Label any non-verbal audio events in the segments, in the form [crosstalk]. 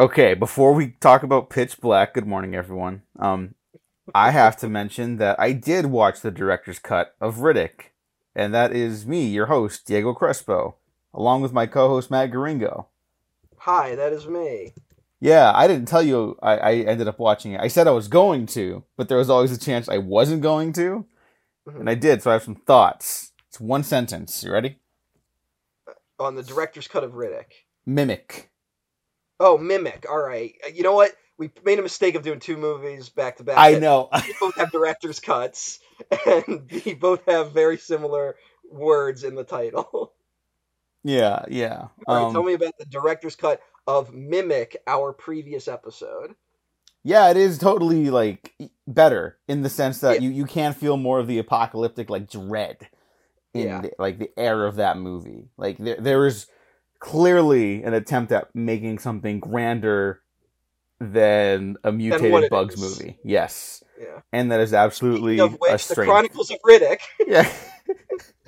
Okay, before we talk about Pitch Black, good morning, everyone. Um, I have to mention that I did watch the director's cut of Riddick, and that is me, your host, Diego Crespo, along with my co-host Matt Garingo. Hi, that is me. Yeah, I didn't tell you I, I ended up watching it. I said I was going to, but there was always a chance I wasn't going to, and I did. So I have some thoughts. It's one sentence. You ready? On the director's cut of Riddick. Mimic. Oh, Mimic. All right. Uh, You know what? We made a mistake of doing two movies back to back. I know. They both have director's cuts, [laughs] and they both have very similar words in the title. [laughs] yeah, yeah. Right, Um, tell me about the director's cut of Mimic, our previous episode. Yeah, it is totally like better in the sense that Yeah. you you can feel more of the apocalyptic like dread in Yeah. the, like the air of that movie. Like there there is clearly an attempt at making something grander than a mutated bugs is. movie. Yes. Yeah. And that is absolutely Speaking of a which, the. Chronicles of Riddick. yeah. [laughs]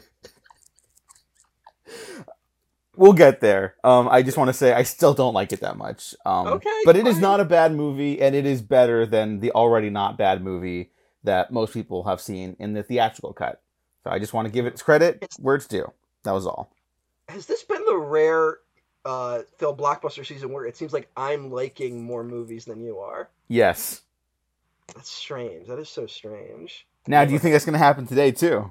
we'll get there. Um, I just want to say I still don't like it that much. Um, Okay, but it is fine. not a bad movie, and it is better than the already not bad movie that most people have seen in the theatrical cut. So I just want to give it its credit where it's due. That was all. Has this been the rare uh, failed blockbuster season where it seems like I'm liking more movies than you are? Yes. That's strange. That is so strange. Now, do you think that's going to happen today too?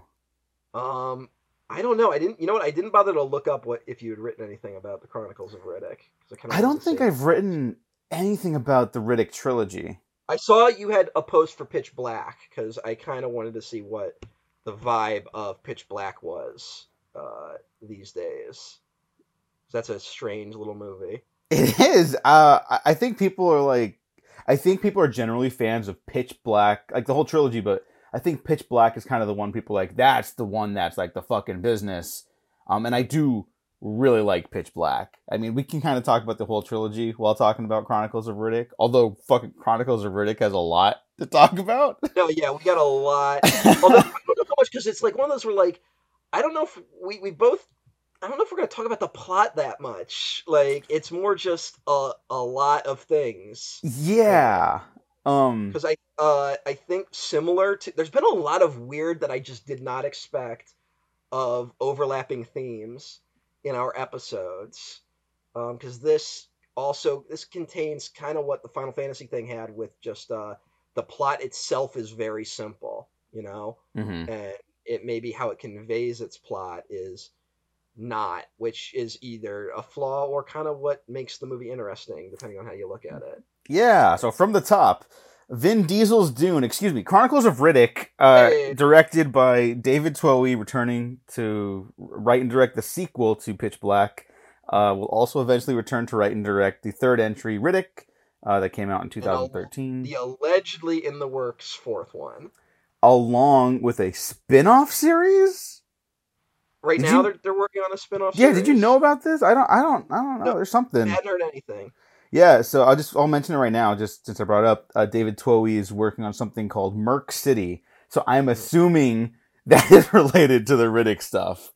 Um, I don't know. I didn't. You know what? I didn't bother to look up what if you had written anything about the Chronicles of Riddick. kinda I don't think. I've written anything about the Riddick trilogy. I saw you had a post for Pitch Black because I kind of wanted to see what the vibe of Pitch Black was uh, these days. That's a strange little movie. It is. Uh, I- I think people are like, I think people are generally fans of Pitch Black, like the whole trilogy. But I think Pitch Black is kind of the one people like. That's the one that's like the fucking business. Um, and I do really like Pitch Black. I mean, we can kind of talk about the whole trilogy while talking about Chronicles of Riddick. Although fucking Chronicles of Riddick has a lot to talk about. [laughs] No, yeah, we got a lot. [laughs] Although I don't know how much because it's like one of those where like I don't know if we we both I don't know if we're gonna talk about the plot that much. Like it's more just a a lot of things. yeah. Um. Because I uh I think similar to there's been a lot of weird that I just did not expect of overlapping themes in our episodes. Um, because this also this contains kind of what the Final Fantasy thing had with just uh the plot itself is very simple, you know mhm. and it maybe how it conveys its plot is not, which is either a flaw or kind of what makes the movie interesting, depending on how you look at it. Yeah, so from the top, Vin Diesel's Dune, excuse me, Chronicles of Riddick, uh, Hey. directed by David Twohy, returning to write and direct the sequel to Pitch Black. Uh, will also eventually return to write and direct the third entry, Riddick, uh, that came out in 2013, The allegedly in the works fourth one. along with a spin-off series. Right Did now, you- they're, they're working on a spin-off. Yeah, did you know about this? I don't, I don't, I don't know. No. There's something. I hadn't heard anything. Yeah, so I'll just I'll mention it right now, just since I brought it up. Uh, David Twohy is working on something called Merc City, so I'm assuming [laughs] that is related to the Riddick stuff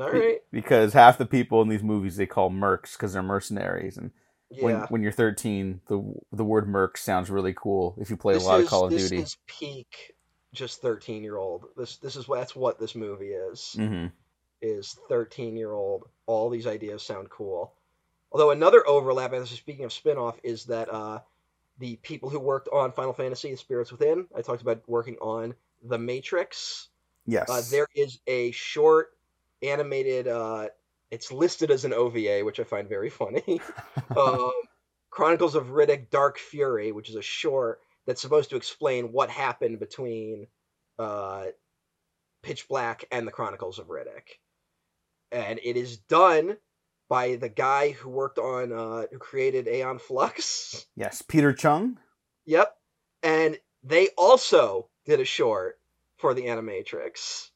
All right. because half the people in these movies they call mercs because they're mercenaries, and when Yeah. when you're 13, the the word merc sounds really cool if you play this a lot is, of Call of this Duty. is peak, just thirteen-year-old. This this is what that's what this movie is. hmm is 13 year old. All these ideas sound cool. Although another overlap, as speaking of spin-off, is that uh, the people who worked on Final Fantasy: The Spirits Within, I talked about working on The Matrix. Yes, Uh, there is a short animated. Uh, it's listed as an OVA, which I find very funny. [laughs] um, Chronicles of Riddick: Dark Fury, which is a short that's supposed to explain what happened between uh, Pitch Black and the Chronicles of Riddick, and it is done by the guy who worked on uh, who created Aeon Flux. [laughs] yes, Peter Chung. Yep, and they also did a short for the Animatrix.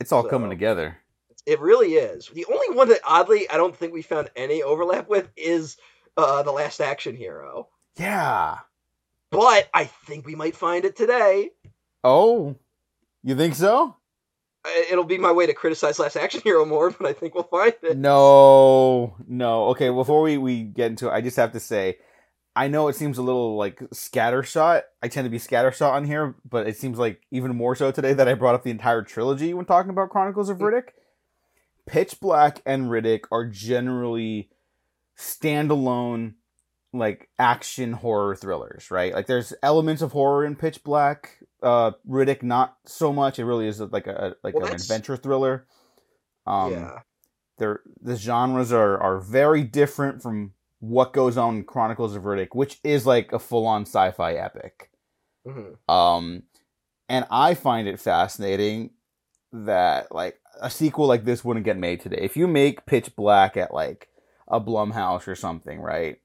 It's all So- coming together. It really is. The only one that oddly I don't think we found any overlap with is uh, the Last Action Hero. Yeah. But I think we might find it today. Oh, you think so? It'll be my way to criticize Last Action Hero more, but I think we'll find it. No, no. Okay, before we, we get into it, I just have to say, I know it seems a little like scattershot. I tend to be scattershot on here, but it seems like even more so today that I brought up the entire trilogy when talking about Chronicles of Riddick. Pitch Black and Riddick are generally standalone, like action horror thrillers, right? Like there's elements of horror in Pitch Black. Uh, Riddick, not so much. It really is like a like Well, an adventure thriller. Um, yeah. they're the genres are are very different from what goes on in Chronicles of Riddick, which is like a full on sci fi epic. hmm Um, and I find it fascinating that like a sequel like this wouldn't get made today. If you make Pitch Black at like a Blumhouse or something, right?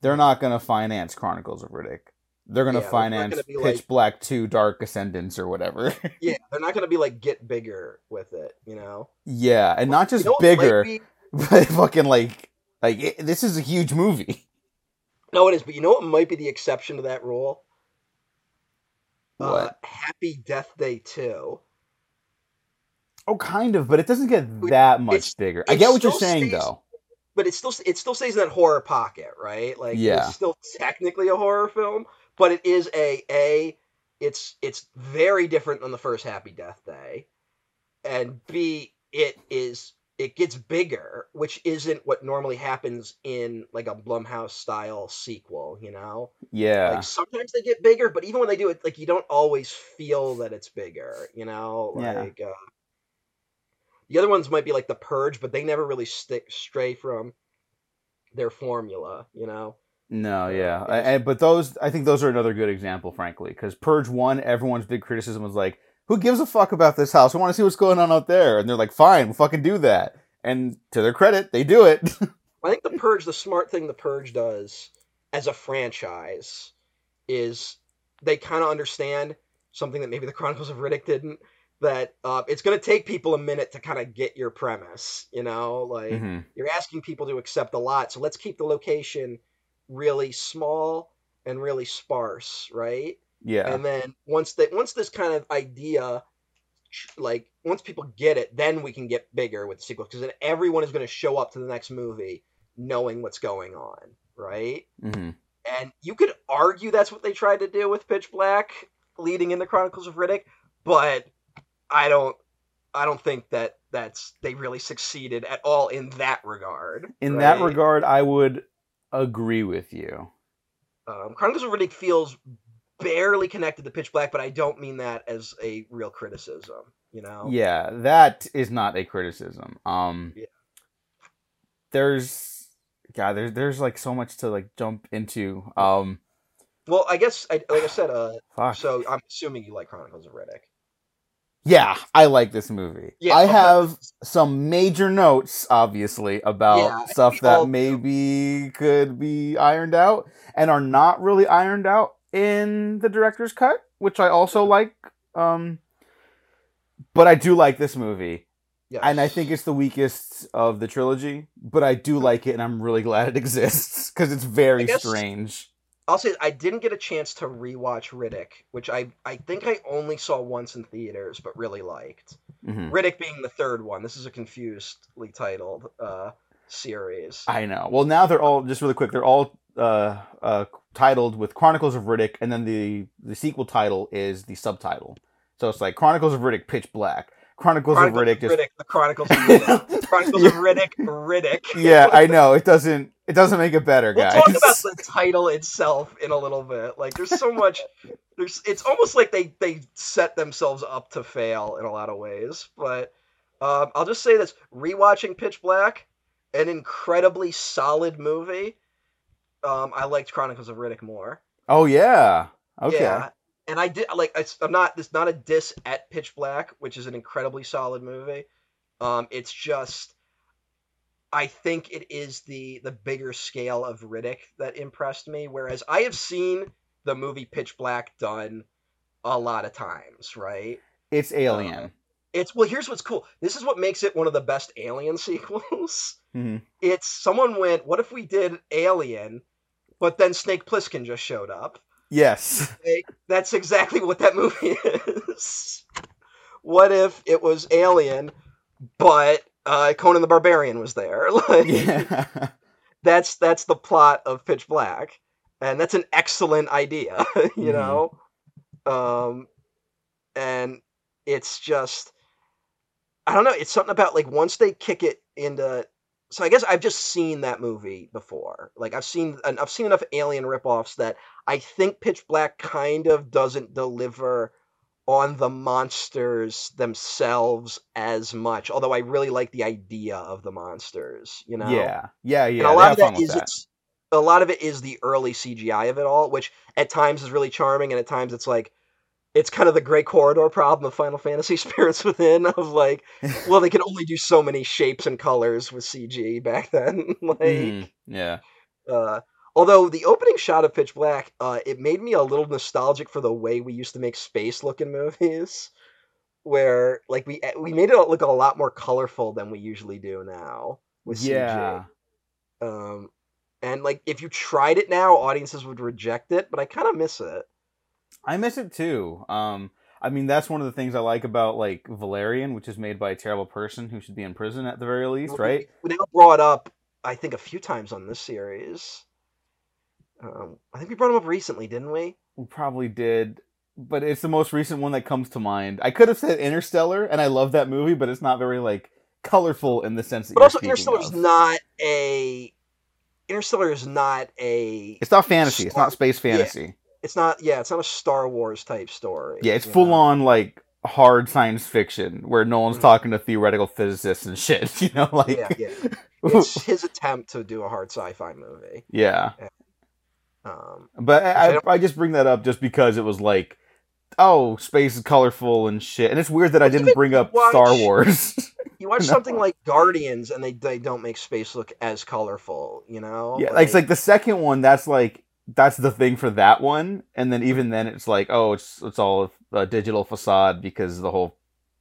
They're not gonna finance Chronicles of Riddick. They're gonna Yeah, it's not finance gonna Pitch like- Black Two: Dark Ascendance or whatever. [laughs] Yeah, they're not going to be like get bigger with it, you know. yeah, and not just bigger, [laughs] but fucking like like it, this is a huge movie. [laughs] No, it is, but you know what might be the exception to that rule? Uh, What? Happy Death Day 2. Oh, kind of, but it doesn't get that much It's- bigger. I get what you're saying, stays- though. But it still it still stays in that horror pocket, right? Like Yeah. it's still technically a horror film, but it is a a it's it's very different than the first Happy Death Day. And B it is it gets bigger, which isn't what normally happens in like a Blumhouse style sequel, you know? Yeah, Like sometimes they get bigger, but even when they do it, like you don't always feel that it's bigger. You know, Yeah. like uh, the other ones might be like the Purge, but they never really stick stray from their formula. You know, no, yeah, I- but those, I think those are another good example, frankly, because Purge One, everyone's big criticism was like, "Who gives a fuck about this house? I want to see what's going on out there," and they're like, "Fine, we'll fucking do that." And to their credit, they do it. [laughs] I think the Purge, the smart thing the Purge does as a franchise is they kind of understand something that maybe the Chronicles of Riddick didn't. That uh, it's going to take people a minute to kind of get your premise. You know, like. Mhm. you're asking people to accept a lot. So let's keep the location really small and really sparse, right? Yeah, And then once that once this kind of idea like once people get it, then we can get bigger with the sequel because then everyone is going to show up to the next movie knowing what's going on, right? hmm And you could argue that's what they tried to do with Pitch Black leading into The Chronicles of Riddick, but I don't I don't think that that's they really succeeded at all in that regard. in that regard, I would agree with you. Um, Chronicles of Riddick feels barely connected to Pitch Black, but I don't mean that as a real criticism. You know? Yeah, that is not a criticism. Um, Yeah. there's, God, there's there's like so much to like jump into. Um, Well, I guess I, like I said. Uh, so I'm assuming you like Chronicles of Riddick. Yeah, I like this movie. Yeah, I have some major notes, obviously, about Yeah, stuff that all do. maybe could be ironed out and are not really ironed out in the director's cut, which I also like. Um, but I do like this movie, Yes. and I think it's the weakest of the trilogy. But I do like it, and I'm really glad it [laughs] exists because it's very guess- strange. I'll say I didn't get a chance to rewatch Riddick, which I I think I only saw once in theaters, but really liked. Mhm. Riddick being the third one. This is a confusedly titled uh, series. I know. Well, now they're all just really quick. They're all uh, uh, titled with Chronicles of Riddick, and then the the sequel title is the subtitle. So it's like Chronicles of Riddick, Pitch Black. Chronicles, Chronicles of Riddick, just Riddick, the Chronicles of Riddick. [laughs] Chronicles of Riddick, Riddick. yeah, I know. It doesn't. It doesn't make it better, We'll guys. talk about the title itself in a little bit. Like, there's so much. There's. It's almost like they they set themselves up to fail in a lot of ways. But um, I'll just say this: rewatching Pitch Black, an incredibly solid movie. Um, I liked Chronicles of Riddick more. oh yeah. Okay. Yeah, and I did like. It's, I'm not. It's not a diss at Pitch Black, which is an incredibly solid movie. Um, it's just. I think it is the the bigger scale of Riddick that impressed me. Whereas I have seen the movie Pitch Black done a lot of times, right? It's Alien. It's well, here's what's cool. This is what makes it one of the best Alien [laughs] sequels. Mhm. It's someone went, "What if we did Alien, but then Snake Plissken just showed up?" Yes. Like, that's exactly what that movie is. What if it was Alien, but uh, Conan the Barbarian was there? [laughs] Like, yeah. that's that's the plot of Pitch Black, and that's an excellent idea, [laughs] you Mhm. know. Um, and it's just, I don't know. It's something about like once they kick it into. So I guess I've just seen that movie before. Like I've seen, and I've seen enough Alien ripoffs that I think Pitch Black kind of doesn't deliver on the monsters themselves as much. Although I really like the idea of the monsters, you know. Yeah. Yeah. Yeah. And a lot of fun that it's a lot of it is the early CGI of it all, which at times is really charming, and at times it's like it's kind of the gray corridor problem of Final Fantasy [laughs] Spirits Within of like, [laughs] well, they can only do so many shapes and colors with CG back then. [laughs] like, Mhm. Yeah. uh, although the opening shot of Pitch Black, uh, it made me a little nostalgic for the way we used to make space looking movies, where like we we made it look a lot more colorful than we usually do now with CG. Yeah. Um, and like if you tried it now, audiences would reject it, but I kind of miss it. I miss it too. Um, I mean, that's one of the things I like about like Valerian, which is made by a terrible person who should be in prison at the very least, right? We now brought up, I think, a few times on this series. Um, I think we brought him up recently, didn't we? We probably did, but it's the most recent one that comes to mind. I could have said Interstellar, and I love that movie, but it's not very like colorful in the sense that. But also, Interstellar is not a. Interstellar is not a. It's not fantasy. It's not space yeah. It's not. Yeah, it's not a Star Wars type story. Yeah, it's full know? on like hard science fiction where Nolan's Mhm. talking to theoretical physicists and shit. [laughs] You know, like Yeah, yeah. [laughs] It's his attempt to do a hard sci-fi movie. yeah. Um, But I I, I, just bring that up just because it was like, oh, space is colorful and shit. And it's weird that I didn't bring up watch- Star Wars. [laughs] you watch No. something like Guardians, and they they don't make space look as colorful. You know? yeah, like, it's like the second one. That's like that's the thing for that one. And then even then, it's like, oh, it's it's all a digital facade because the whole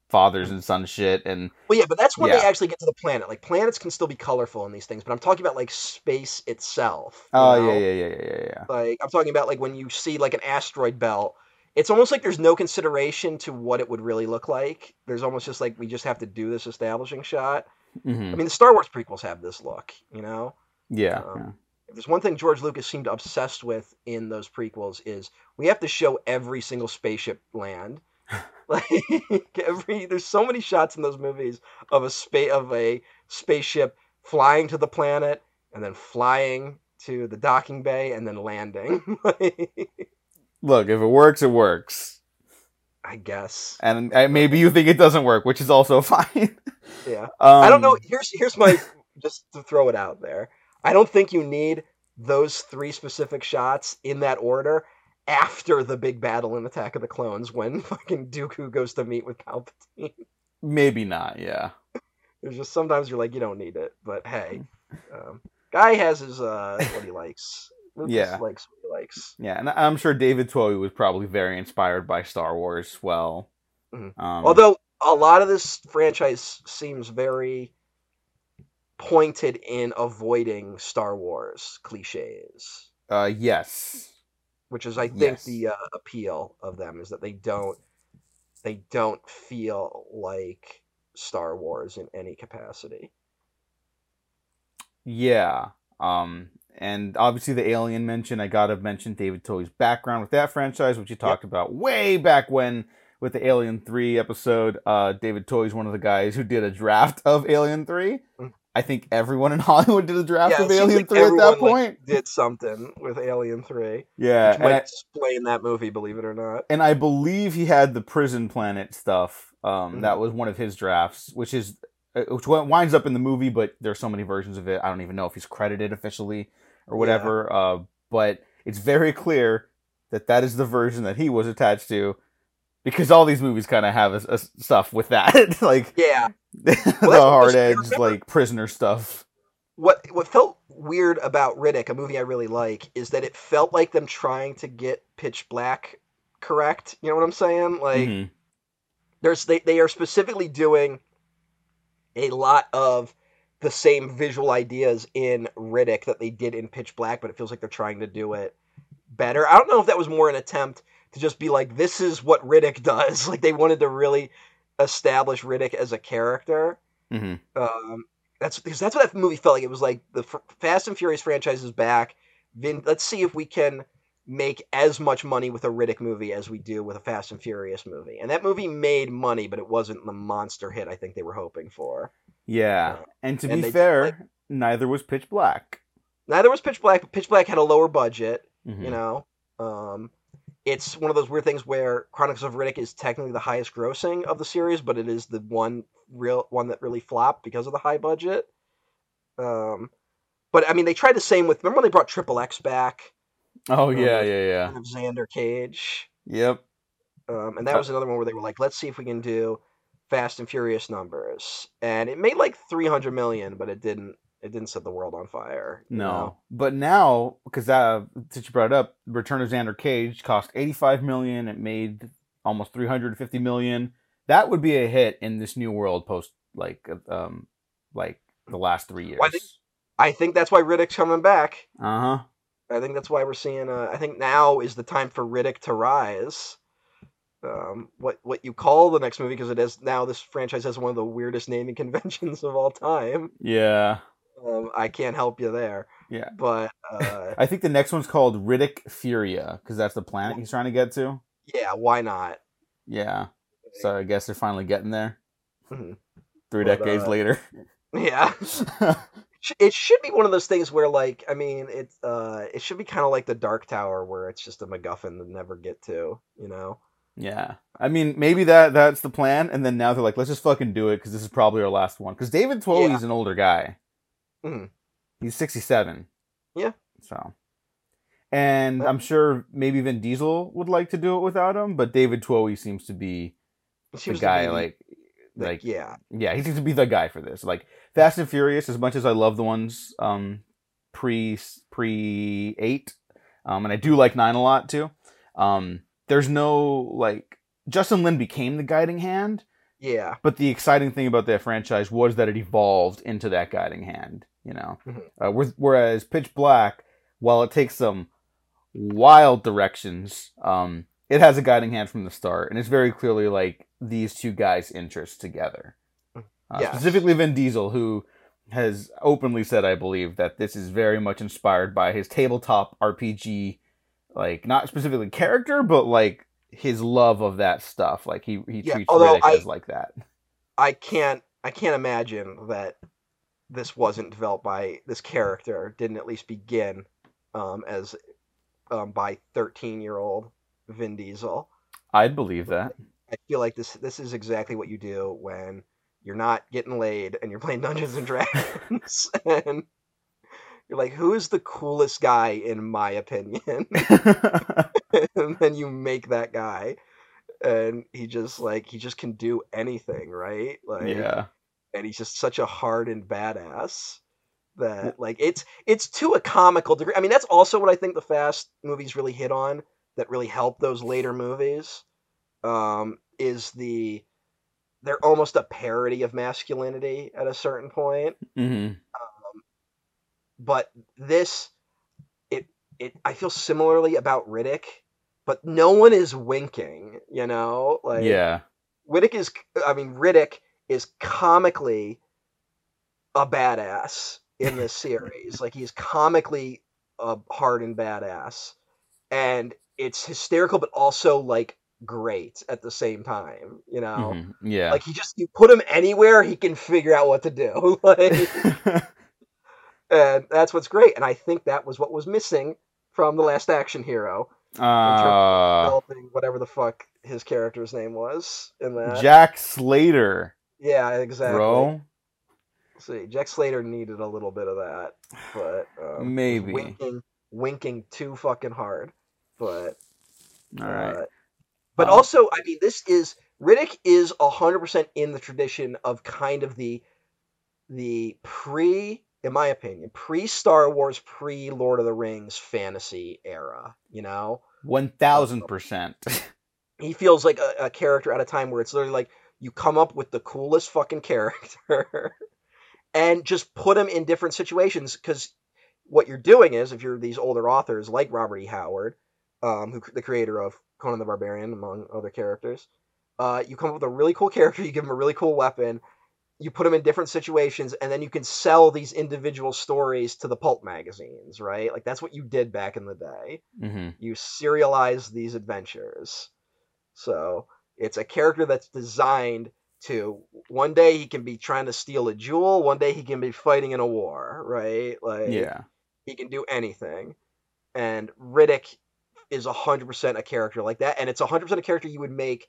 fathers and son shit. And Well, yeah, but that's when Yeah. they actually get to the planet. Like planets can still be colorful in these things, but I'm talking about like space itself. oh know? yeah, yeah, yeah, yeah, yeah, yeah. Like I'm talking about like when you see like an asteroid belt. It's almost like there's no consideration to what it would really look like. There's almost just like we just have to do this establishing shot. hmm I mean, the Star Wars prequels have this look, you know. Yeah, Um, yeah. If there's one thing George Lucas seemed obsessed with in those prequels is we have to show every single spaceship land. [laughs] like [laughs] every there's so many shots in those movies of a space of a spaceship flying to the planet and then flying to the docking bay and then landing. [laughs] Look, if it works, it works. I guess. And uh, maybe you think it doesn't work, which is also fine. Yeah. Um, I don't know. Here's here's my just to throw it out there. I don't think you need those three specific shots in that order after the big battle in Attack of the Clones when [laughs] fucking Dooku goes to meet with Palpatine. Maybe not. Yeah. [laughs] There's just sometimes you're like you don't need it, but hey, um, guy has his uh what he [laughs] likes. Lucas Yeah. likes what he likes. Yeah, and I'm sure David Twohy was probably very inspired by Star Wars. as Well, Mhm. um, Although a lot of this franchise seems very pointed in avoiding Star Wars cliches. uh, yes, which is I think Yes. the uh, appeal of them is that they don't they don't feel like Star Wars in any capacity. yeah. Um, and obviously the Alien mention. I gotta mention David Twohy's background with that franchise, which you talked about way back when with the Alien Three episode. Uh, David Twohy's one of the guys who did a draft of Alien Three. Mm. I think everyone in [laughs] Hollywood did a draft Yeah, of Alien like Three at that everyone, like, point. Did something with Alien Three, yeah, which might I, explain that movie, believe it or not. and I believe he had the prison planet stuff. Um, Mhm. that was one of his drafts, which is uh, which winds up in the movie, but there's so many versions of it. I don't even know if he's credited officially or whatever. Uh, but it's very clear that that is the version that he was attached to, because all these movies kind of have a, a stuff with that, [laughs] like Yeah, [laughs] the hard edge, like prisoner stuff. what what felt weird about Riddick, a movie I really like, is that it felt like them trying to get Pitch Black correct. You know what I'm saying? Like Mhm. there's they, they are specifically doing a lot of the same visual ideas in Riddick that they did in Pitch Black, but it feels like they're trying to do it better. I don't know if that was more an attempt to just be like, this is what Riddick [laughs] does. Like they wanted to really establish Riddick as a character. hmm Um, that's because that's what that movie felt like. It was like the F- Fast and Furious franchise is back. Vin, let's see if we can make as much money with a Riddick movie as we do with a Fast and Furious movie. And that movie made money, but it wasn't the monster hit I think they were hoping for. Yeah, Uh, and to and be fair, like- neither was Pitch Black. Neither was Pitch Black, but Pitch Black had a lower budget. Mhm. You know, um, it's one of those weird things where Chronicles of Riddick is technically the highest grossing of the series, but it is the one real one that really flopped because of the high budget. Um, but I mean, they tried the same with. Remember when they brought Triple X back? Oh Um, yeah, yeah, yeah. of Xander Cage. Yep. Um, and that was another one where they were like, let's see if we can do Fast and Furious numbers. And it made like 300 million, but it didn't. It didn't set the world on fire. No, know? but now because uh, since you brought it up, Return of Xander Cage cost eighty five million. It made almost three hundred fifty million. That would be a hit in this new world post like um like the last three years. Well, I think- I think that's why Riddick's coming back. Uh huh. I think that's why we're seeing. Uh, I think now is the time for Riddick to rise. Um, what what you call the next movie because it is now this franchise has one of the weirdest naming [laughs] conventions of all time. Yeah. Um, I can't help you there. Yeah. But [laughs] uh, I think the next one's called Riddick Furia because that's the planet he's trying to get to. yeah, why not? Yeah. So I guess they're finally getting there. Mhm. Three But, decades uh, later. Yeah, [laughs] it should be one of those things where like I mean it uh it should be kind of like the Dark Tower where it's just a MacGuffin to never get to. You know. Yeah, I mean, maybe that that's the plan, and then now they're like, let's just fucking do it because this is probably our last one. Because David Twohy's an older guy. Mhm. He's sixty-seven. Yeah. So, and I'm sure maybe Vin Diesel would like to do it without him, but David Twohy seems to be the guy. be, Like, like, yeah, yeah, he seems to be the guy for this. Like Fast and Furious, as much as I love the ones um pre pre eight, um, and I do like nine a lot too. Um, there's no like Justin Lin became the guiding hand, yeah, but the exciting thing about that franchise was that it evolved into that guiding hand. You know, Mhm. uh, whereas- whereas Pitch Black, while it takes some wild directions, um, it has a guiding hand from the start, and it's very clearly like these two guys' interests together. Uh, Yes. Specifically, Vin Diesel, who has openly said, I believe, that this is very much inspired by his tabletop RPG, like not specifically character, but like his love of that stuff. Like he he Yeah, treats Riddick I- as like that. I can't I can't imagine that this wasn't developed by this character didn't at least begin um, as um, by 13 year old Vin Diesel. I'd believe that. I feel like this this is exactly what you do when you're not getting laid and you're playing Dungeons and [laughs] Dragons [laughs] and you're like, who is the coolest guy in my opinion? [laughs] [laughs] and then you make that guy and he just like he just can do anything, right? Like yeah. and he's just such a hardened badass that like it's it's to a comical degree. I mean, that's also what I think the Fast movies really hit on that really helped those later movies. Um, is the they're almost a parody of masculinity at a certain point, hmm but this it it I feel similarly about Riddick, but no one is winking, you know? Like yeah. Riddick is, I mean, Riddick is comically a badass in this [laughs] series. like he's comically a hardened badass, and it's hysterical, but also like great at the same time. You know, Mhm. Yeah. like he just you put him anywhere, he can figure out what to do. [laughs] like, [laughs] and that's what's great. And I think that was what was missing from the Last Action Hero, uh, whatever the fuck his character's name was in that. Jack Slater, Yeah, exactly. bro. See, Jack Slater needed a little bit of that, but um, Maybe. winking, winking too fucking hard. But All right. uh, but Um, also, I mean, this is Riddick is hundred percent in the tradition of kind of the the pre, in my opinion, pre Star Wars, pre Lord of the Rings fantasy era. You know, One thousand percent. [laughs] he feels like a, a character at a time where it's literally like you come up with the coolest fucking character [laughs] and just put him in different situations because what you're doing is if you're these older authors like Robert E. Howard, um, who the creator of Conan the Barbarian among other characters, uh, you come up with a really cool character, [laughs] you give him a really cool weapon, you put him in different situations, and then you can sell these individual stories to the pulp magazines, right? Like that's what you did back in the day. Mm-hmm. You serialize these adventures. So it's a character that's designed to one day he can be trying to steal a jewel, one day he can be fighting in a war, right? Like Yeah. he can do anything. And Riddick is 100% a character like that and it's 100% a character you would make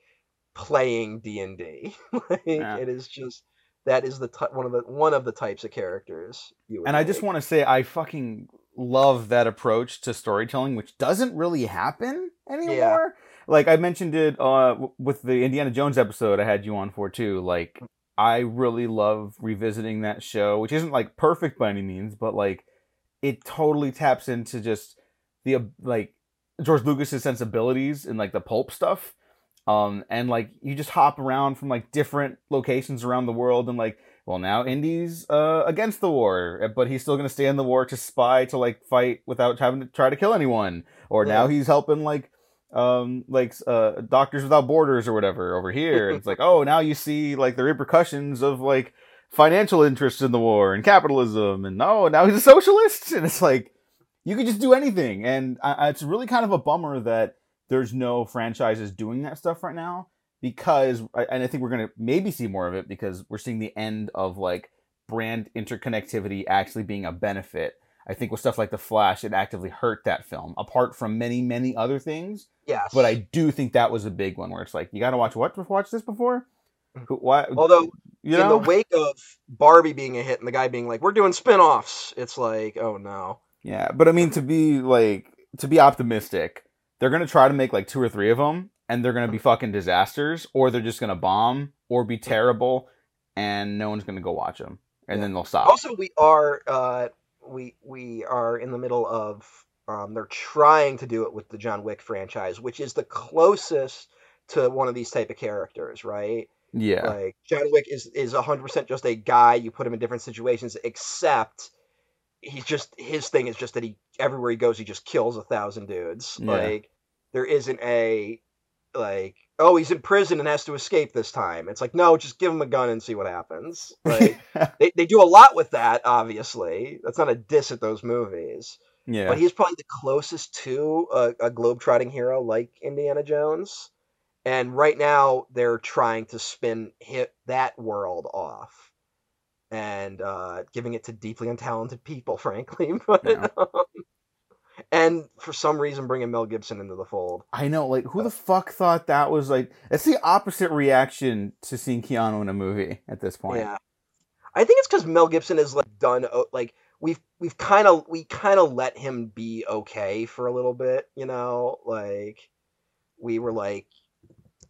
playing D&D. [laughs] like Yeah. it is just that is the ty- one of the one of the types of characters you would And I just want to say I fucking love that approach to storytelling, which doesn't really happen anymore. Like I mentioned it uh, with the Indiana Jones episode I had you on for too. Like I really love revisiting that show, which isn't like perfect by any means, but like it totally taps into just the like George Lucas's sensibilities and like the pulp stuff. Um, and like you just hop around from like different locations around the world and like well now indy's uh against the war but he's still gonna stay in the war to spy to like fight without having to try to kill anyone. Or now he's helping like um like uh doctors without borders or whatever over here. It's like oh now you see like the repercussions of like financial interests in the war and capitalism and oh now he's a socialist. [laughs] And it's like you could just do anything. And I, I- it's really kind of a bummer that there's no franchises doing that stuff right now because I- and I think we're gonna maybe see more of it because we're seeing the end of like brand interconnectivity actually being a benefit. I think with stuff like the Flash, it actively hurt that film, apart from many many other things. yes. But I do think that was a big one where it's like you got to watch what to watch this before. Mm-hmm. Who- Why? Although you in the wake of Barbie being a hit and the guy being like, "We're doing spin-offs," it's like, oh no. Yeah, but I mean to be like to be optimistic, they're gonna try to make like two or three of them, and they're gonna be fucking disasters, or they're just gonna bomb or be terrible, and no one's gonna go watch them, and Yeah. then they'll stop. Also, we are uh, we we are in the middle of um, they're trying to do it with the John Wick franchise, which is the closest to one of these type of characters, right? yeah, Like John Wick is is hundred percent just a guy. You put him in different situations, except he's just his thing is just that he everywhere he goes he just kills a thousand dudes. Yeah. Like there isn't a like oh he's in prison and has to escape this time. It's like no, just give him a gun and see what happens. Like [laughs] they they do a lot with that. Obviously, that's not a diss at those movies. yeah, But he's probably the closest to a, a globe-trotting hero like Indiana Jones. And right now, they're trying to spin hit that world off and uh, giving it to deeply untalented people, [laughs] frankly. But Yeah. um, and for some reason, bringing Mel Gibson into the fold. I know. Like, who the fuck thought that was like? It's the opposite reaction to seeing Keanu in a movie at this point. Yeah, I think it's because Mel Gibson is like done like we've we've kind of we kind of let him be okay for a little bit, you know, like we were like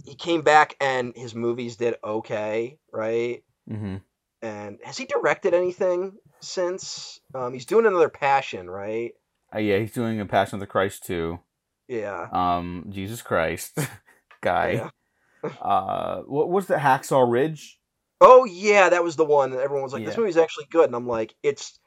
he came back and his movies did okay, right? Mm-hmm. And has he directed anything since? Um, he's doing another Passion, right? Uh, yeah, he's doing a Passion of the Christ too. Yeah. Um, Jesus Christ, [laughs] guy. Yeah. [laughs] uh, what was the Hacksaw Ridge? Oh yeah, that was the one. that Everyone was like, "This Yeah. movie's actually good," and I'm like, "It's."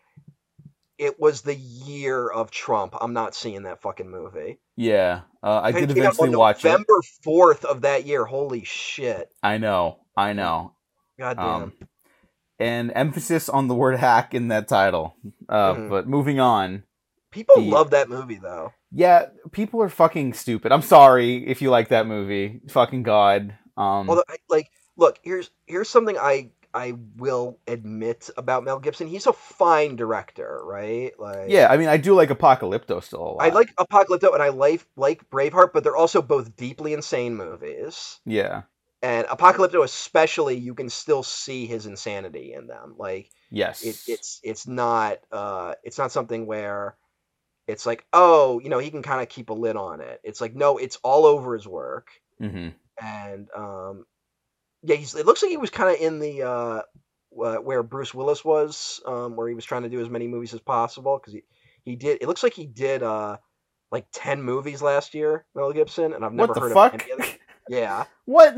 It was the year of Trump. I'm not seeing that fucking movie. Yeah, uh, I did eventually watch it. November fourth of that year. Holy shit! I know, I know. God damn. Um, and emphasis on the word hack in that title. Uh, Mhm. But moving on. People the- love that movie though. Yeah, people are fucking stupid. I'm sorry if you like that movie. Fucking god. Um, Although, I- like, look, here's here's something I I will admit about Mel Gibson. He's a fine director, right? Like, yeah, I mean, I do like Apocalypto still a lot. I like Apocalypto and I like like Braveheart, but they're also both deeply insane movies. Yeah. And Apocalypto, especially, you can still see his insanity in them. Like, Yes. it, it's it's not uh it's not something where it's like oh you know he can kind of keep a lid on it it's like no it's all over his work hmm and um yeah he's it looks like he was kind of in the uh wh- where bruce willis was um where he was trying to do as many movies as possible because he he did it looks like he did uh like 10 movies last year mel gibson and i've never heard fuck? of any of them Yeah, [laughs] What?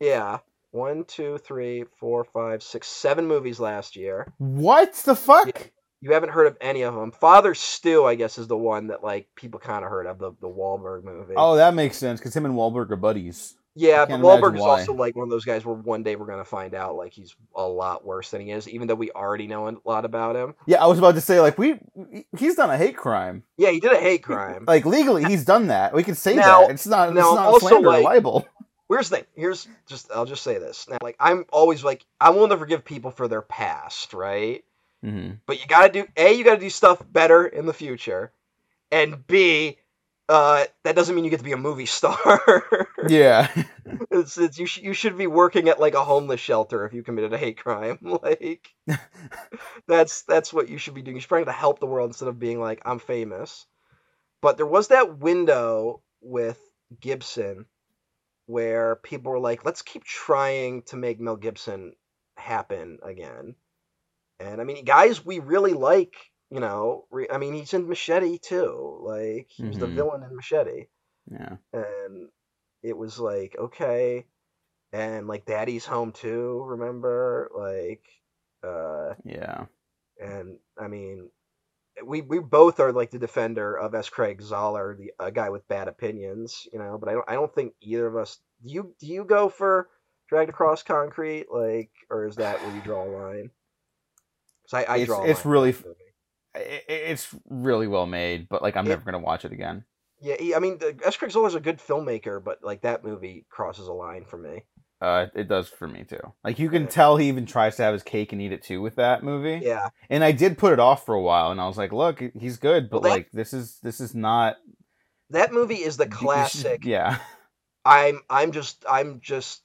Yeah. One, two, three, four, five, six, seven movies last year. What the fuck? You haven't heard of any of them. Father Stew, I guess, is the one that like people kind of heard of the the Wahlberg movie. Oh, that makes sense because him and Wahlberg are buddies. yeah, but Wahlberg is why. also like one of those guys where one day we're gonna find out like he's a lot worse than he is, even though we already know a lot about him. Yeah, I was about to say like we he's done a hate crime. Yeah, he did a hate crime. Like legally, he's done that. We can say Now- that. It's not. now, it's not also, slander or like- libel. Here's the thing. Here's just I'll just say this. Now, like I'm always like I'm willing to forgive people for their past, right? hmm But you gotta do a you gotta do stuff better in the future, and b uh, that doesn't mean you get to be a movie [laughs] star. Yeah. [laughs] it's, it's you, sh- you should be working at like a homeless shelter if you committed a hate crime. [laughs] Like that's that's what you should be doing. You should try to help the world instead of being like I'm famous. But there was that window with Gibson where people were like, let's keep trying to make Mel Gibson happen again. And I mean, guys, we really like, you know, re- I mean, he's in Machete too. Like, he was the Mhm. villain in Machete yeah. and it was like okay and like daddy's home too remember like uh Yeah. and i mean we we both are like the defender of s craig Zahler the a guy with bad opinions you know but i don't i don't think either of us do you do you go for dragged across concrete like or is that where you draw a line 'Cause I, I It's- draw a it's line really with that movie. I- I- It's really well made, but like I'm It- never gonna watch it again. yeah i mean the- s craig Zahler's a good filmmaker but like that movie crosses a line for me Uh, it does for me too. Like you can tell he even tries to have his cake and eat it too with that movie. yeah And I did put it off for a while, and I was like, "Look, he's good, but Well, that- like this is this is not that movie is the [laughs] classic Yeah. I'm I'm just I'm just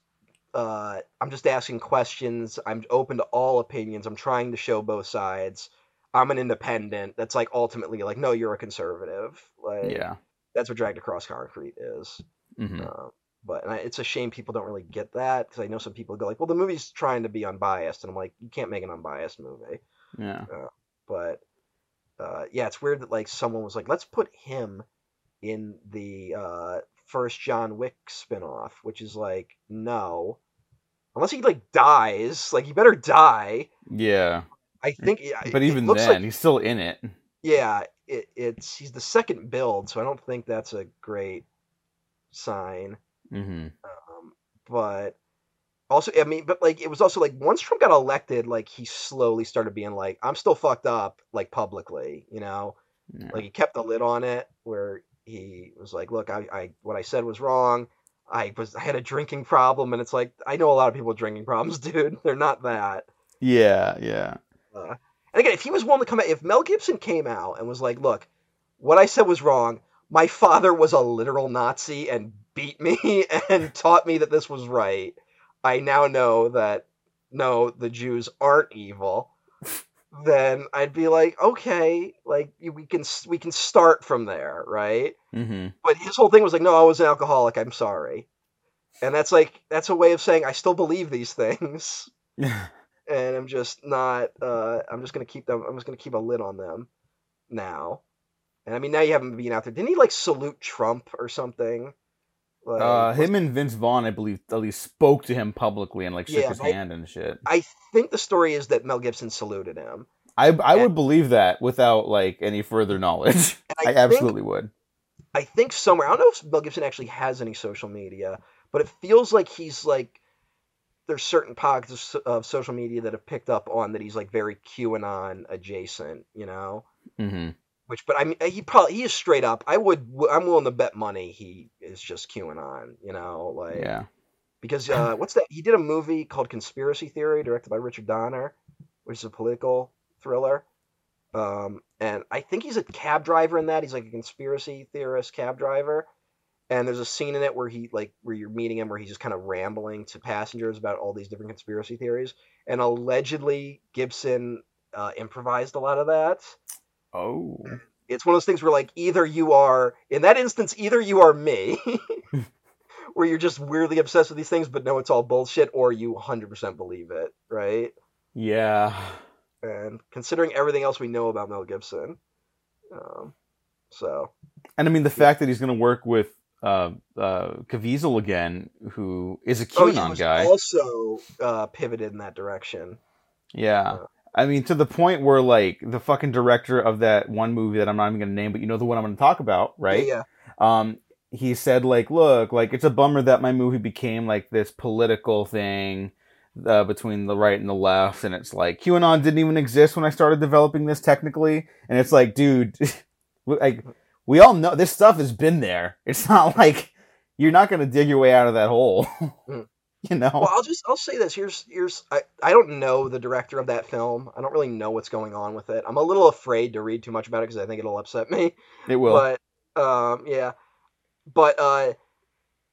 uh I'm just asking questions. I'm open to all opinions. I'm trying to show both sides. I'm an independent. That's like ultimately like no, you're a conservative. Like Yeah. that's what dragged across concrete is. hmm Uh, but and I, it's a shame people don't really get that because I know some people go like, well, the movie's trying to be unbiased, and I'm like, you can't make an unbiased movie. Yeah. But uh, yeah, it's weird that like someone was like, let's put him in the uh, first John Wick spinoff, which is like, no, unless he like dies, like he better die. Yeah. I think, But it even looks then, like, he's still in it. yeah, it, it's he's the second build, so I don't think that's a great sign. Hmm Um, but also, I mean, but like it was also like once Trump got elected, like he slowly started being like, I'm still fucked up, like publicly, you know. Yeah. like he kept the lid on it where he was like look I, I what i said was wrong i was i had a drinking problem and it's like i know a lot of people with drinking problems [laughs] dude they're not that yeah. Yeah. uh, and again if he was willing to come out if mel gibson came out and was like look what i said was wrong my father was a literal nazi and beat me [laughs] and taught me that this was right i now know that no the jews aren't evil then I'd be like, okay, like we can we can start from there, right? hmm But his whole thing was like, no, I was an alcoholic. I'm sorry, and that's like that's a way of saying I still believe these things, [laughs] and I'm just not. Uh, I'm just gonna keep them. I'm just gonna keep a lid on them now. And I mean, now you have him being out there. Didn't he like salute Trump or something? Like, uh, him and Vince Vaughn, I believe, at least spoke to him publicly and like shook Yeah, his but- hand and shit. I think the story is that Mel Gibson saluted him. I I and- would believe that without like any further knowledge. [laughs] And I think- absolutely would. I think somewhere I don't know if Mel Gibson actually has any social media, but it feels like he's like there's certain pockets of, social media that have picked up on that he's like very QAnon adjacent, you know. hmm Which, but I mean, he probably he is straight up. I would I'm willing to bet money he is just QAnon. you know, like Yeah. because [clears throat] uh, what's that? He did a movie called Conspiracy Theory, directed by Richard Donner, which is a political thriller. Um, and I think he's a cab driver in that. He's like a conspiracy theorist cab driver. And there's a scene in it where he like where you're meeting him where he's just kind of rambling to passengers about all these different conspiracy theories. And allegedly Gibson uh, improvised a lot of that Oh. it's one of those things where like either you are in that instance either you are me [laughs] where you're just weirdly obsessed with these things but no it's all bullshit or you 100% believe it right Yeah. and considering everything else we know about mel gibson um, so And I mean the fact that he's going to work with uh, uh, Caviezel again, who is a Oh, he QAnon was guy. also uh, pivoted in that direction. Yeah. Uh, I mean, to the point where, like, the fucking director of that one movie that I'm not even going to name, but you know the one I'm going to talk about, right? Yeah. Um, he said, like, look, like, it's a bummer that my movie became, like, this political thing uh, between the right and the left. And it's like, QAnon didn't even exist when I started developing this technically. And it's like, dude, [laughs] like, we all know this stuff has been there. It's not [laughs] like you're not going to dig your way out of that hole. [laughs] You know? Well, I'll just I'll say this. Here's here's I, I don't know the director of that film. I don't really know what's going on with it. I'm a little afraid to read too much about it because I think it'll upset me. it will. But um, yeah, but uh,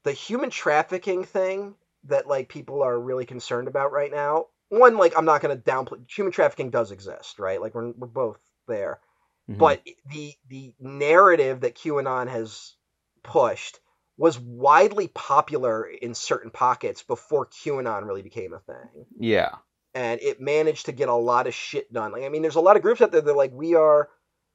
the human trafficking thing that like people are really concerned about right now. One, like I'm not going to downplay human trafficking does exist, right? Like we're we're both there. Mhm. But the the narrative that QAnon has pushed was widely popular in certain pockets before QAnon really became a thing yeah. and it managed to get a lot of shit done. Like, I mean, there's a lot of groups out there that are like, we are,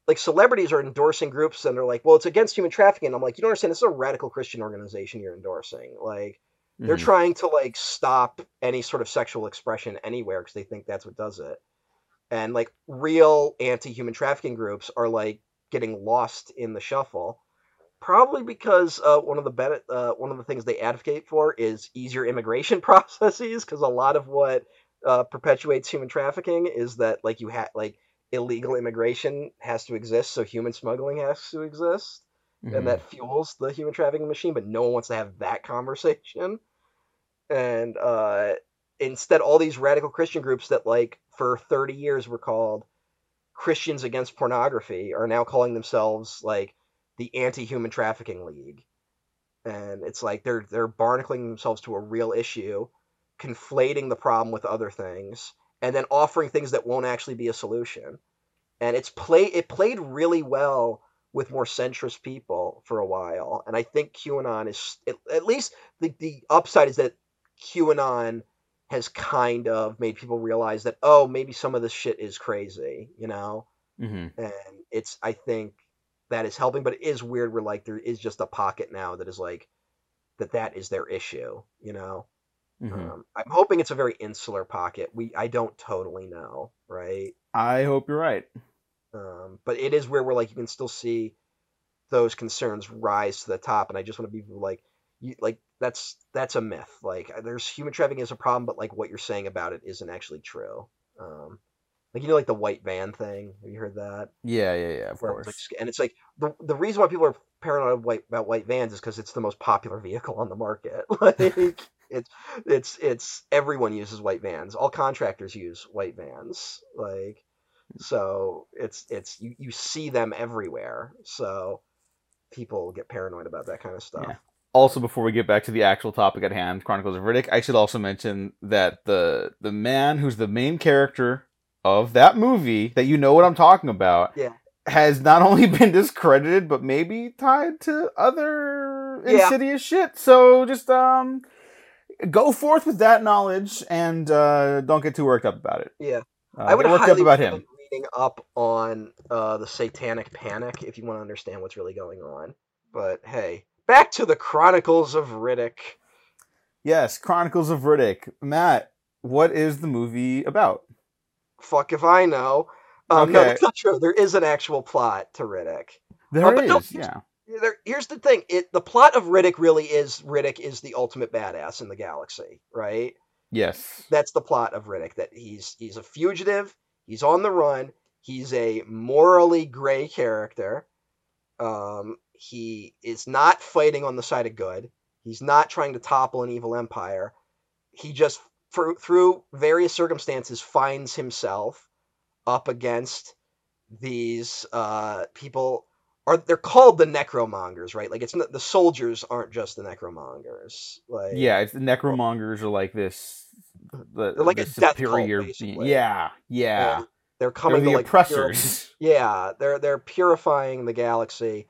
like, celebrities are endorsing groups, and they're like, well, it's against human trafficking. I'm like, you don't understand. This is a radical Christian organization you're endorsing. Like, they're Mhm. trying to like stop any sort of sexual expression anywhere because they think that's what does it. And like, real anti-human trafficking groups are like getting lost in the shuffle. Probably because uh, one of the ben- uh, one of the things they advocate for is easier immigration [laughs] processes. Because a lot of what uh, perpetuates human trafficking is that like you have like illegal immigration has to exist, so human smuggling has to exist, Mhm. and that fuels the human trafficking machine. But no one wants to have that [laughs] conversation. And uh, instead, all these radical Christian groups that like for thirty years were called Christians Against Pornography are now calling themselves like the Anti-Human Trafficking League. And it's like they're they're barnacling themselves to a real issue, conflating the problem with other things, and then offering things that won't actually be a solution. And it's play it played really well with more centrist people for a while. And I think QAnon is at, at least the the upside is that QAnon has kind of made people realize that oh maybe some of this shit is crazy, you know Mhm. and it's I think that is helping, but it is weird where like there is just a pocket now that is like that that is their issue, you know. Mhm. Um, I'm hoping it's a very insular pocket. We I don't totally know, right? I hope you're right. Um, but it is where we're like you can still see those concerns rise to the top, and I just want to be like you like that's that's a myth. Like there's human trafficking is a problem, but like what you're saying about it isn't actually true. Um, like you know, like the white van thing. Have you heard that? Yeah, yeah, yeah. Of where course. it's like, and it's like the the reason why people are paranoid white, about white vans is because it's the most popular vehicle on the market. [laughs] like it's it's it's everyone uses white vans. All contractors use white vans. Like hmm. so it's it's you you see them everywhere. So people get paranoid about that kind of stuff. Yeah. Also, before we get back to the actual topic at hand, Chronicles of Riddick, I should also mention that the the man who's the main character of that movie, that you know what I'm talking about, Yeah. has not only [laughs] been discredited, but maybe tied to other Yeah. insidious shit. So just um, go forth with that knowledge and uh, don't get too worked up about it. Yeah. Uh, I would worked up about him. reading up on uh, the Satanic Panic if you want to understand what's really going on. But hey, back to the Chronicles of Riddick. Yes, Chronicles of Riddick. Matt, what is the movie about? Fuck if I know. Um, No, Okay. that's not true. There is an actual plot to Riddick. There Oh, but no, yeah. There, here's the thing: it the plot of Riddick really is Riddick is the ultimate badass in the galaxy, right? Yes. That's the plot of Riddick. That he's he's a fugitive. He's on the run. He's a morally gray character. Um, he is not fighting on the side of good. He's not trying to topple an evil empire. He just, for, through various circumstances, finds himself up against these uh, people. Are they're called the necromongers, right? Like it's not, the soldiers aren't just the necromongers. Like Yeah, it's the necromongers are like this the, They're like the a death cult, superior basically. Yeah, yeah. and they're They're coming the to like pure- oppressors. [laughs] Yeah, they're they're purifying the galaxy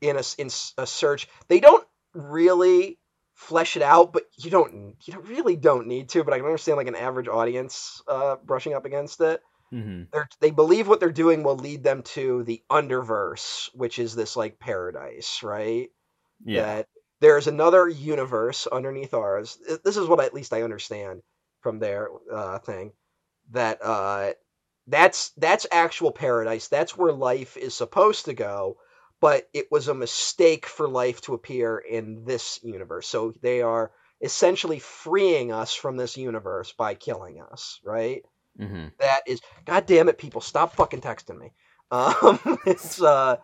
in a in a search. They don't really flesh it out, but you don't you don't really don't need to. But I can understand like an average audience uh, brushing up against it. hmm They're, they believe what they're doing will lead them to the underverse, which is this like paradise, right? Yeah. that there's another universe underneath ours. This is what at least I understand from their uh, thing that uh, that's that's actual paradise. That's where life is supposed to go, but it was a mistake for life to appear in this universe. So they are essentially freeing us from this universe by killing us, right? hmm That is, god damn it, people, stop fucking texting me. [laughs] Um, it's uh,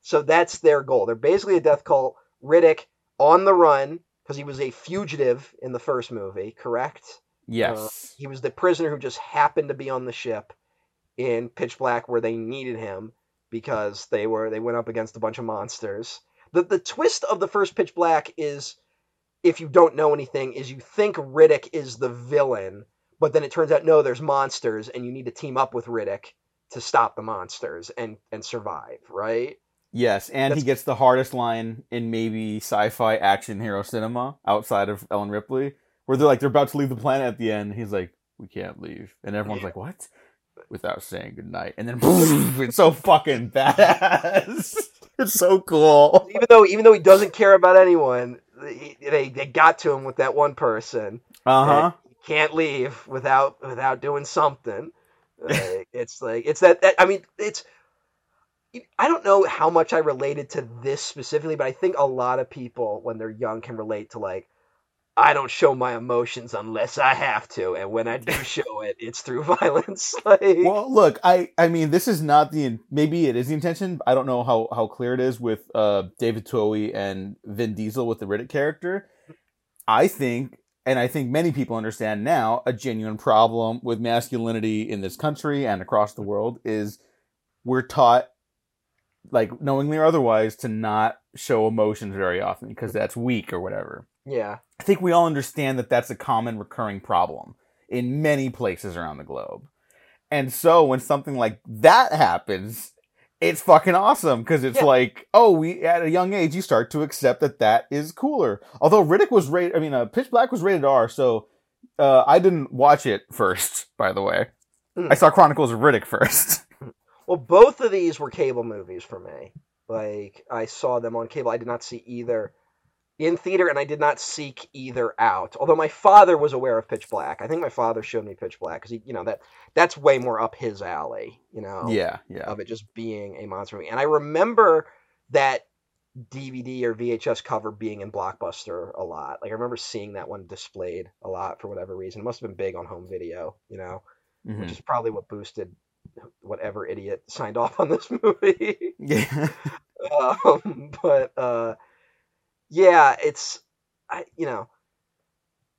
so that's their goal. They're basically a death cult. Riddick on the run because he was a fugitive in the first movie, correct? Yes. He was the prisoner who just happened to be on the ship in Pitch Black where they needed him because they were they went up against a bunch of monsters. The the twist of the first Pitch Black is if you don't know anything is you think Riddick is the villain, but then it turns out no, there's monsters and you need to team up with Riddick to stop the monsters and and survive, right? Yes, and he gets the hardest line in maybe sci-fi action hero cinema outside of Ellen Ripley, where they're like they're about to leave the planet at the end. He's like, "We can't leave," and everyone's Yeah. like, "What?" Without saying goodnight, and then [laughs] it's so fucking badass. [laughs] It's so cool. Even though even though he doesn't care about anyone, they they, they got to him with that one person. Uh huh. can't leave without without doing something. Like, [laughs] it's like it's that, that I mean it's I don't know how much I related to this specifically, but I think a lot of people when they're young can relate to like I don't show my emotions unless I have to, and when I do [laughs] show it, it's through [laughs] violence. [laughs] like Well, look, I I mean, this is not the maybe it is the intention. I don't know how how clear it is with uh David Twohy and Vin Diesel with the Riddick character. I think, and I think many people understand now, a genuine problem with masculinity in this country and across the world is we're taught, like knowingly or otherwise, to not show emotions very often because that's weak or whatever. yeah, I think we all understand that that's a common recurring problem in many places around the globe. And so when something like that happens, it's fucking awesome because it's Yeah. like, oh, we at a young age you start to accept that that is cooler. Although Riddick was rated, I mean, uh, Pitch Black was rated R, so uh, I didn't watch it first. By the way, Hmm. I saw Chronicles of Riddick first. [laughs] Well, both of these were cable movies for me. Like I saw them on cable. I did not see either in theater, and I did not seek either out. Although my father was aware of Pitch Black. I think my father showed me Pitch Black because he, you know, that that's way more up his alley. You know, yeah, yeah. of it just being a monster movie. And I remember that DVD or VHS cover being in Blockbuster a lot. Like I remember seeing that one displayed a lot for whatever reason. It must have been big on home video. You know Mhm. which is probably what boosted whatever idiot signed off on this [laughs] movie. Yeah. [laughs] um, but uh, yeah, it's I you know,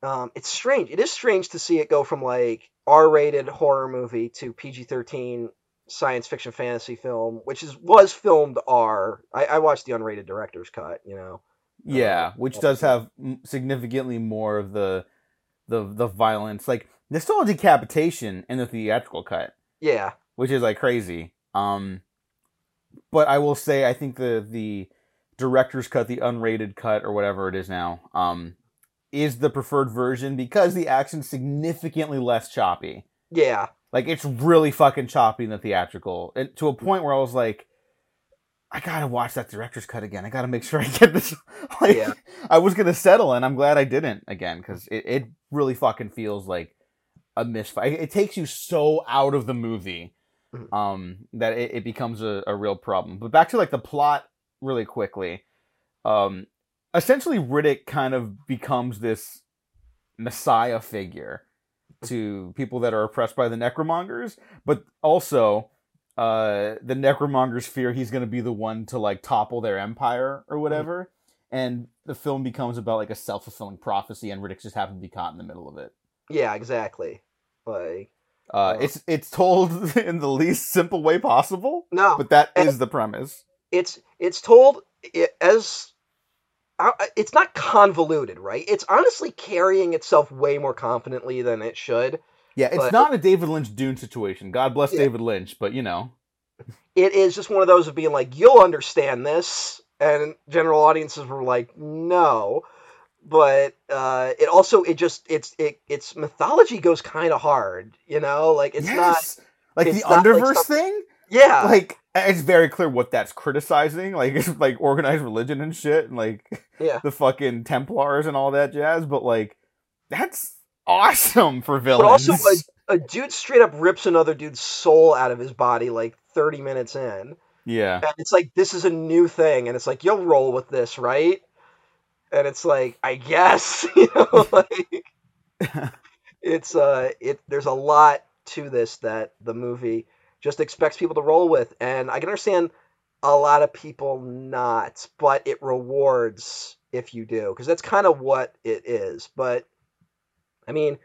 um, it's strange. It is strange to see it go from like R-rated horror movie to PG-13 science fiction fantasy film, which is was filmed R. I, I watched the unrated director's cut. You know, Yeah, which does have significantly more of the the the violence. Like there's still a decapitation in the theatrical cut, yeah, which is like crazy. Um, but I will say I think the the director's cut, the unrated cut or whatever it is now, um, is the preferred version because the action's significantly less choppy. yeah, Like it's really fucking choppy in the theatrical, and to a point where I was like, I gotta watch that director's cut again. I gotta make sure I get this. [laughs] like, Yeah. I was gonna settle, and I'm glad I didn't again because it, it really fucking feels like a misfire. It takes you so out of the movie Mhm. um, that it, it becomes a, a real problem. But back to like the plot really quickly. Um, essentially, Riddick kind of becomes this messiah figure to people that are oppressed by the necromongers, but also uh, the necromongers fear he's going to be the one to like topple their empire or whatever. And the film becomes about like a self fulfilling prophecy, and Riddick just happens to be caught in the middle of it. yeah, exactly. Like Uh, Oh. it's it's told [laughs] in the least simple way possible, no, but that is the premise. It's it's told as it's not convoluted, right? It's honestly carrying itself way more confidently than it should. Yeah, it's But- not a David Lynch Dune situation. God bless Yeah. David Lynch, but you know, It is just one of those of being like, you'll understand this, and general audiences were like, no. But uh, it also it just it's it its mythology goes kind of hard, you know. Like it's not like it's the not like Underverse some- thing. Yeah. Like it's very clear what that's criticizing. Like [laughs] it's like organized religion and shit, and like yeah. [laughs] the fucking Templars and all that jazz. But like that's awesome for villains. But also, a, a dude straight up rips another dude's soul out of his body like 30 minutes in. yeah, And it's like, this is a new thing. And it's like, you'll roll with this, right? And it's like, I guess, [laughs] you know, like, it's, uh, it, there's a lot to this that the movie just expects people to roll with. And I can understand a lot of people not, but it rewards if you do, because that's kind of what it is. But, I mean,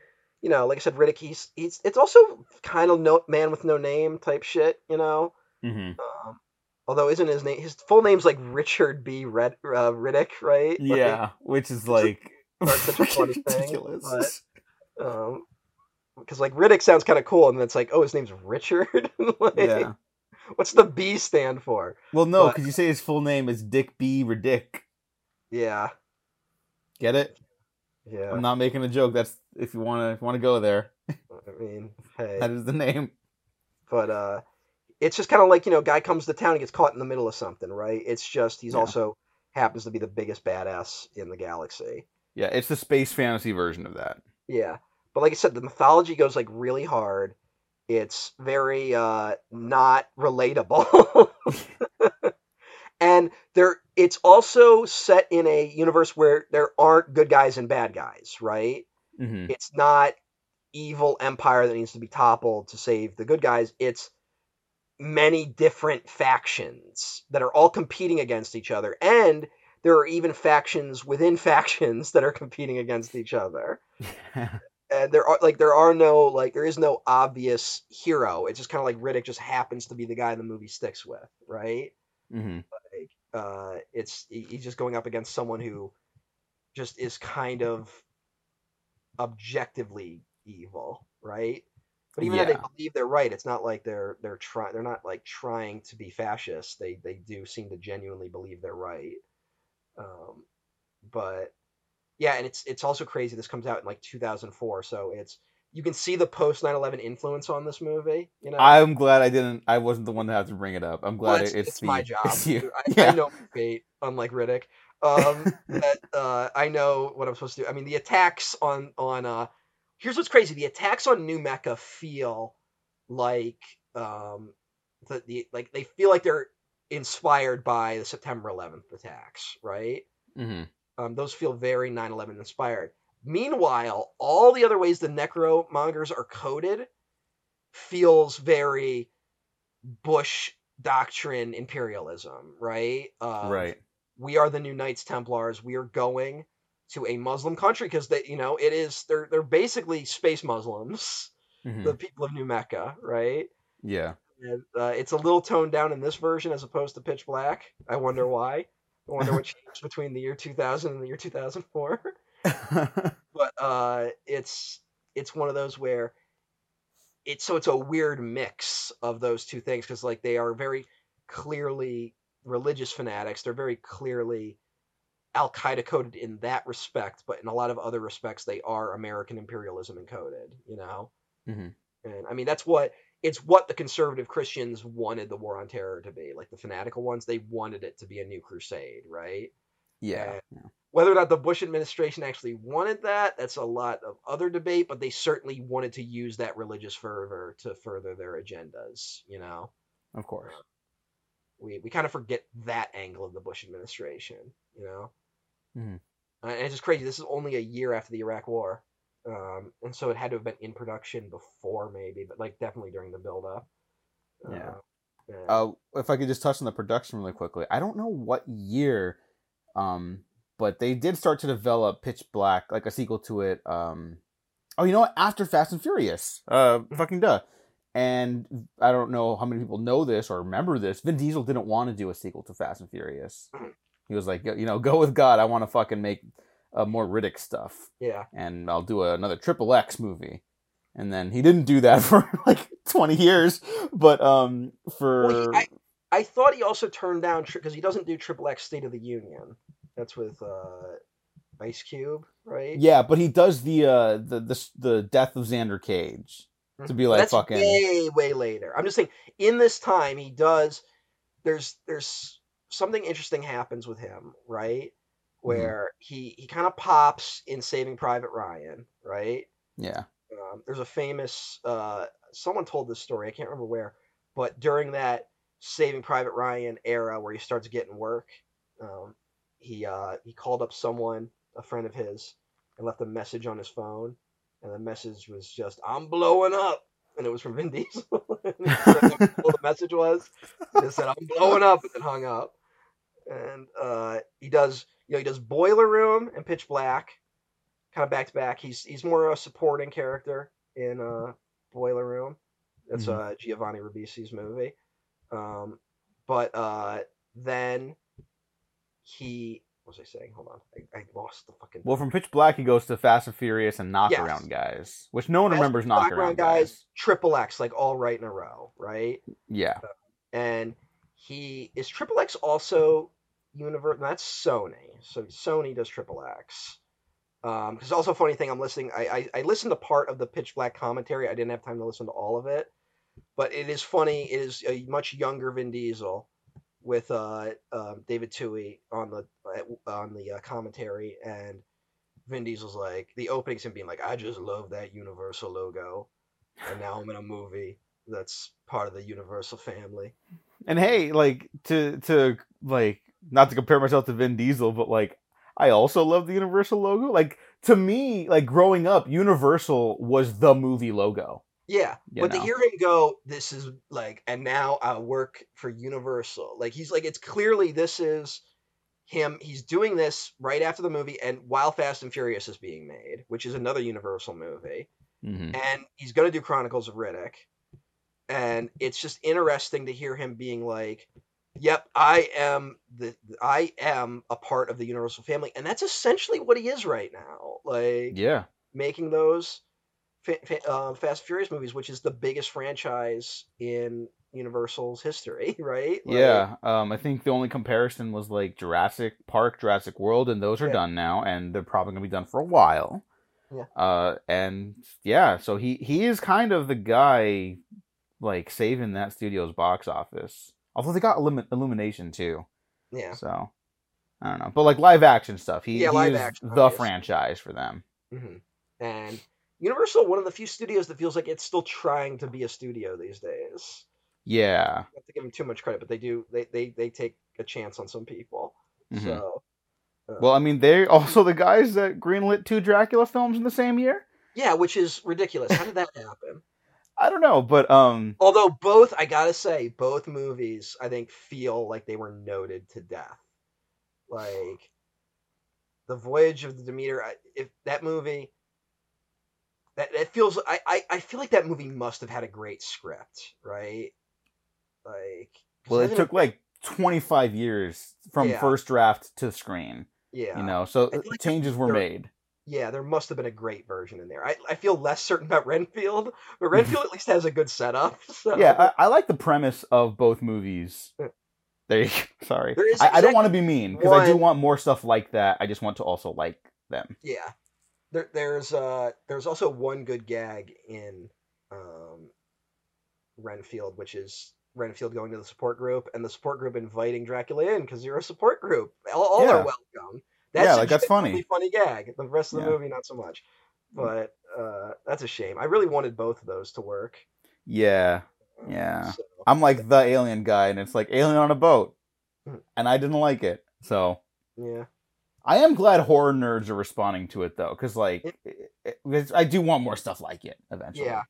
you know, like I said, Riddick, he's, he's, it's also kind of no man with no name type shit, you know? Mm-hmm. Um, although isn't his name his full name's like Richard B. Red, uh, Riddick, right? Like, yeah, which is like such a [laughs] funny thing, ridiculous. um, because like Riddick sounds kind of cool, and then it's like, oh, his name's Richard. [laughs] like, yeah. What's the B stand for? Well, no, because you say his full name is Dick B. Riddick. Yeah, Get it? yeah. I'm not making a joke. That's if you want to if you want to go there. I mean, hey, That is the name. but uh, it's just kind of like you know, guy comes to town, and gets caught in the middle of something, right? It's just he's Yeah. also happens to be the biggest badass in the galaxy. Yeah, it's the space fantasy version of that. Yeah. But like I said, the mythology goes like really hard. It's very uh not relatable. [laughs] and there it's also set in a universe where there aren't good guys and bad guys, right? hmm It's not evil empire that needs to be toppled to save the good guys. It's many different factions that are all competing against each other and there are even factions within [laughs] factions that are competing against each other [laughs] and there are like there are no like there is no obvious hero. It's just kind of like Riddick just happens to be the guy the movie sticks with, right? hmm Like uh, it's he's just going up against someone who just is kind of objectively evil, right? But even though Yeah. they believe they're right, it's not like they're they're trying they're not like trying to be fascist. They they do seem to genuinely believe they're right. Um, but yeah, and it's it's also crazy. This comes out in like 2004, so it's you can see the post 9/11 influence on this movie. You know, I'm glad I didn't. I wasn't the one that had to bring it up. I'm glad Well, it, it's, the, my job. It's. I, yeah. I know my fate, unlike Riddick. Um, [laughs] that uh, I know what I'm supposed to do. I mean, the attacks on on uh, here's what's crazy: the attacks on New Mecca feel like um, the, the like they feel like they're inspired by the September 11th attacks, right? hmm Um, those feel very 9/11 inspired. Meanwhile, all the other ways the necromongers are coded feels very Bush doctrine imperialism, right? Um, right. We are the new Knights Templars. We are going to a Muslim country because they, you know, it is they're they're basically space Muslims, hmm the people of New Mecca, right? Yeah. And, uh, it's a little toned down in this version as opposed to Pitch Black. I wonder why. I wonder what changed between the year 2000 and the year 2004 [laughs] but uh it's it's one of those where it's so it's a weird mix of those two things because like they are very clearly religious fanatics. They're very clearly al qaeda coded in that respect but in a lot of other respects they are american imperialism encoded you know? Mhm. and i mean that's what it's what the conservative christians wanted the war on terror to be like the fanatical ones they wanted it to be a new crusade right yeah. whether or not the Bush administration actually wanted that, that's a lot of other debate, but they certainly wanted to use that religious fervor to further their agendas, you know. Of course. We we kind of forget that angle of the Bush administration, you know. Mhm. Uh, and it's just crazy. This is only a year after the Iraq War. Um, and so it had to have been in production before maybe, but like definitely during the build up. Yeah. yeah. Uh, if I could just touch on the production really quickly, I don't know what year, um, but they did start to develop Pitch Black, like a sequel to it. Um, oh, you know what? After Fast and Furious, uh, fucking duh. And I don't know how many people know this or remember this. Vin Diesel didn't want to do a sequel to Fast and Furious. He was like, you know, go with God. I want to fucking make uh, more Riddick stuff, yeah. and I'll do another Triple X movie. And then he didn't do that [laughs] for like twenty years, but um, for Well, he, I, I thought he also turned down because he doesn't do Triple X State of the Union. That's with uh, Ice Cube, right? Yeah, but he does the uh the the, the death of Xander Cage. to be like That's fucking. way way later. I'm just saying in this time he does there's there's something interesting happens with him, right? Mm-hmm. Where he he kind of pops in Saving Private Ryan, right? Yeah. Um, there's a famous uh, someone told this story. I can't remember where, but during that Saving Private Ryan era where he starts getting work, um, he uh, he called up someone, a friend of his, and left a message on his phone, and the message was just "I'm blowing up," and it was from Vin [laughs] Diesel. and he said what the message was, he just said "I'm blowing up," and then hung up. And uh, he does, you know, he does Boiler Room and Pitch Black, kind of back to back. He's he's more a supporting character in uh, Boiler Room. That's Mhm. uh, Giovanni Ribisi's movie. Um, but uh, then he what was I saying? Hold on, I, I lost the fucking. Well, from Pitch Black, he goes to Fast and Furious and Knockaround Yes. Guys, which no one Fast remembers and Knock Black Around guys, Guys. Triple X, like all right in a row, right? Yeah. And he is Triple X also universe. That's Sony, so Sony does Triple X. Um, because also a funny thing, I'm listening. I, I I listened to part of the Pitch Black commentary. I didn't have time to listen to all of it, but it is funny. It is a much younger Vin Diesel with uh, um David Twohy on the on the uh, commentary, and Vin Diesel's like the opening's him being like, "I just love that Universal logo, and now I'm in a movie that's part of the Universal family." And hey, like to to like not to compare myself to Vin Diesel, but like I also love the Universal logo. Like to me, like growing up, Universal was the movie logo. Yeah, but know? to hear him go, this is like, and now I work for Universal. Like he's like, it's clearly this is him. He's doing this right after the movie, and while Fast and Furious is being made, which is another Universal movie, hmm and he's gonna do Chronicles of Riddick, and it's just interesting to hear him being like, "Yep, I am the I am a part of the Universal family," and that's essentially what he is right now. Like, Yeah. making those fa- fa- uh, Fast Furious movies, which is the biggest franchise in Universal's history, [laughs] right? Like, Yeah, um, I think the only comparison was like Jurassic Park, Jurassic World, and those are Yeah. done now, and they're probably gonna be done for a while. Yeah. Uh, and yeah, so he he is kind of the guy, like saving that studio's box office. Although they got Illumi- Illumination too, yeah, so I don't know. But like live action stuff, he, Yeah, he is action, the obviously. franchise for them. hmm and Universal, one of the few studios that feels like it's still trying to be a studio these days. Yeah. Not to give them too much credit, but they do. They they they take a chance on some people. Mhm. So uh, Well, I mean, they're also the guys that greenlit two Dracula films in the same year. yeah, which is ridiculous. How did that [laughs] happen? I don't know, but um, Although both, I gotta say, both movies I think feel like they were noted to death. Like the Voyage of the Demeter, I, if that movie, that it feels, I, I I feel like that movie must have had a great script, right? Like well, it took like 25 years from Yeah. first draft to screen. yeah, you know so like changes were made yeah, there must have been a great version in there. I, I feel less certain about Renfield, but Renfield at least has a good setup. [laughs] So. yeah I, I like the premise of both movies there you go. [laughs] sorry is I, I don't want to be mean because i do want more stuff like that i just want to also like them Yeah. There, there's uh there's also one good gag in um Renfield, which is Renfield going to the support group and the support group inviting Dracula in because you're a support group. All, all Yeah. are welcome. That's Yeah, like, that's funny. funny gag. The rest of the Yeah. movie, not so much. But uh, that's a shame. I really wanted both of those to work. yeah Um, Yeah. so- i'm like the alien guy and it's like alien on a boat Mhm. and i didn't like it so yeah. i am glad horror nerds are responding to it though because like it, it, it's- i do want more stuff like it eventually Yeah.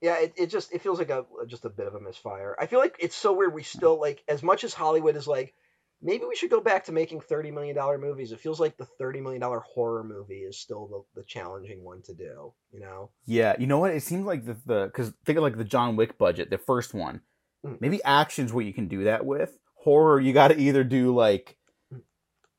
Yeah, it, it just it feels like a just a bit of a misfire. I feel like it's so weird we still like as much as Hollywood is like maybe we should go back to making 30 million dollar movies. It feels like the 30 million dollar horror movie is still the, the challenging one to do, you know. Yeah, you know what? It seems like the the because think of like the John Wick budget, the first one. Mm. Maybe action's what you can do that with. Horror, you got to either do like Mm.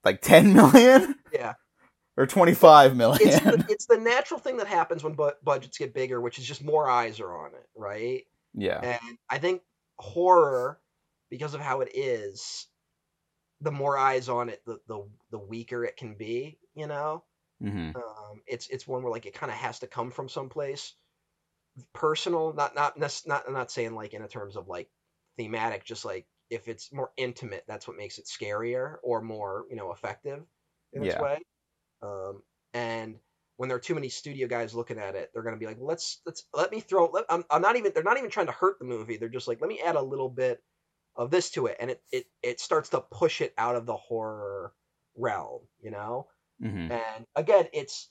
like ten million Yeah. [laughs] or 25 million. It's the, it's the natural thing that happens when bu- budgets get bigger, which is just more eyes are on it, right? yeah, And I think horror because of how it is the more eyes on it, the the, the weaker it can be, you know. hmm Um, it's it's one where like it kind of has to come from someplace. personal, not not not not saying like in a terms of like thematic, just like if it's more intimate, that's what makes it scarier or more you know effective in its Yeah. way. Um, and when there are too many studio guys looking at it, they're gonna be like, let's let's let me throw. Let, I'm I'm not even they're not even trying to hurt the movie. They're just like, let me add a little bit of this to it, and it it it starts to push it out of the horror realm, you know. hmm And again, it's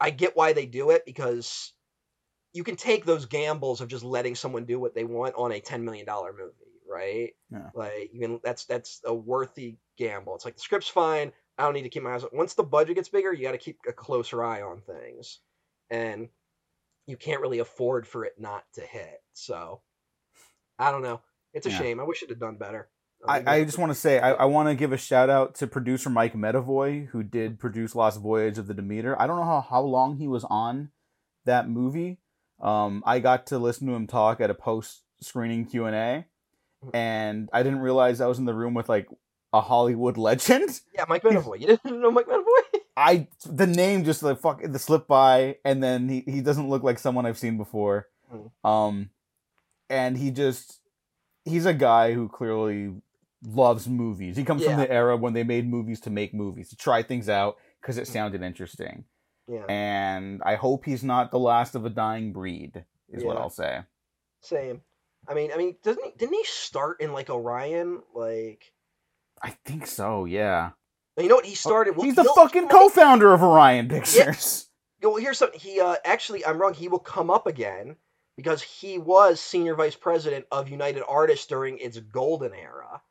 I get why they do it because you can take those gambles of just letting someone do what they want on a ten million dollar movie, right? Yeah. Like you can that's that's a worthy gamble. It's like the script's fine. I don't need to keep my eyes on. Once the budget gets bigger, you got to keep a closer eye on things, and you can't really afford for it not to hit. So I don't know. It's a Yeah. shame. I wish it had done better. I, I just want to say I, I want to give a shout out to producer Mike Medavoy who did produce Lost Voyage of the Demeter. I don't know how, how long he was on that movie. Um, I got to listen to him talk at a post screening Q and A, and I didn't realize I was in the room with like a Hollywood [laughs] legend. yeah, Mike Medavoy. You didn't know Mike Medavoy? [laughs] I the name just like fuck the slip by, and then he he doesn't look like someone I've seen before. Hmm. Um, and he just he's a guy who clearly loves movies. He comes from the era when they made movies to make movies to try things out because it sounded interesting. yeah. And I hope he's not the last of a dying breed. Is what I'll say. Same. I mean, I mean, doesn't he? Didn't he start in like Orion? Like, I think so. Yeah. you know what? He started. well, he's the fucking co-founder of Orion Pictures. Well, here's something. He uh, actually, I'm wrong. He will come up again because he was senior vice president of United Artists during its golden era.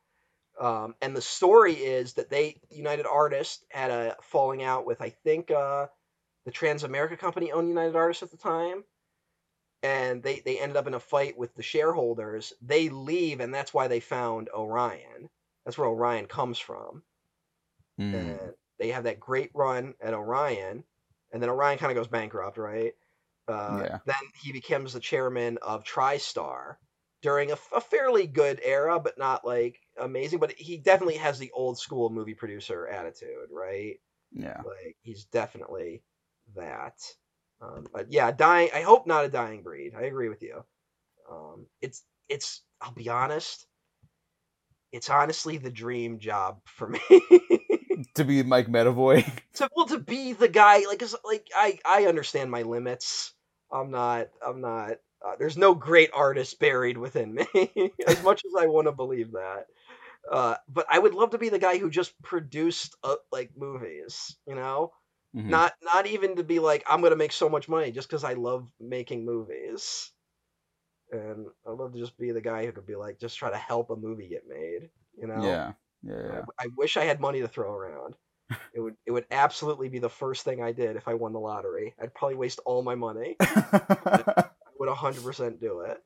Um, and the story is that they United Artists had a falling out with I think uh, the Transamerica company owned United Artists at the time, and they they ended up in a fight with the shareholders. They leave, and that's why they found Orion. That's where Orion comes from Hmm. and they have that great run at Orion, and then Orion kind of goes bankrupt, right? Uh, Yeah. Then he becomes the chairman of TriStar during a, a fairly good era, but not like amazing. But he definitely has the old school movie producer attitude, right? Yeah. Like he's definitely that. Um, but yeah, dying. I hope not a dying breed. I agree with you. Um, it's it's. I'll be honest. It's honestly the dream job for me. [laughs] To be Mike Medavoy. to well to be the guy like like I I understand my limits. I'm not I'm not uh, there's no great artist buried within me [laughs] as much as I want to believe that. Uh, but I would love to be the guy who just produced uh, like movies, you know, Mhm. not not even to be like I'm gonna make so much money just because I love making movies. And I'd love to just be the guy who could be like just try to help a movie get made, you know. Yeah. Yeah. yeah. I, I wish I had money to throw around. [laughs] It would it would absolutely be the first thing I did if I won the lottery. I'd probably waste all my money. [laughs] I would hundred percent do it.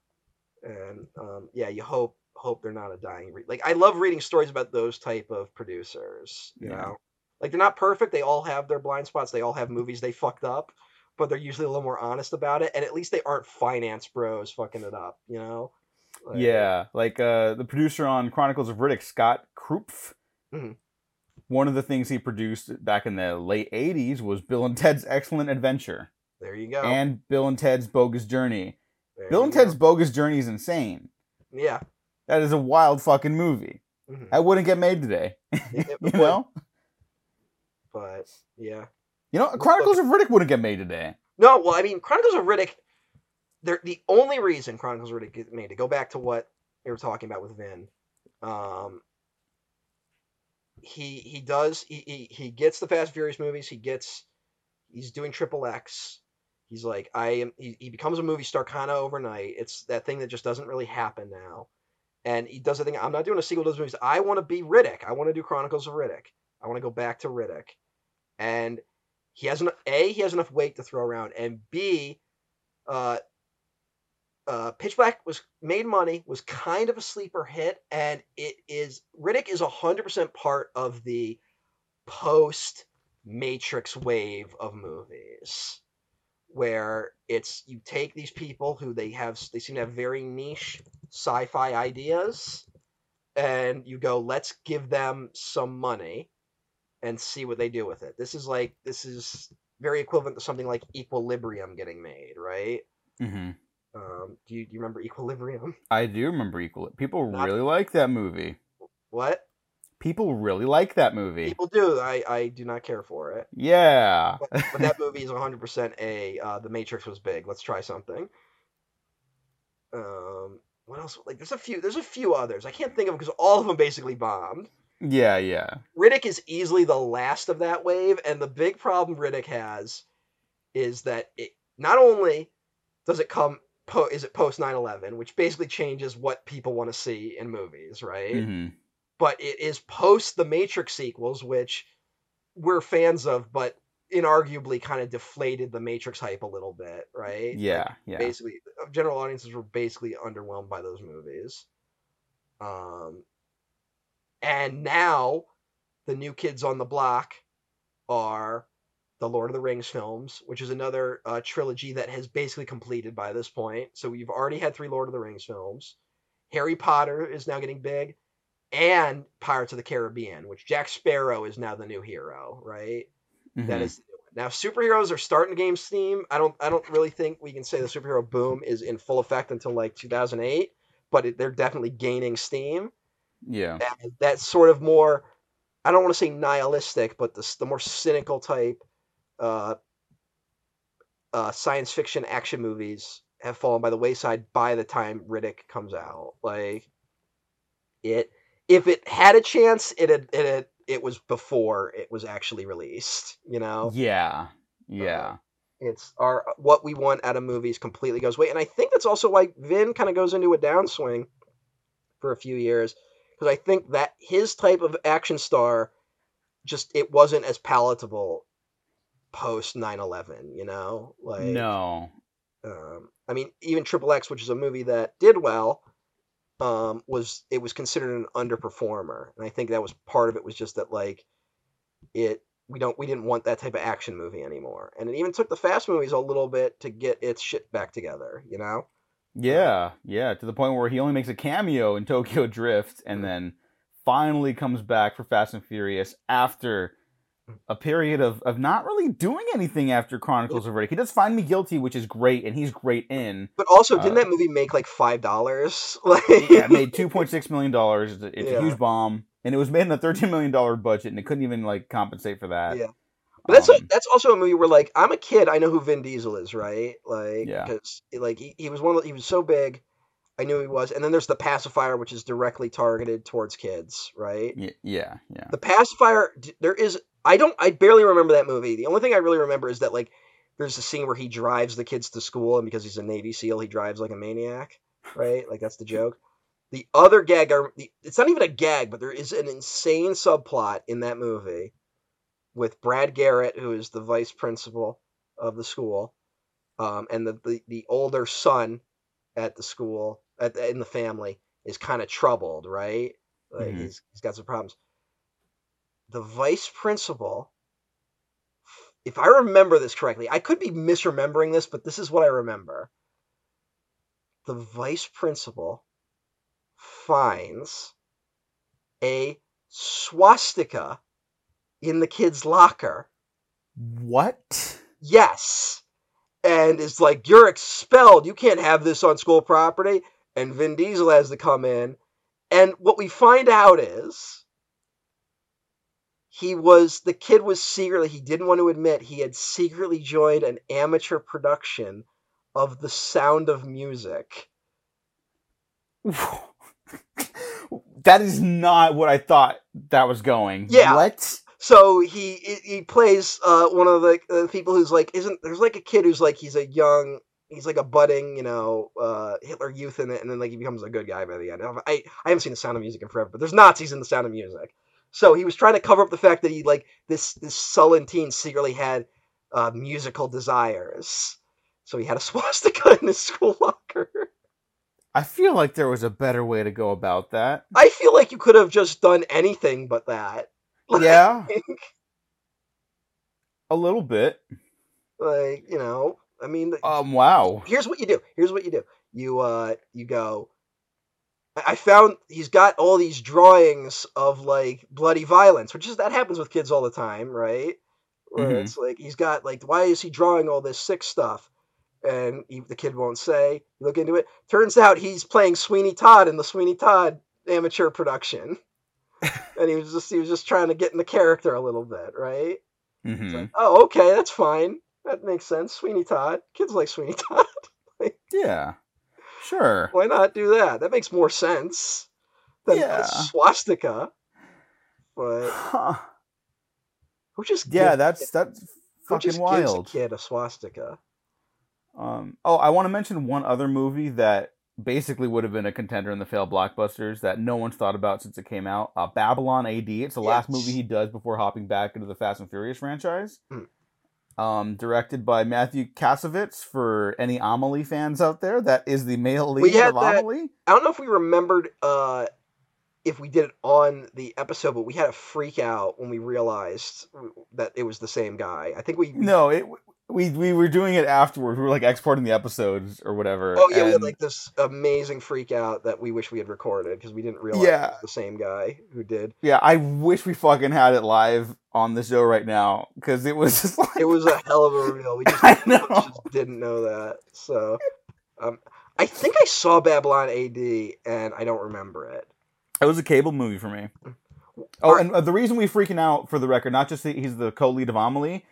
And um, yeah, you hope hope they're not a dying breed. Like I love reading stories about those type of producers. You Yeah. know, like they're not perfect. They all have their blind spots. They all have movies they fucked up, but they're usually a little more honest about it. And at least they aren't finance bros fucking it up. You know. Like, Yeah, like uh, the producer on Chronicles of Riddick, Scott Kroopf. Mhm. One of the things he produced back in the late '80s was Bill and Ted's Excellent Adventure There you go. and Bill and Ted's Bogus Journey. There Bill and go. Ted's Bogus Journey is insane. Yeah. That is a wild fucking movie. mhm. That wouldn't get made today. [laughs] [laughs] You would, know, But yeah. you know, Chronicles of Riddick wouldn't get made today. No, well, I mean, Chronicles of Riddick. They're the only reason Chronicles of Riddick get made to go back to what they were talking about with Vin. Um, he he does he, he he gets the Fast Furious movies. He gets he's doing Triple X. He's like I am. He, he becomes a movie star kind of overnight. It's that thing that just doesn't really happen now. And he does the thing. I'm not doing a sequel to those movies. I want to be Riddick. I want to do Chronicles of Riddick. I want to go back to Riddick. And he has enough. A he has enough weight to throw around, and B, uh, uh, Pitch Black was made money, was kind of a sleeper hit, and it is Riddick is hundred percent part of the post Matrix wave of movies, where it's you take these people who they have they seem to have very niche sci-fi ideas, and you go let's give them some money and see what they do with it. This is like this is very equivalent to something like Equilibrium getting made, right? hmm Um, do you do you remember Equilibrium? [laughs] I do remember Equilibrium. People Not- really like that movie. What People really like that movie. people do, I I do not care for it. Yeah. But, but that [laughs] movie is 100% a uh, The Matrix was big. Let's try something. Um, what else? Like, there's a few. There's a few others. I can't think of because all of them basically bombed. yeah, yeah. Riddick is easily the last of that wave, and the big problem Riddick has is that it not only does it come po- is it post 9/11, which basically changes what people want to see in movies, right? hmm But it is post the Matrix sequels, which we're fans of, but inarguably kind of deflated the Matrix hype a little bit, right? Yeah, yeah. basically general audiences were basically underwhelmed by those movies um and now the new kids on the block are the lord of the rings films which is another uh, trilogy that has basically completed by this point so we've already had three lord of the rings films harry potter is now getting big and pirates of the caribbean which jack sparrow is now the new hero right that Mhm. is the new one. now superheroes are starting to gain steam. I don't I don't really think we can say the superhero boom is in full effect until like 2008, but it, they're definitely gaining steam. yeah. And that's sort of more I don't want to say nihilistic, but the the more cynical type uh, uh, science fiction action movies have fallen by the wayside by the time Riddick comes out. Like it if it had a chance, it had, it had, it was before it was actually released, you know Yeah. Yeah. it's our what we want out of movies completely goes away and i think that's also why vin kind of goes into a downswing for a few years because i think that his type of action star just it wasn't as palatable post 9-11 you know like no. um, i mean even triple x which is a movie that did well um, was it was considered an underperformer and i think that was part of it was just that like it we don't we didn't want that type of action movie anymore and it even took the fast movies a little bit to get its shit back together you know Yeah, yeah, to the point where he only makes a cameo in Tokyo Drift and then finally comes back for Fast and Furious after a period of, of not really doing anything after Chronicles of Riddick. He does Find Me Guilty, which is great, and he's great in. but also didn't Uh, that movie make like five dollars [laughs] like Yeah, it made $2.6 million. It's, a, it's Yeah. a huge bomb. And it was made in a $13 million budget, and it couldn't even like compensate for that. Yeah. But that's Um, that's also a movie where like I'm a kid, I know who Vin Diesel is, right? Like, Yeah. because like he, he was one of the, he was so big, I knew he was. And then there's the pacifier, which is directly targeted towards kids, right? yeah, yeah. The pacifier, there is I don't I barely remember that movie. The only thing I really remember is that like there's a scene where he drives the kids to school, and because he's a Navy SEAL, he drives like a maniac, right? Like that's the joke. The other gag, I- the, it's not even a gag, but there is an insane subplot in that movie with Brad Garrett, who is the vice principal of the school, um, and the, the the older son at the school at the, in the family is kind of troubled, right? Like Mhm. he's he's got some problems. The vice principal, if I remember this correctly, I could be misremembering this, but this is what I remember. The vice principal finds a swastika in the kid's locker. What? Yes. And is like, you're expelled. You can't have this on school property. And Vin Diesel has to come in. And what we find out is he was, the kid was secretly, he didn't want to admit, he had secretly joined an amateur production of The Sound of Music. [laughs] that is not what I thought that was going. Yeah. What? So he he plays uh, one of the uh, people who's like isn't there's like a kid who's like he's a young he's like a budding you know uh, Hitler Youth in it and then like he becomes a good guy by the end. I I haven't seen The Sound of Music in forever, but there's Nazis in The Sound of Music. So he was trying to cover up the fact that he like this this sullen teen secretly had uh, musical desires. So he had a [laughs] swastika in his school locker. I feel like there was a better way to go about that. I feel like you could have just done anything but that. [laughs] Like, Yeah. a little bit. Like you know, I mean, Um. Wow. here's what you do. Here's what you do. You uh you go I found he's got all these drawings of like bloody violence, which is that happens with kids all the time, right? Where Mhm. it's like he's got like why is he drawing all this sick stuff? and he, the kid won't say. Look into it. Turns out he's playing Sweeney Todd in the Sweeney Todd amateur production, [laughs] and he was just he was just trying to get in the character a little bit, right? hmm Like, oh, okay, that's fine. That makes sense. Sweeney Todd. Kids like Sweeney [laughs] Todd. Yeah. Sure. Why not do that? That makes more sense than Yeah. a swastika. But Huh. who just Yeah, that's that's who fucking just gives a wild. kid a swastika? Um, oh, I want to mention one other movie that basically would have been a contender in the failed blockbusters that no one's thought about since it came out. Uh, Babylon AD. It's the last movie he does before hopping back into the Fast and Furious franchise. Hmm. Um, directed by Matthew Kassovitz. For any Amelie fans out there, that is the male lead of that- Amelie. I don't know if we remembered uh, if we did it on the episode, but we had a freak out when we realized that it was the same guy. I think we. No, it. We, we were doing it afterwards. We were like exporting the episodes or whatever. Oh yeah, we had like this amazing freak out that we wish we had recorded because we didn't realize Yeah. it was the same guy who did. Yeah, I wish we fucking had it live on the show right now because it was just like It was a hell of a reveal. We [laughs] just, I know. just didn't know that. So, um, I think I saw Babylon AD and I don't remember it. it was a cable movie for me. Oh, and uh, the reason we freaking out for the record, not just that he's the co-lead of Amelie,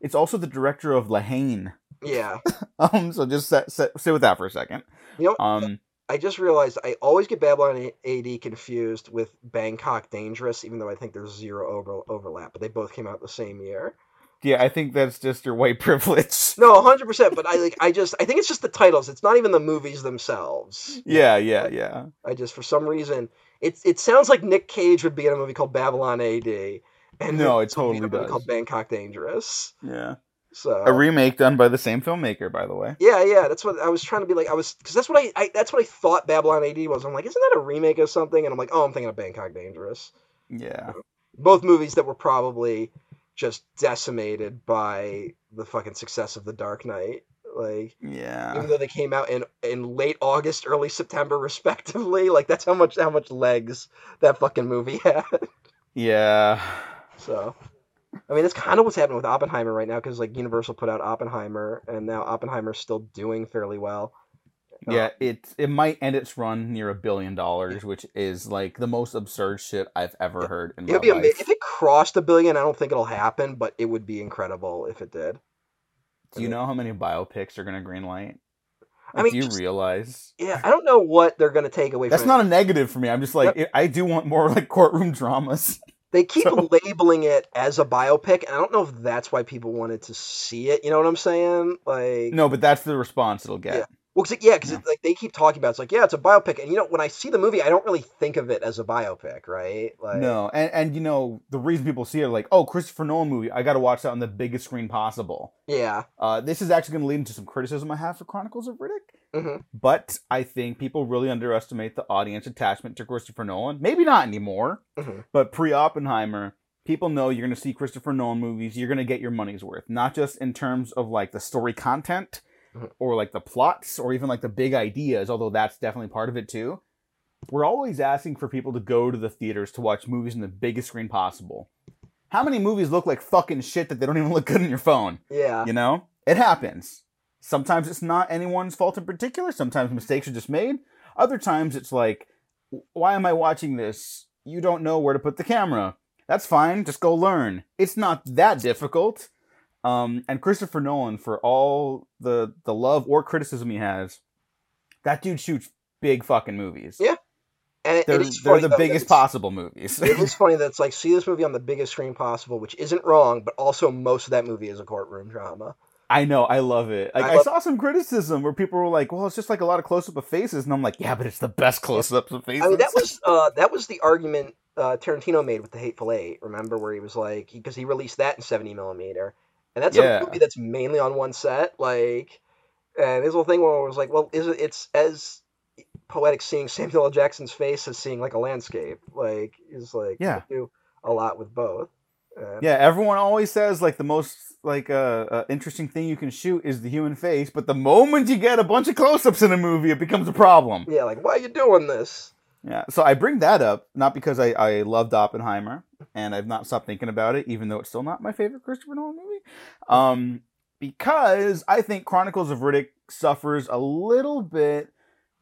it's also the director of La Haine. Yeah, [laughs] Um, so just sit, sit, sit with that for a second. you know, Um, I just realized I always get Babylon AD confused with Bangkok Dangerous, even though I think there's zero over, overlap. But they both came out the same year. yeah, I think that's just your white [laughs] privilege. No, hundred percent. But I like, I just, I think it's just the titles. It's not even the movies themselves. Yeah, yeah, yeah. I just, for some reason, it it sounds like Nick Cage would be in a movie called Babylon AD. And No, it Vince would be in totally does. Called Bangkok Dangerous. Yeah. So A remake done by the same filmmaker, by the way. Yeah, yeah, that's what I was trying to be like. I was because that's what I, I that's what I thought Babylon AD was. I'm like, isn't that a remake of something? And I'm like, oh, I'm thinking of Bangkok Dangerous. Yeah. Both movies that were probably just decimated by the fucking success of The Dark Knight. Like, Yeah. even though they came out in in late August, early September, [laughs] respectively, like that's how much how much legs that fucking movie had. Yeah. So, I mean, that's kind of what's happening with Oppenheimer right now because like Universal put out Oppenheimer, and now Oppenheimer's still doing fairly well. Yeah, uh, it it might end its run near a billion dollars, which is like the most absurd shit I've ever heard in It my would be ama- life. if it crossed a billion. I don't think it'll happen, but it would be incredible if it did. Do you know how many biopics are gonna greenlight? I Like, mean, do you just- realize? Yeah, I don't know what they're gonna take away from That's not it. a negative for me. I'm just like I I do want more like courtroom dramas. They keep so- [laughs] labeling it as a biopic, and I don't know if that's why people wanted to see it. You know what I'm saying? Like, No, but that's the response it'll get. Yeah. well, cause it, yeah, because Yeah. like they keep talking about it. it's like, yeah, it's a biopic, and you know, when I see the movie, I don't really think of it as a biopic, right? Like, No, and and you know the reason people see it like, oh, Christopher Nolan movie, I got to watch that on the biggest screen possible. yeah, Uh, this is actually going to lead into some criticism I have for Chronicles of Riddick. Mhm. But I think people really underestimate the audience attachment to Christopher Nolan. Maybe not anymore, Mhm. but pre Oppenheimer, people know you're going to see Christopher Nolan movies. You're going to get your money's worth, not just in terms of like the story content Mhm. or like the plots or even like the big ideas, although that's definitely part of it too. We're always asking for people to go to the theaters to watch movies on the biggest screen possible. How many movies look like fucking shit that they don't even look good on your phone? yeah, You know, it happens. Sometimes it's not anyone's fault in particular. Sometimes mistakes are just made. Other times it's like, why am I watching this? You don't know where to put the camera. That's fine. Just go learn. It's not that difficult. Um, and Christopher Nolan, for all the the love or criticism he has, that dude shoots big fucking movies. Yeah, and it, They're, it they're the biggest possible movies. it is [laughs] funny that it's like see this movie on the biggest screen possible, which isn't wrong, but also most of that movie is a courtroom drama. I know, I love it. Like I I, saw some criticism where people were like, "Well, it's just like a lot of close up of faces," and I'm like, "Yeah, but it's the best close ups of faces." I mean, that was uh, that was the argument uh, Tarantino made with the Hateful Eight. Remember where he was like, because he, released that in seventy millimeter, and that's Yeah. a movie that's mainly on one set. Like, and his whole thing where it was like, well, is it? It's as poetic seeing Samuel L. Jackson's face as seeing like a landscape. Like, is like Yeah. you do a lot with both. And- yeah. Everyone always says like the most like uh, uh, interesting thing you can shoot is the human face, but the moment you get a bunch of close ups in a movie, it becomes a problem. yeah, like why are you doing this? Yeah. So I bring that up not because I I loved Oppenheimer and I've not stopped thinking about it, even though it's still not my favorite Christopher Nolan movie. Um, because I think Chronicles of Riddick suffers a little bit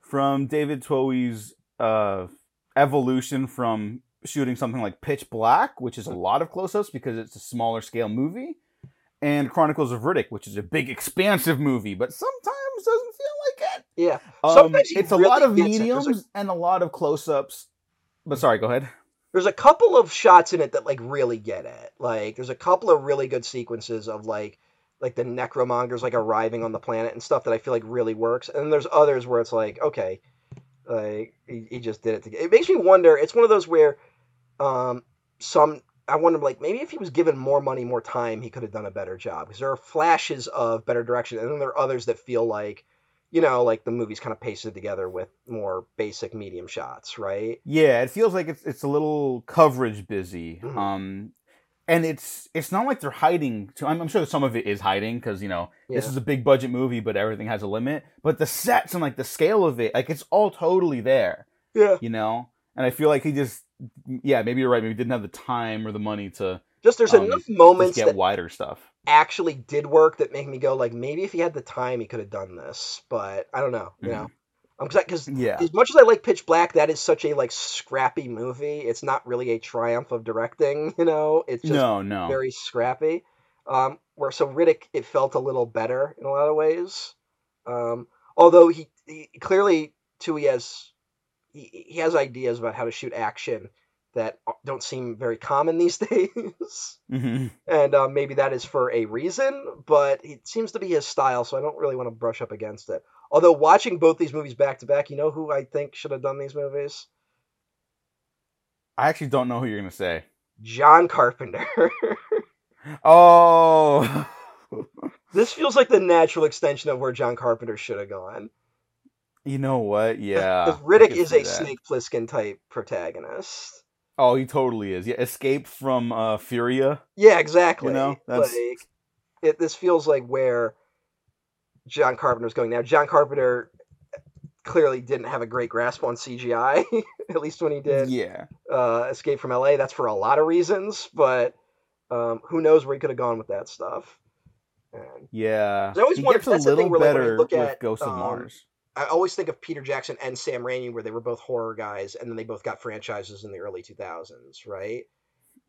from David Twohy's uh, evolution from shooting something like Pitch Black, which is a lot of close-ups because it's a smaller scale movie, and Chronicles of Riddick, which is a big, expansive movie, but sometimes doesn't feel like it. Yeah, Um, it's a lot of gets it. There's mediums and a lot of close-ups. But sorry, go ahead. there's a couple of shots in it that like really get it. Like there's a couple of really good sequences of like like the necromongers like arriving on the planet and stuff that I feel like really works. And then there's others where it's like, okay, like he, he just did it. To, it makes me wonder. It's one of those where um some I wonder like maybe if he was given more money, more time, he could have done a better job. Because there are flashes of better direction, and then there are others that feel like. You know, like the movie's kind of pasted together with more basic medium shots, right? Yeah, it feels like it's it's a little coverage busy. Mhm. Um, and it's it's not like they're hiding. So I'm, I'm sure that some of it is hiding because you know this is a big budget movie, but everything has a limit. But the sets and like the scale of it, like it's all totally there. Yeah. You know, and I feel like he just yeah maybe you're right. Maybe didn't have the time or the money to Just there's Um, enough moments get that wider stuff. actually did work that make me go like maybe if he had the time he could have done this, but I don't know, you Mhm. know. Because Yeah. as much as I like Pitch Black, that is such a like scrappy movie. It's not really a triumph of directing, [laughs] you know. It's just No, no. very scrappy. Um, where so Riddick, it felt a little better in a lot of ways. Um, although he, he clearly too he has he, he has ideas about how to shoot action that don't seem very common these [laughs] days hmm and uh, maybe that is for a reason, but it seems to be his style, so I don't really want to brush up against it. Although watching both these movies back to back, you know who I think should have done these movies? I actually don't know who you're gonna say. John Carpenter. [laughs] Oh. [laughs] this feels like the natural extension of where John Carpenter should have gone. You know what? Yeah. Because Riddick is a that. Snake Plissken type protagonist. Oh, he totally is. Yeah, escape from uh, Furya. Yeah, exactly. You know, that's- like it, this feels like where John Carpenter's going now. John Carpenter clearly didn't have a great grasp on CGI, [laughs] at least when he did Yeah. uh, Escape from LA. That's for a lot of reasons, but um, who knows where he could have gone with that stuff. And Yeah. I always he wondered- gets a little where, like, better look with at, Ghost of um, Mars. I always think of Peter Jackson and Sam Raimi, where they were both horror guys, and then they both got franchises in the early 2000s, right?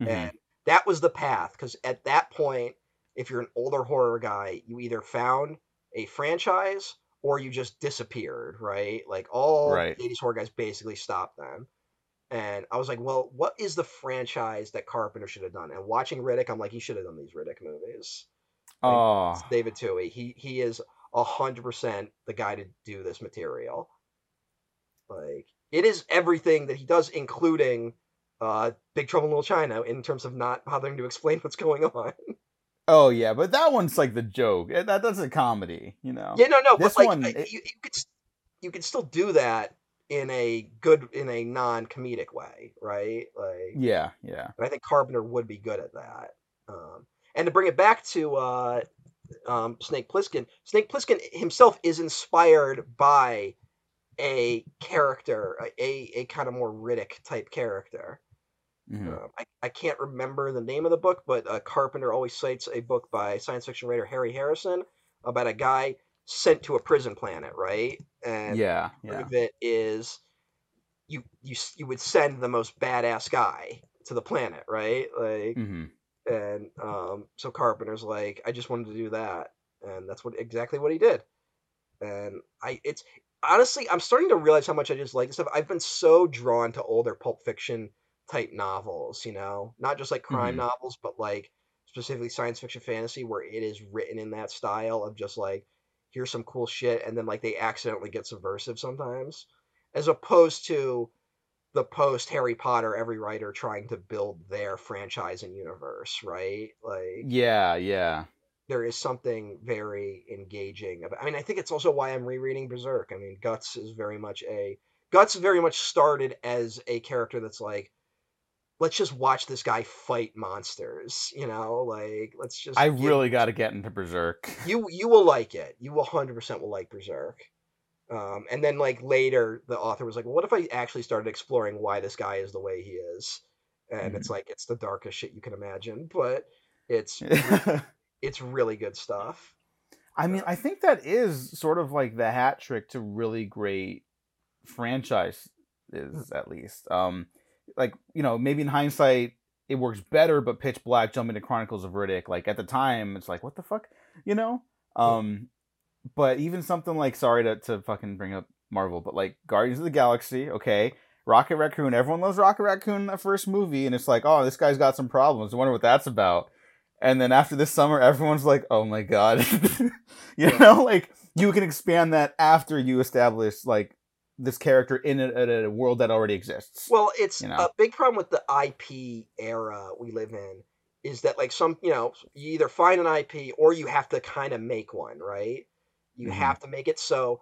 Mhm. And that was the path because at that point, if you're an older horror guy, you either found a franchise or you just disappeared, right? Like all Right. 80s horror guys basically stopped them. And I was like, well, what is the franchise that Carpenter should have done? And watching Riddick, I'm like, he should have done these Riddick movies. Like, Oh. David Twohy. He he is hundred percent the guy to do this material. Like it is everything that he does, including uh, Big Trouble in Little China, in terms of not bothering to explain [laughs] what's going on. Oh yeah, but that one's like the joke. Eh, That that's a comedy, you know. yeah, no, no, This but like one, it- you, you could you could still do that in a good, in a non-comedic way, right? Like, Yeah, yeah. And I think Carpenter would be good at that. Um, and to bring it back to uh, um, Snake Plissken, Snake Plissken himself is inspired by a character, a, a, kind of more Riddick type character. Mhm. Um, I, I can't remember the name of the book, but uh, Carpenter always cites a book by science fiction writer Harry Harrison about a guy sent to a prison planet, right? And Yeah, part yeah. of it is you you you would send the most badass guy to the planet, right? Like, hmm and um, so Carpenter's like, I just wanted to do that, and that's what exactly what he did. And I, it's honestly, I'm starting to realize how much I just like this stuff. I've been so drawn to older Pulp Fiction type novels, you know, not just like crime Mhm. novels, but like specifically science fiction fantasy, where it is written in that style of just like, here's some cool shit, and then like they accidentally get subversive sometimes, as opposed to the post Harry Potter, every writer trying to build their franchise and universe, right? Like Yeah, yeah. there is something very engaging about. I mean, I think it's also why I'm rereading Berserk. I mean, Guts is very much a Guts very much started as a character that's like, let's just watch this guy fight monsters, you know, like let's just. I really got to get into Berserk. you you will like it. You will hundred percent will like Berserk. Um, and then like later, the author was like, well, "What if I actually started exploring why this guy is the way he is?" And Mhm. it's like it's the darkest shit you can imagine, but it's [laughs] it's really good stuff. I mean, I think that is sort of like the hat trick to really great franchise is at least. Um, like you know, maybe in hindsight it works better, but Pitch Black jumping to Chronicles of Riddick, like at the time, it's like what the fuck, you know. Um, but even something like sorry to to fucking bring up Marvel, but like Guardians of the Galaxy, okay. Rocket Raccoon, everyone loves Rocket Raccoon in that first movie, and it's like, oh, this guy's got some problems. I wonder what that's about. And then after this summer, everyone's like, oh my god, [laughs] you know, like you can expand that after you establish like this character in a, in a world that already exists. Well, it's You know? a big problem with the IP era we live in is that like some you know you either find an IP or you have to kind of make one, right? You Mhm. have to make it so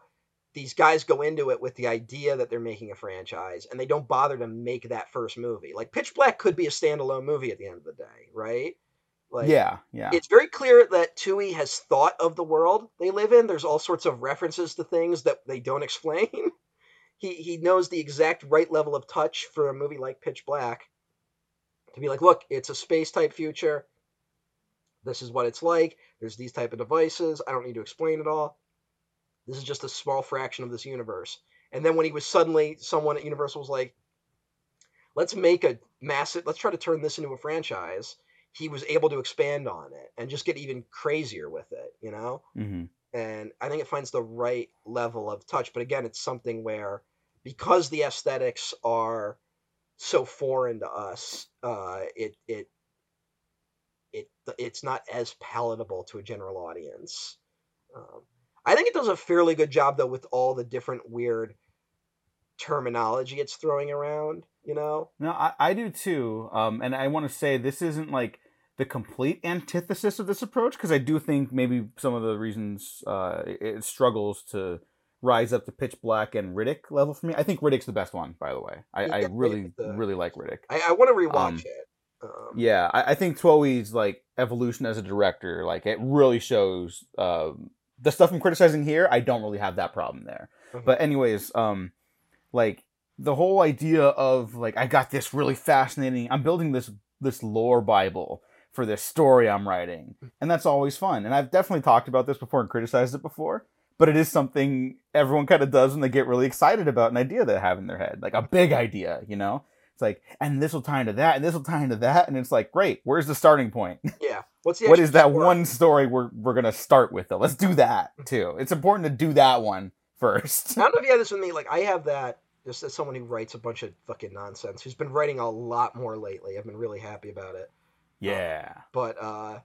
these guys go into it with the idea that they're making a franchise and they don't bother to make that first movie. Like Pitch Black could be a standalone movie at the end of the day, right? Like yeah, yeah, it's very clear that Twohy has thought of the world they live in. There's all sorts of references to things that they don't [laughs] explain. he he knows the exact right level of touch for a movie like Pitch Black to be like, look, it's a space type future. This is what it's like. There's these type of devices. I don't need to explain it all. This is just a small fraction of this universe. And then when he was suddenly someone at Universal was like, let's make a massive let's try to turn this into a franchise he was able to expand on it and just get even crazier with it, you know? hmm And I think it finds the right level of touch. But again, it's something where because the aesthetics are so foreign to us, uh, it it it it's not as palatable to a general audience. Um, I think it does a fairly good job though with all the different weird terminology it's throwing around. You know? No, I, I do too. Um, and I want to say this isn't like the complete antithesis of this approach because I do think maybe some of the reasons uh, it, struggles to rise up to Pitch Black and Riddick level for me. I think Riddick's the best one, by the way. I, I really, the- really like Riddick. I, I want to rewatch Um, it. Um, Yeah, I, I think Twohy's like evolution as a director, like it really shows. Um, the stuff I'm criticizing here, I don't really have that problem there. Mhm. But anyways, um, like the whole idea of like I got this really fascinating. I'm building this this lore bible for this story I'm writing, and that's always fun. And I've definitely talked about this before and criticized it before. But it is something everyone kind of does when they get really excited about an idea they have in their head, like a big idea, you know. It's like, and this will tie into that, and this will tie into that, and it's like, great. Where's the starting point? [laughs] Yeah. What's the what that story? one story we're we're gonna start with though? Let's do that [laughs] too. It's important to do that one first. I don't know if you have this with me. Like I have that just as someone who writes a bunch of fucking nonsense, who's been writing a lot more lately. I've been really happy about it. Yeah. But uh,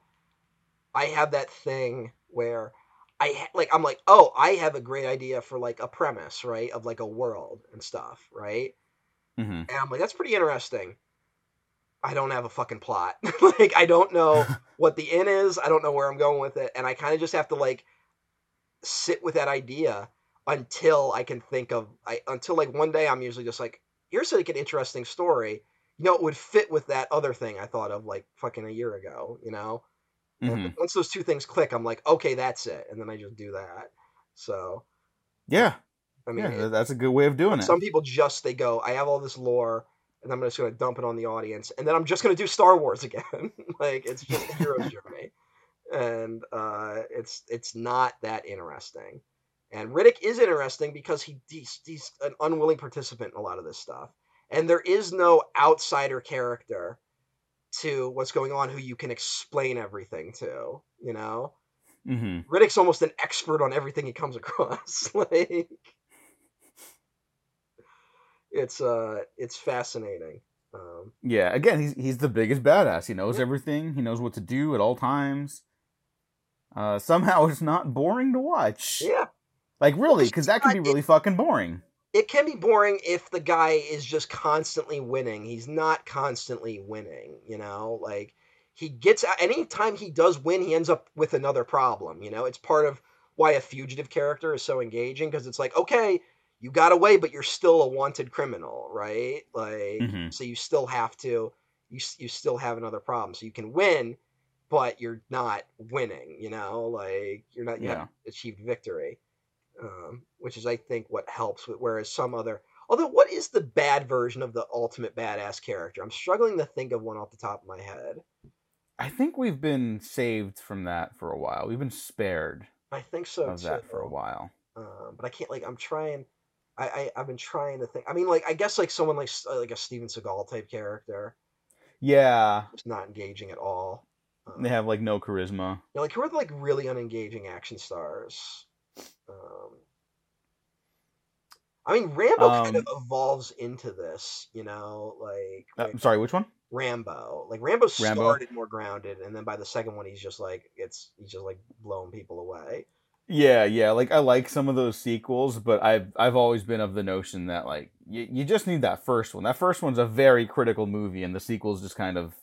I have that thing where I ha- like I'm like, oh, I have a great idea for like a premise, right, of like a world and stuff, right? hmm And I'm like, that's pretty interesting. I don't have a fucking plot. [laughs] like I don't know [laughs] what the end is. I don't know where I'm going with it, and I kind of just have to like sit with that idea until I can think of I until like one day I'm usually just like, here's like an interesting story. You know, it would fit with that other thing I thought of like fucking a year ago. You know, hmm once those two things click, I'm like, okay, that's it, and then I just do that. So Yeah. I mean, yeah, that's a good way of doing it. some people just they go, I have all this lore, and I'm just gonna dump it on the audience, and then I'm just gonna do Star Wars [laughs] again. like it's just a hero's [laughs] journey, and uh, it's it's not that interesting. And Riddick is interesting because he he's, he's an unwilling participant in a lot of this stuff, and there is no outsider character to what's going on who you can explain everything to. You know, hmm Riddick's almost an expert on everything he comes [laughs] across. like it's uh it's fascinating. Um Yeah. Again, he's he's the biggest badass. He knows everything. He knows what to do at all times. Uh, somehow [laughs] it's not boring to watch. yeah. Like really, because that can be It- really fucking boring. It can be boring if the guy is just constantly winning. He's not constantly winning, you know? Like he gets out. anytime he does win, he ends up with another problem, you know? It's part of why a fugitive character is so engaging because it's like, okay, you got away, but you're still a wanted criminal, right? Like, Mhm. so you still have to, you you still have another problem. So you can win, but you're not winning, you know? Like you're not, you Yeah. haven't achieved victory, um, which is, I think, what helps. With, whereas some other, although, what is the bad version of the ultimate badass character? I'm struggling to think of one off the top of my head. I think we've been saved from that for a while. We've been spared. I think so of too. that for a while. Um, but I can't like I'm trying. I, I I've been trying to think. I mean, like I guess like someone like like a Steven Seagal type character, Yeah, just not engaging at all. Um, they have like no charisma. you know, like who are the, like really unengaging action stars? Um, I mean, Rambo kind of Um, evolves into this, you know, like, Uh, like I'm sorry, which one? Rambo. Like Rambo Rambo. started more grounded, and then by the second one, he's just like it's he's just like blowing people away. Yeah, yeah. Like I like some of those sequels, but I've I've always been of the notion that like you, you just need that first one. That first one's a very critical movie, and the sequels just kind of.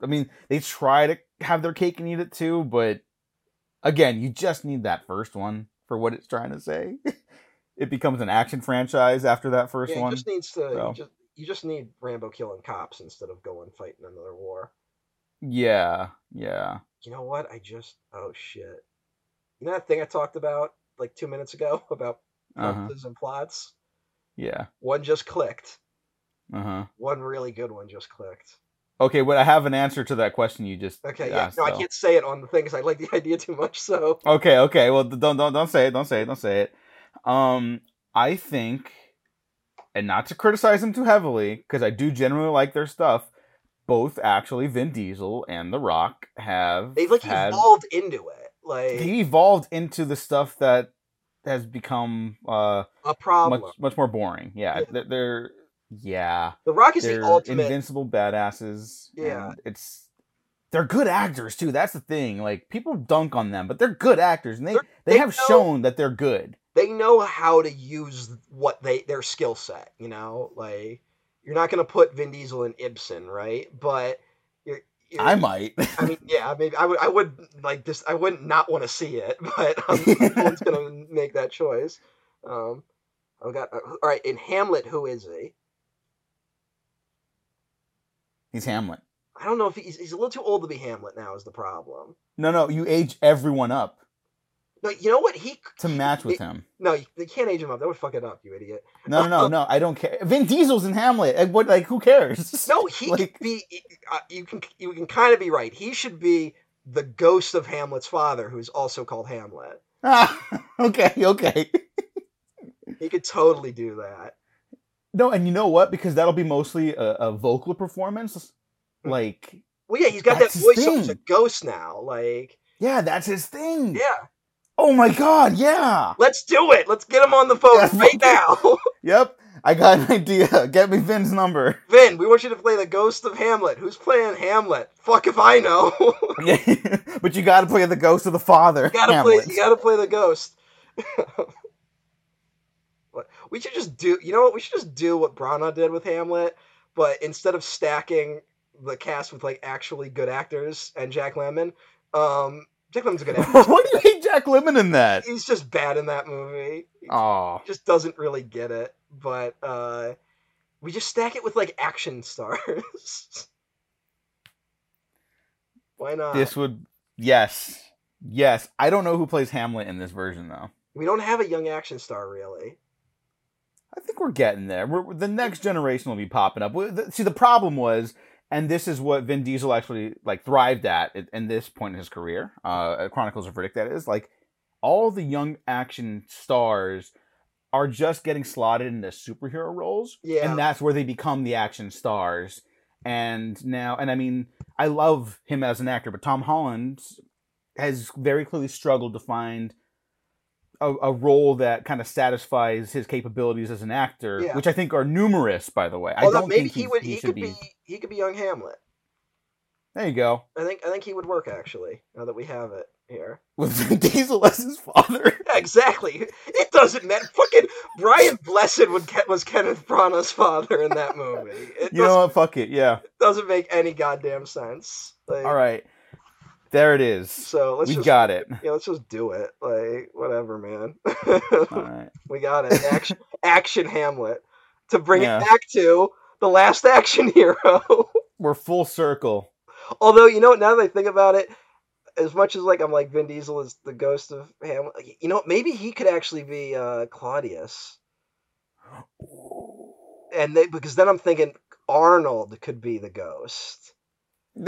I mean, they try to have their cake and eat it too, but again, you just need that first one for what it's trying to say. [laughs] it becomes an action franchise after that first yeah, one. just needs to. so. You just you just need Rambo killing cops instead of going fighting another war. Yeah, yeah. You know what? I just oh shit. You know that thing I talked about like two minutes ago [laughs] about Uh huh. and plots? Yeah. One just clicked. Uh huh. One really good one just clicked. Okay, but I have an answer to that question you just Okay, yeah. asked. No, I can't say it on the thing because I like the [laughs] idea too much. So Okay, okay. Well, don't don't don't say it. Don't say it. Don't say it. Um, I think, and not to criticize them too heavily, because I do generally like their stuff. Both actually, Vin Diesel and The Rock have they've like had evolved into it. Like they evolved into the stuff that has become uh a problem. much much more boring. Yeah, Yeah. they're, yeah the Rock is they're the ultimate. invincible badasses. Yeah. it's they're good actors too. That's the thing. Like people dunk on them, but they're good actors, and they They're- they, have know- shown that they're good. they know how to use what they their skill set. You know, like you're not gonna put Vin Diesel in Ibsen, right? But I might. I mean, yeah, maybe I would. I would like this. I wouldn't not want to see it, [laughs] but um, someone's gonna [laughs] make that choice. Um, I've got uh, all right in Hamlet. Who is he? He's Hamlet. I don't know if he's he's a little too old to be Hamlet now. Is the problem? No, no, you age everyone up No, you know what he to match with him. No, you, they can't age him up. That would fuck it up, you idiot. No, no, no, no. I don't care. Vin Diesel's in Hamlet. Like, what? Like, who cares? [laughs] No, he Like- could be. Uh, you can you can kind of be right. He should be the ghost of Hamlet's father, who's also called Hamlet. Ah, [laughs] okay, okay. [laughs] He could totally do that. No, and you know what? Because that'll be mostly a, a vocal performance. Like, Well, yeah, he's got that voice. So he's a ghost now. Like, yeah, that's his thing. yeah, Oh my god, yeah. let's do it. Let's get him on the phone Yeah, right now. [laughs] Yep, I got an idea. Get me Vin's number. Vin, we want you to play the ghost of Hamlet. Who's playing Hamlet? Fuck if I know. [laughs] but you got to play the ghost of the father. you gotta Hamlet. play. You gotta play the ghost. [laughs] What- we should just do. You know what? We should just do what Branagh did with Hamlet, but instead of stacking the cast with like actually good actors and Jack Lemmon, um, Jack Lemmon's a good [laughs] actor. Why do you hate Jack Lemmon in that? He's just bad in that movie. Oh, just doesn't really get it. But uh, we just stack it with like action stars. [laughs] Why not? this would yes, yes. I don't know who plays Hamlet in this version though. We don't have a young action star really. I think we're getting there. We're, the next generation will be popping up. See, the problem was, and this is what Vin Diesel actually like thrived at at, in this point in his career. Uh, Chronicles of Riddick. That is like all the young action stars are just getting slotted into superhero roles, Yeah. and that's where they become the action stars. And now, and I mean, I love him as an actor, but Tom Holland has very clearly struggled to find a, a role that kind of satisfies his capabilities as an actor, Yeah. which I think are numerous, by the way. I Although don't maybe think he would. he, He, could be. be. He could be young Hamlet. There you go. I think. I think he would work actually. Now that we have it here. [laughs] With Vin Diesel as his father. Yeah, [laughs] exactly. It doesn't matter. Fucking Brian Blessed would Ke- was Kenneth Branagh's father in that movie. It You know what? Fuck it. Yeah. doesn't make any goddamn sense. Like, All right. There it is. So let's we just got it. yeah, let's just do it. Like whatever, man. All right. [laughs] we got it. Action, action Hamlet. To bring Yeah. it back to the last [laughs] action hero. We're full circle. Although you know, what, now that I think about it, as much as like I'm like Vin Diesel is the ghost of Hamlet, you know, maybe he could actually be uh, Claudius, [gasps] and they, because then I'm thinking Arnold could be the ghost. [laughs]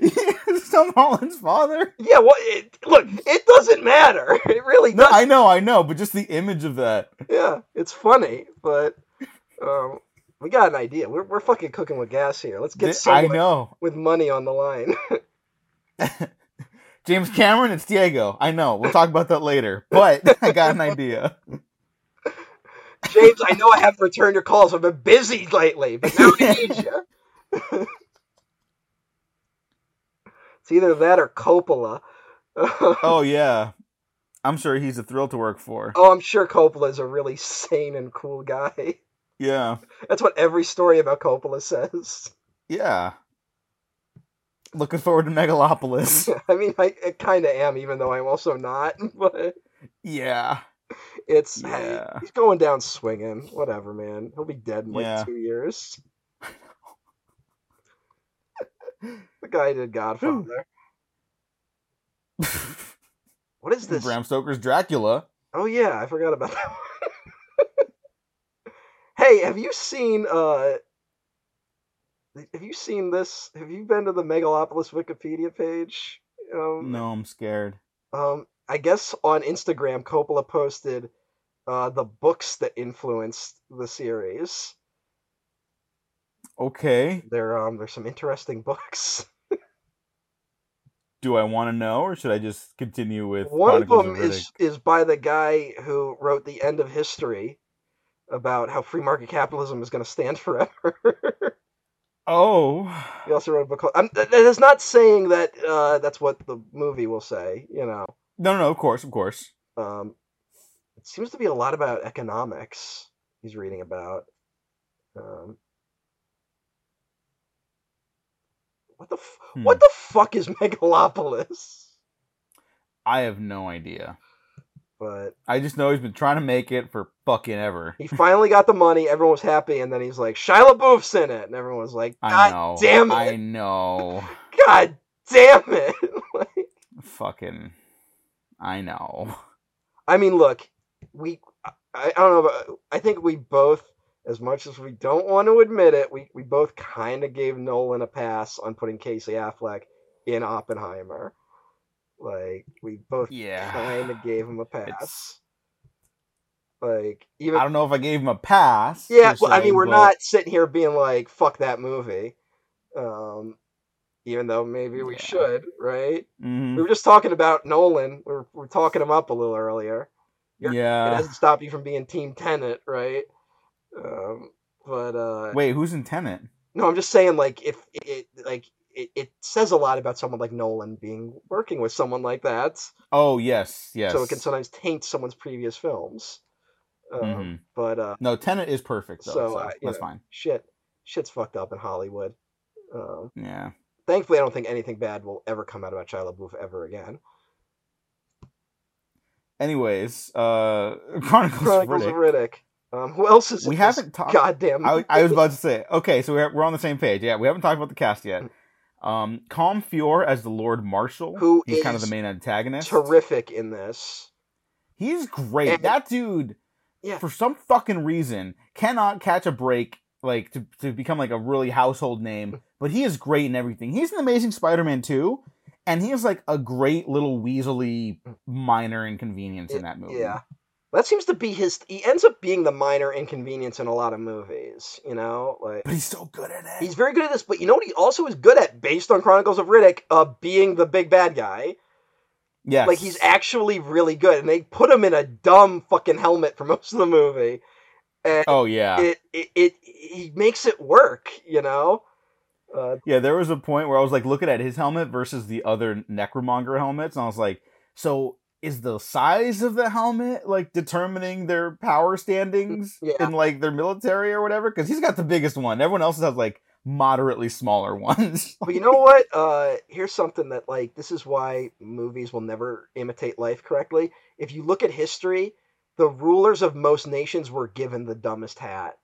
he's, [laughs] Tom Holland's father. Yeah, well, it, look, it doesn't matter. [laughs] It really No, doesn't. I know, I know, but just the image of that. Yeah, it's funny, but um, we got an idea. We're, we're fucking cooking with gas here. Let's get I know. with money on the line. [laughs] James Cameron, it's Diego. I know. We'll talk about that later. But I got an idea. James, I know I haven't returned your calls. I've been busy lately, but now I need you. It's either that or Coppola. [laughs] Oh yeah. I'm sure he's a thrill to work for. oh, I'm sure Coppola is a really sane and cool guy. Yeah. That's what every story about Coppola says. Yeah. Looking forward to Megalopolis. [laughs] I mean, I, I kind of am, even though I'm also not. [laughs] But yeah. it's Yeah. he's going down swinging. Whatever, man. He'll be dead in like Yeah. two years. The guy did Godfather. What is this? Bram Stoker's Dracula. Oh yeah, I forgot about that. one. [laughs] hey, have you seen? uh Have you seen this? Have you been to the Megalopolis Wikipedia page? Um, No, I'm scared. Um, I guess on Instagram, Coppola posted uh, the books that influenced the series. Okay. There, um, there's some interesting [laughs] books. Do I want to know, or should I just continue with One of them Riddick? is is by the guy who wrote The End of History, about how free market capitalism is going to stand forever. Oh. he also wrote a book called. I'm, that is not saying that uh, that's what the movie will say. You know, No, no, no, of course, of course. um, it seems to be a lot about economics. He's reading about. Um, what the f- Hmm. what the fuck is [laughs] Megalopolis? I have no idea. But I just know he's been trying to make it for fucking ever. he finally got the money. Everyone was happy, and then he's like, "Shia LaBeouf's in it," and everyone was like, "God I know. damn it! I know. [laughs] God damn it!" [laughs] like, fucking. I know. I mean, look, we I, I don't know, but I think we both, as much as we don't want to admit it, we we both kind of gave Nolan a pass on putting Casey Affleck in Oppenheimer. Like we both Yeah. kind of gave him a pass. It's- Like even I don't know if I gave him a pass. yeah, well, I mean, we're but- not sitting here being like, "Fuck that movie," um, even though maybe we Yeah. should, right? Mhm. We were just talking about Nolan. We're we're talking him up a little earlier. Yeah. It hasn't stopped you from being Team Tenet, right? Um, but uh, Wait, who's in Tenet? no, I'm just saying, like, if it like it, it says a lot about someone like Nolan being working with someone like that, Oh yes, yes. so it can sometimes taint someone's previous films. Um, Mhm. But uh, No, Tenet is perfect though. So, So, uh, that's know. fine. shit, shit's fucked up in Hollywood. Um, Yeah. thankfully, I don't think anything bad will ever come out about Shia LaBeouf ever again. Anyways, uh, Chronicles, [laughs] Chronicles of of Riddick. Um, who else is? We haven't talked. Goddamn. I, I was about to say. Okay, so we're, we're on the same page. Yeah, we haven't talked about the cast yet. Um, Colm Feore as the Lord Marshal. Who he's kind of the main antagonist. terrific in this. He's great. And- that dude, Yeah. for some fucking reason, cannot catch a break. Like to, to become like a really household name, but he is great in everything. He's an amazing Spider-Man too, and he is like a great little weaselly minor inconvenience in that movie. Yeah. That seems to be his. He ends up being the minor inconvenience in a lot of movies. You know, like but he's so good at it. he's very good at this. But you know what? He also is good at, based on Chronicles of Riddick, uh, being the big bad guy. Yeah, Like he's actually really good, and they put him in a dumb fucking helmet for [laughs] most of the movie, and Oh yeah, it, it it he makes it work. You know. Uh, yeah. There was a point where I was like looking at his helmet versus the other Necromonger helmets, and I was like, so is the size of the helmet like determining their power standings Yeah. in like their military or whatever? Because he's got the biggest one. Everyone else has like moderately smaller [laughs] ones. But you know what? Uh, here's something that like this is why movies will never imitate life correctly. If you look at history, the rulers of most nations were given the dumbest hat.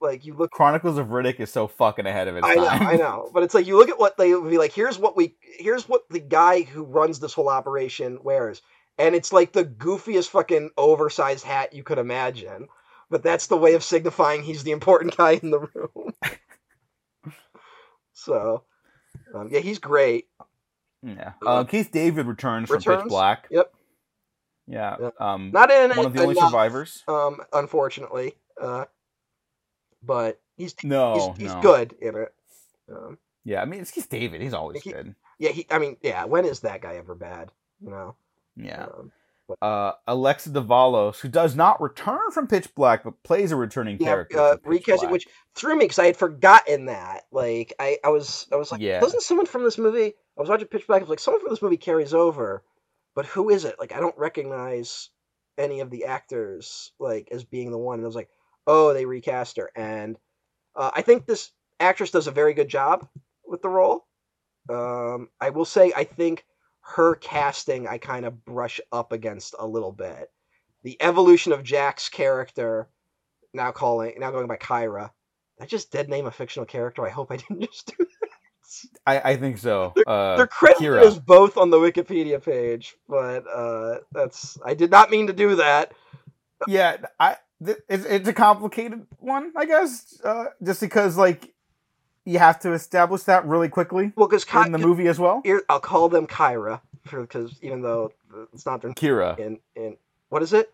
Like you look, Chronicles of Riddick is so fucking ahead of its I know, time. I know, [laughs] but it's like you look at what they would be like. Here's what we, here's what the guy who runs this whole operation wears, and it's like the goofiest fucking oversized hat you could imagine. But that's the way of signifying he's the important guy in the room. [laughs] So, um, yeah, he's great. Yeah. Uh, Keith David returns, from Pitch Black. Yep. Yeah. Yeah. Um, Not in one of the only enough, survivors. um, unfortunately. Uh, but he's No, he's, he's no. good in it. Um, Yeah, I mean it's Keith David. He's always He- good. yeah, he. I mean, yeah. When is that guy ever bad? You know. Yeah. Um, Uh, Alexa Davalos, who does not return from Pitch Black, but plays a returning yeah, character. uh, recasting, which threw me because I had forgotten that. Like, I, I was, I was like, Yeah. doesn't someone from this movie? I was watching Pitch Black. I was like, someone from this movie carries over, but who is it? Like, I don't recognize any of the actors like as being the one. And I was like, oh, they recast her, and uh, I think this actress does a very good job with the role. Um, I will say, I think her casting I kind of brush up against a little bit. The evolution of Jack's character, now calling now going by Kyra. I just dead name a fictional character. I hope I [laughs] didn't just do that. I, I think so. Uh, They're credited Kira. as both on the Wikipedia page, but uh, that's I did not mean to do that. yeah, I th- it's, it's a complicated one, I guess, uh, just because like you have to establish that really quickly Well, because in the movie as well. I'll call them Kyra because even though it's not their Kira, in in what is it?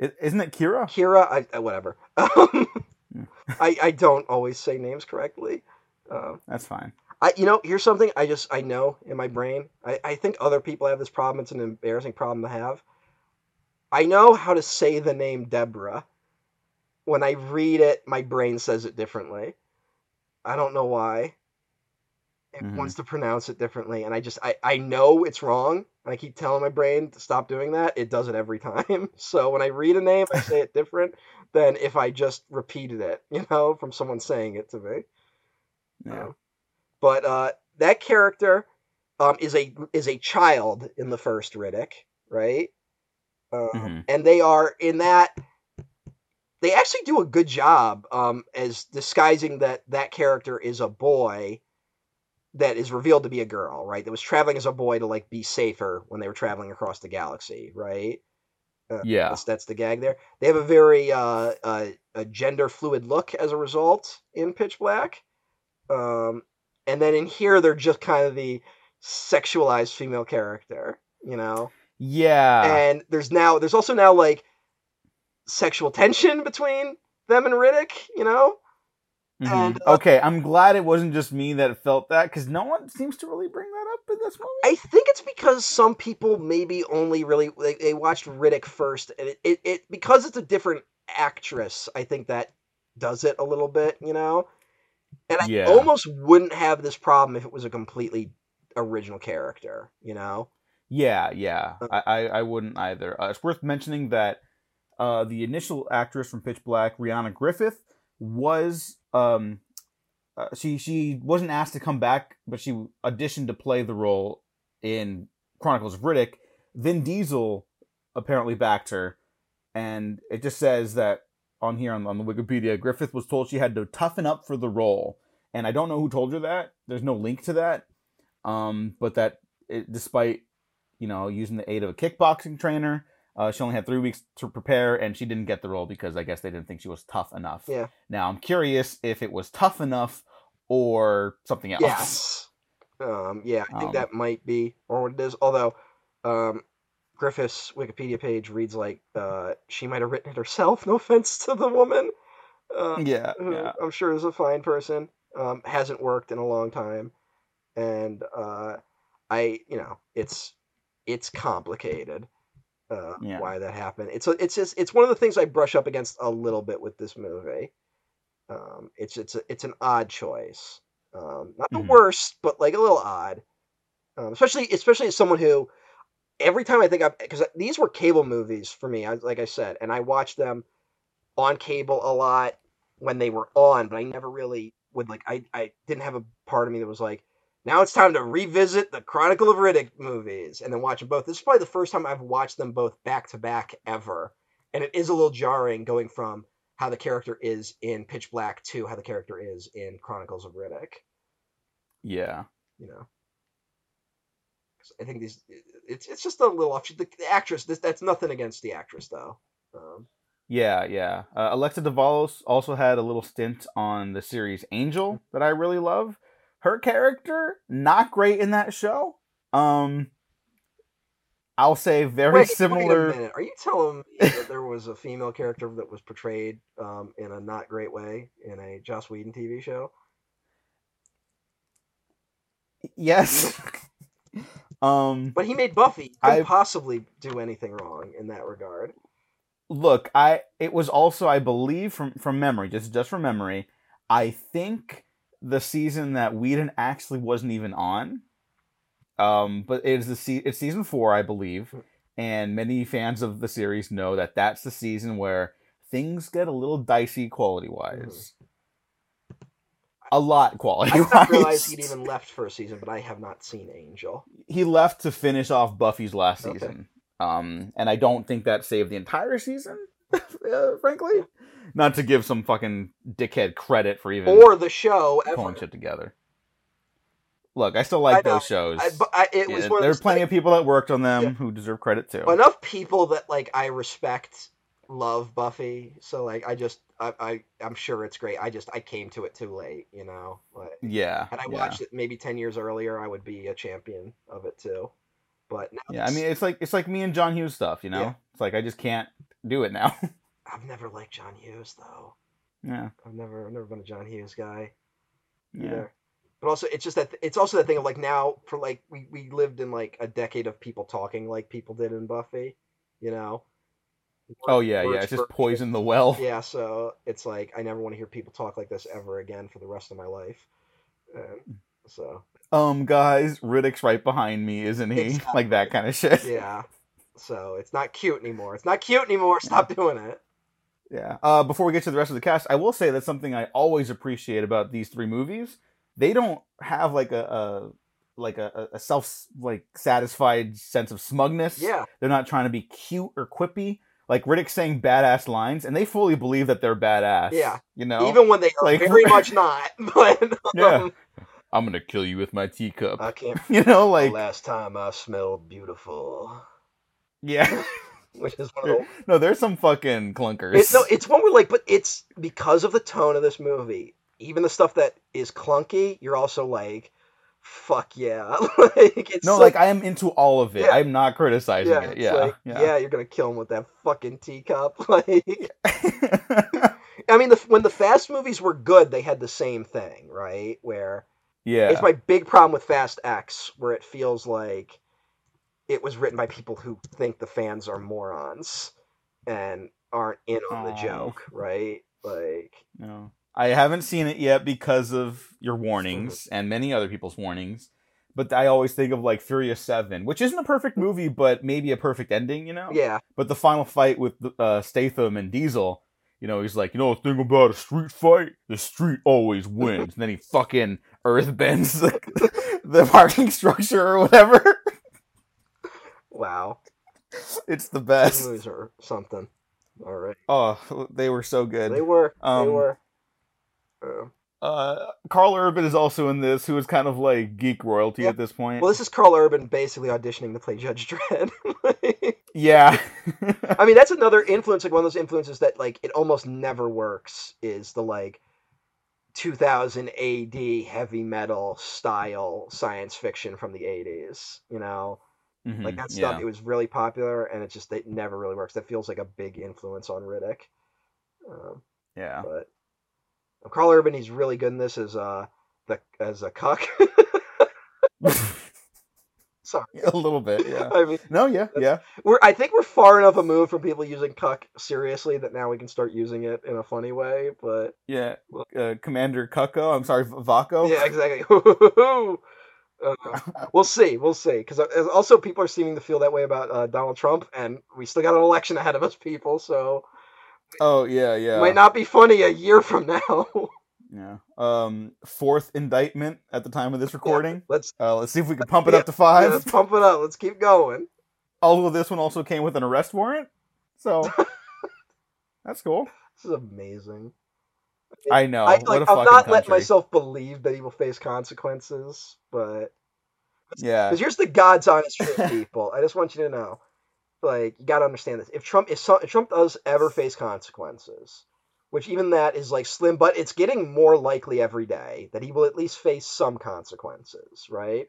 I- isn't it Kira? Kira, I, I whatever. Um, [laughs] I I don't always say names correctly. Um, That's fine. I you know here's something I just I know in my brain. I, I think other people have this problem. It's an embarrassing problem to have. I know how to say the name Deborah. When I read it, my brain says it differently. I don't know why. It Mhm. wants to pronounce it differently, and I just I, I know it's wrong. And I keep telling my brain to stop doing that. It does it every [laughs] time. So when I read a name, I say it different than if I just repeated it, you know, from someone saying it to me. Yeah. Um, but uh, that character um, is a is a child in the first Riddick, right? Um, Mhm. And they are in that. They actually do a good job um, as disguising that that character is a boy that is revealed to be a girl, right? That was traveling as a boy to like be safer when they were traveling across the galaxy, right? Uh, Yeah. that's, that's the gag there. They have a very uh, uh, a gender fluid look as a result in Pitch Black, um, and then in here they're just kind of the sexualized female character, you know. Yeah. and there's now there's also now like sexual tension between them and Riddick, you know. Mhm. and, uh, okay, I'm glad it wasn't just me that felt that because no one seems to really bring that up in this movie. I think it's because some people maybe only really they, they watched Riddick first, and it, it, it because it's a different actress. I think that does it a little bit, you know. And I Yeah. almost wouldn't have this problem if it was a completely original character, you know. Yeah, yeah. I, I, I wouldn't either. Uh, it's worth mentioning that uh, the initial actress from Pitch Black, Rhiana Griffith, was um, uh, she she wasn't asked to come back, but she auditioned to play the role in Chronicles of Riddick. Vin Diesel apparently backed her, and it just says that on here on, on the Wikipedia, Griffith was told she had to toughen up for the role, and I don't know who told her that. There's no link to that, um, but that it, despite you know using the aid of a kickboxing trainer, uh, she only had three weeks to prepare, and she didn't get the role because I guess they didn't think she was tough enough. Yeah. Now I'm curious if it was tough enough or something else. Yes. Um, yeah, I think Um, that might be or what it is. Although um, Griffith's Wikipedia page reads like uh, she might have written it herself. No offense to the woman. Uh, Yeah. who Yeah. I'm sure is a fine person. Um, hasn't worked in a long time, and uh, I, you know, it's it's complicated. Uh, Yeah. Why that happened? It's it's just it's one of the things I brush up against a little bit with this movie. Um, it's it's a, it's an odd choice. Um, not the Mhm. worst, but like a little odd. Um, especially especially as someone who every time I think of because these were cable movies for me, I, like I said, and I watched them on cable a lot when they were on, but I never really would like. I I didn't have a part of me that was like, now it's time to revisit the Chronicle of Riddick movies and then watch them both. This is probably the first time I've watched them both back to back ever, and it is a little jarring going from how the character is in Pitch Black to how the character is in Chronicles of Riddick. Yeah. You know. I think these it's it's just a little off. The, the actress, this, that's nothing against the actress though. Um, Yeah, yeah. Uh, Alexa Davalos also had a little stint on the series Angel that I really love, her character not great in that show. Um, I'll say very Wait, similar. Wait a minute. Are you telling me that there was a female character that was portrayed um, in a not great way in a Joss Whedon TV show? Yes. [laughs] um, But he made Buffy. Couldn't I- possibly do anything wrong in that regard. look, I it was also I believe from from memory, just just from memory. I think the season that Whedon actually wasn't even on. Um, but it is the se- it's season four, I believe, and many fans of the series know that that's the season where things get a little dicey quality wise. A lot quality I did not realize wise. he'd [laughs] even left for a season, but I have not seen Angel. he left to finish off Buffy's last Okay. season. Um, and I don't think that saved the entire season, [laughs] uh, frankly. Not to give some fucking dickhead credit for even Or the show ever. pulling shit together. Look, I still like I those shows. I, but I, it was Yeah, one of there those plenty things- of people that worked on them Yeah. who deserve credit too. enough people that like I respect love Buffy, so like I just I, I I'm sure it's great. I just I came to it too late, you know. Yeah, had I yeah. watched it maybe ten years earlier, I would be a champion of it too. But now Yeah, I mean, it's like it's like me and John Hughes stuff, you know. It's like I just can't do it now. [laughs] I've never liked John Hughes though. yeah, I've never I've never been a John Hughes guy yeah, either. But also, it's just that it's also that thing of like now for like we we lived in like a decade of people talking like people did in Buffy, you know. Oh yeah, yeah. It's just poison the well. Yeah, so it's like I never want to hear people talk like this ever again for the rest of my life. And so Um, guys, Riddick's right behind me, isn't he? Exactly. [laughs] Like that kind of shit. yeah, so it's not cute anymore. It's not cute anymore. Stop doing it. Yeah. Uh, before we get to the rest of the cast, I will say that's something I always appreciate about these three movies. They don't have like a, a like a, a self like satisfied sense of smugness. Yeah, They're not trying to be cute or quippy. Like Riddick saying badass lines, and they fully believe that they're badass. Yeah. You know. even when they are like- very [laughs] much not. [laughs] But Yeah. um, I'm gonna kill you with my teacup. I can't. [laughs] you know, like last time I smelled beautiful, yeah. [laughs] which is one of the no, there's some fucking clunkers. It, no, it's one where like, but it's because of the tone of this movie. Even the stuff that is clunky, you're also like, "Fuck yeah!" [laughs] like it's no, so- like I am into all of it. Yeah. I'm not criticizing yeah, it. it's Yeah, like, yeah. you're gonna kill him with that fucking teacup. [laughs] Like, I mean, the, when the Fast movies were good, they had the same thing, right? Where yeah. it's my big problem with Fast X, where it feels like it was written by people who think the fans are morons and aren't in on the Aw. joke, right? Like, No. I haven't seen it yet because of your warnings and many other people's warnings. But I always think of like Furious Seven, which isn't a perfect movie, but maybe a perfect ending, you know. yeah, But the final fight with uh, Statham and Diesel, you know, he's like, you know, the thing about a street fight, the street always wins. [laughs] and then he fucking earth bends [laughs] the, the parking structure or whatever. Wow. it's the best. movies are something. All right, Oh, they were so good. they were. they Um, were. Uh, uh, Karl Urban is also in this, who is kind of like geek royalty Yeah. at this point. well, this is Karl Urban basically auditioning to play Judge Dredd. [laughs] yeah. I mean, that's another influence, like one of those influences that like it almost never works. Is the like 2000 AD heavy metal style science fiction from the 80s? You know, Mhm, like that stuff. yeah. It was really popular, and it just it never really works. That feels like a big influence on Riddick. Um, Yeah. but Karl Urban, he's really good in this as uh the as a cuck. [laughs] [laughs] Sorry, a little bit, yeah. [laughs] I mean No, yeah, yeah. we're I think we're far enough removed from people using cuck seriously that now we can start using it in a funny way. But Yeah. Uh, Commander Cucko, I'm sorry, Vaako. yeah, exactly. Uh, [laughs] we'll see, we'll see. Because also people are seeming to feel that way about uh, Donald Trump, and we still got an election ahead of us, people. So Oh, yeah, yeah. might not be funny a year from now. [laughs] Yeah. Um, fourth indictment at the time of this [laughs] recording. let's Uh, let's see if we can pump it Yeah, up to yeah, five. let's pump it up. Let's keep going. Although this one also came with an arrest warrant, so that's cool. This is amazing. I know. I, what like, a I'm not country. letting myself believe that he will face consequences, but Yeah. because here's the God's honest truth, people. I just want you to know, like, you got to understand this. If Trump, if Trump does ever face consequences, which even that is like slim, but it's getting more likely every day that he will at least face some consequences, right?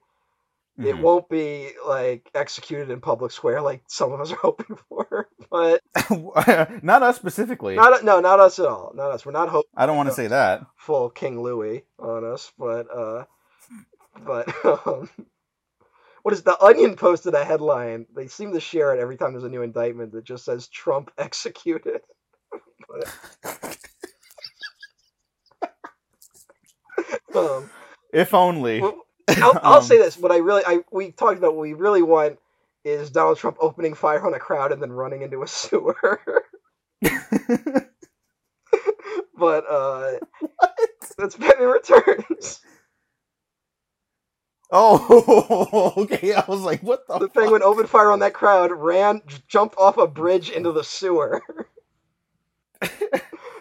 It Mhm. won't be like executed in public square like some of us [laughs] are hoping for, but [laughs] not us specifically. not no, not us at all. Not us. We're not hoping I don't want to say that. full King Louis on us, but uh, but [laughs] um, what is the Onion posted a headline? They seem to share it every time there's a new indictment that just says Trump executed. um, If only. well, [laughs] I'll, I'll Um, say this: what I really, I we talked about what we really want is Donald Trump opening fire on a crowd and then running into a sewer. [laughs] [laughs] but uh, that's Batman Returns. oh, okay. I was like, what the? The fuck? penguin opened fire on that crowd, ran, jumped off a bridge into the sewer.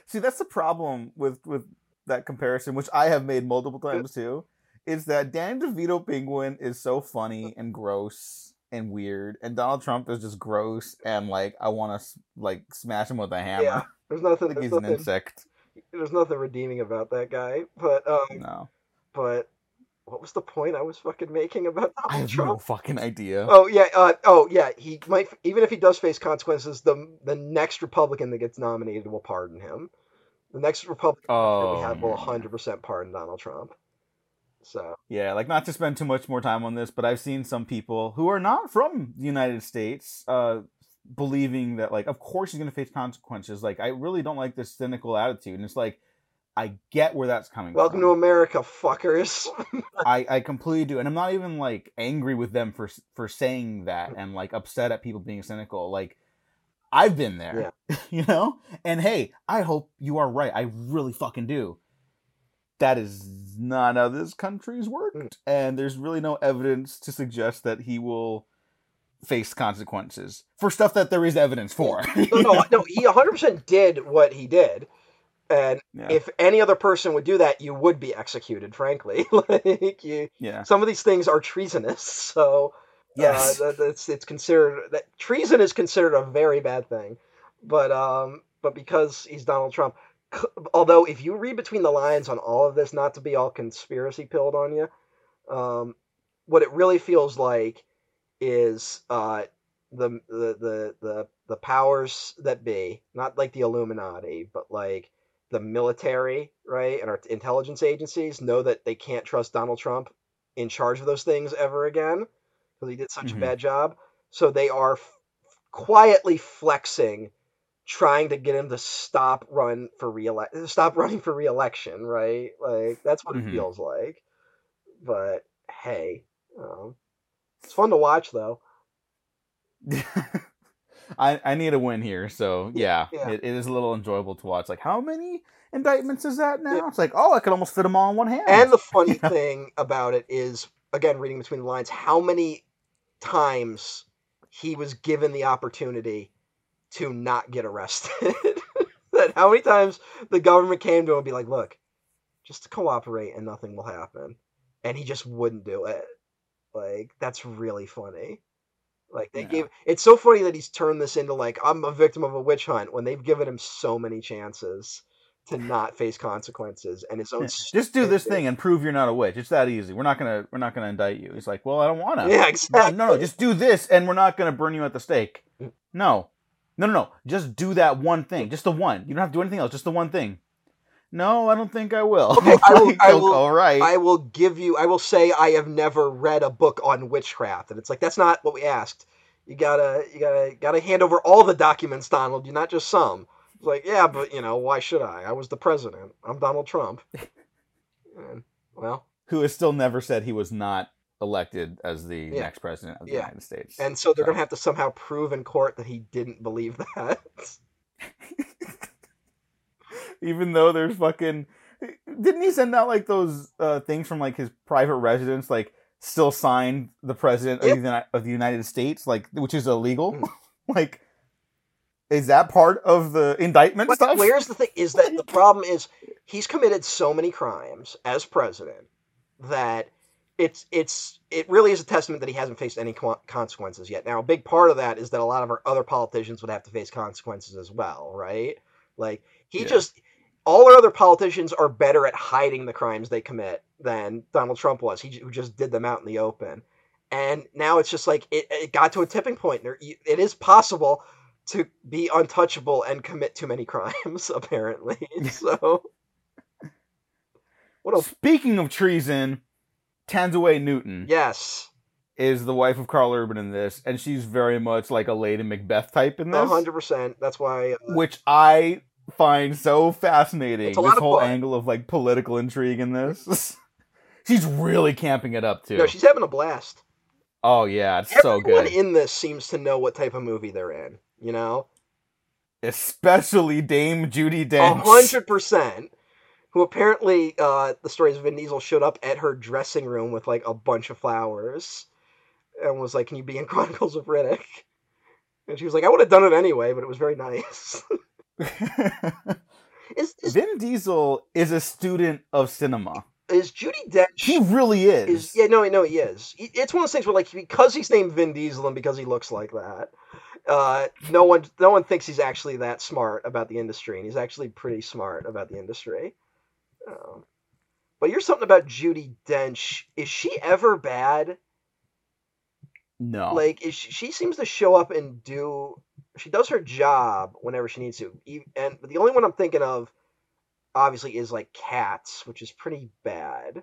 See, that's the problem with with that comparison, which I have made multiple times too. Is that Dan DeVito penguin is so funny and gross and weird, and Donald Trump is just gross and like I want to like smash him with a hammer. Yeah, there's nothing. like There's he's an insect. there's nothing redeeming about that guy. But um, No, but what was the point I was fucking making about I Donald have Trump? no fucking idea. Oh yeah, uh, oh yeah. He might even if he does face consequences, the the next Republican that gets nominated will pardon him. The next Republican that we have will Oh, 100 percent pardon Donald Trump. So Yeah, like not to spend too much more time on this, but I've seen some people who are not from the United States uh believing that like of course he's going to face consequences. Like I really don't like this cynical attitude and it's like I get where that's coming from. welcome to. America, fuckers. [laughs] I I completely do. And I'm not even like angry with them for for saying that and like upset at people being cynical. Like I've been there. [laughs] you know? And hey, I hope you are right. I really fucking do. That is not how this country's worked. Mm. And there's really no evidence to suggest that he will face consequences for stuff that there is evidence for. no, [laughs] no, no. He 100 percent did what he did, and yeah. if any other person would do that, you would be executed. Frankly, [laughs] like you, yeah. some of these things are treasonous. So Yes. uh, that's it's considered that treason is considered a very bad thing. But um, but because he's Donald Trump, although if you read between the lines on all of this, not to be all conspiracy pilled on you, um, what it really feels like is uh the the the the, the powers that be, not like the Illuminati, but like the military, right, and our intelligence agencies know that they can't trust Donald Trump in charge of those things ever again because he did such Mhm. a bad job. So they are f- quietly flexing, trying to get him to stop run for reelect, stop running for reelection. Right? Like that's what Mhm. it feels like. But hey, um, it's fun to watch though. [laughs] I, I need a win here, so yeah, Yeah. It, it is a little enjoyable to watch. Like, how many indictments is that now? It's like, oh, I could almost fit them all in one hand. And the [laughs] funny Yeah. thing about it is, again, reading between the lines, how many times he was given the opportunity to not get arrested. [laughs] that how many times the government came to him and be like, look, just cooperate and nothing will happen. And he just wouldn't do it. Like, that's really funny. Like they Yeah. gave it's so funny that he's turned this into like I'm a victim of a witch hunt when they've given him so many chances to not face consequences and his own Just do this thing and prove you're not a witch. It's that easy. We're not gonna we're not gonna indict you. He's like, well, I don't want to. Yeah, No, exactly. no, no, just do this, and we're not gonna burn you at the stake. Mm. No, no, no, no. Just do that one thing. Just the one. You don't have to do anything else. Just the one thing. No, I don't think I will. Okay, [laughs] I will- I will- All right. I will give you. I will say I have never read a book on witchcraft, and it's like that's not what we asked. You gotta, you gotta, gotta hand over all the documents, Donald. You're not just some. It's like, yeah, but you know, why should I? I was the president. I'm Donald Trump. [laughs] and, well, Who has still never said he was not elected as the Yeah. next president of the Yeah. United States. and so they're So- gonna have to somehow prove in court that he didn't believe that. [laughs] even though there's fucking didn't he send out like those uh, things from like his private residence like still signed the president Yep. of, the, of the united states like which is illegal Mm. [laughs] like is that part of the indictment But stuff where's the thing? Is that the [laughs] problem is he's committed so many crimes as president that it's it's it really is a testament that he hasn't faced any co- consequences yet. Now, a big part of that is that a lot of our other politicians would have to face consequences as well, right? Like he Yeah. just all our other politicians are better at hiding the crimes they commit than Donald Trump was. He who just did them out in the open. And now it's just like it, it got to a tipping point. There, it is possible to be untouchable and commit too many [laughs] crimes, apparently. [laughs] So, what a... speaking of treason, Thandiwe Newton, yes, is the wife of Karl Urban in this, and she's very much like a Lady Macbeth type in this. hundred percent. That's why, uh... which I find so fascinating. This whole fun. angle of like political intrigue in this. [laughs] she's really camping it up too. No, she's having a blast. Oh yeah, it's Everyone so good. in this seems to know what type of movie they're in. You know, especially Dame Judi Dench. hundred percent. Who apparently uh, the stories of Vin Diesel showed up at her dressing room with like a bunch of flowers, and was like, "Can you be in [laughs] Chronicles of Riddick?" And she was like, "I would have done it anyway, but it was very nice." [laughs] is, is, Vin Diesel is a student of cinema. Is Judi Dench? He really is. is. Yeah, no, no, he is. It's one of those things where, like, because he's named Vin Diesel and because he looks like that, uh, no one, no one thinks he's actually that smart about the industry, and he's actually pretty smart about the industry. Um, but you're something about Judi Dench. Is she ever bad? No. Like, is she, she seems to show up and do she does her job whenever she needs to. And the only one I'm thinking of, obviously, is like Cats, which is pretty bad.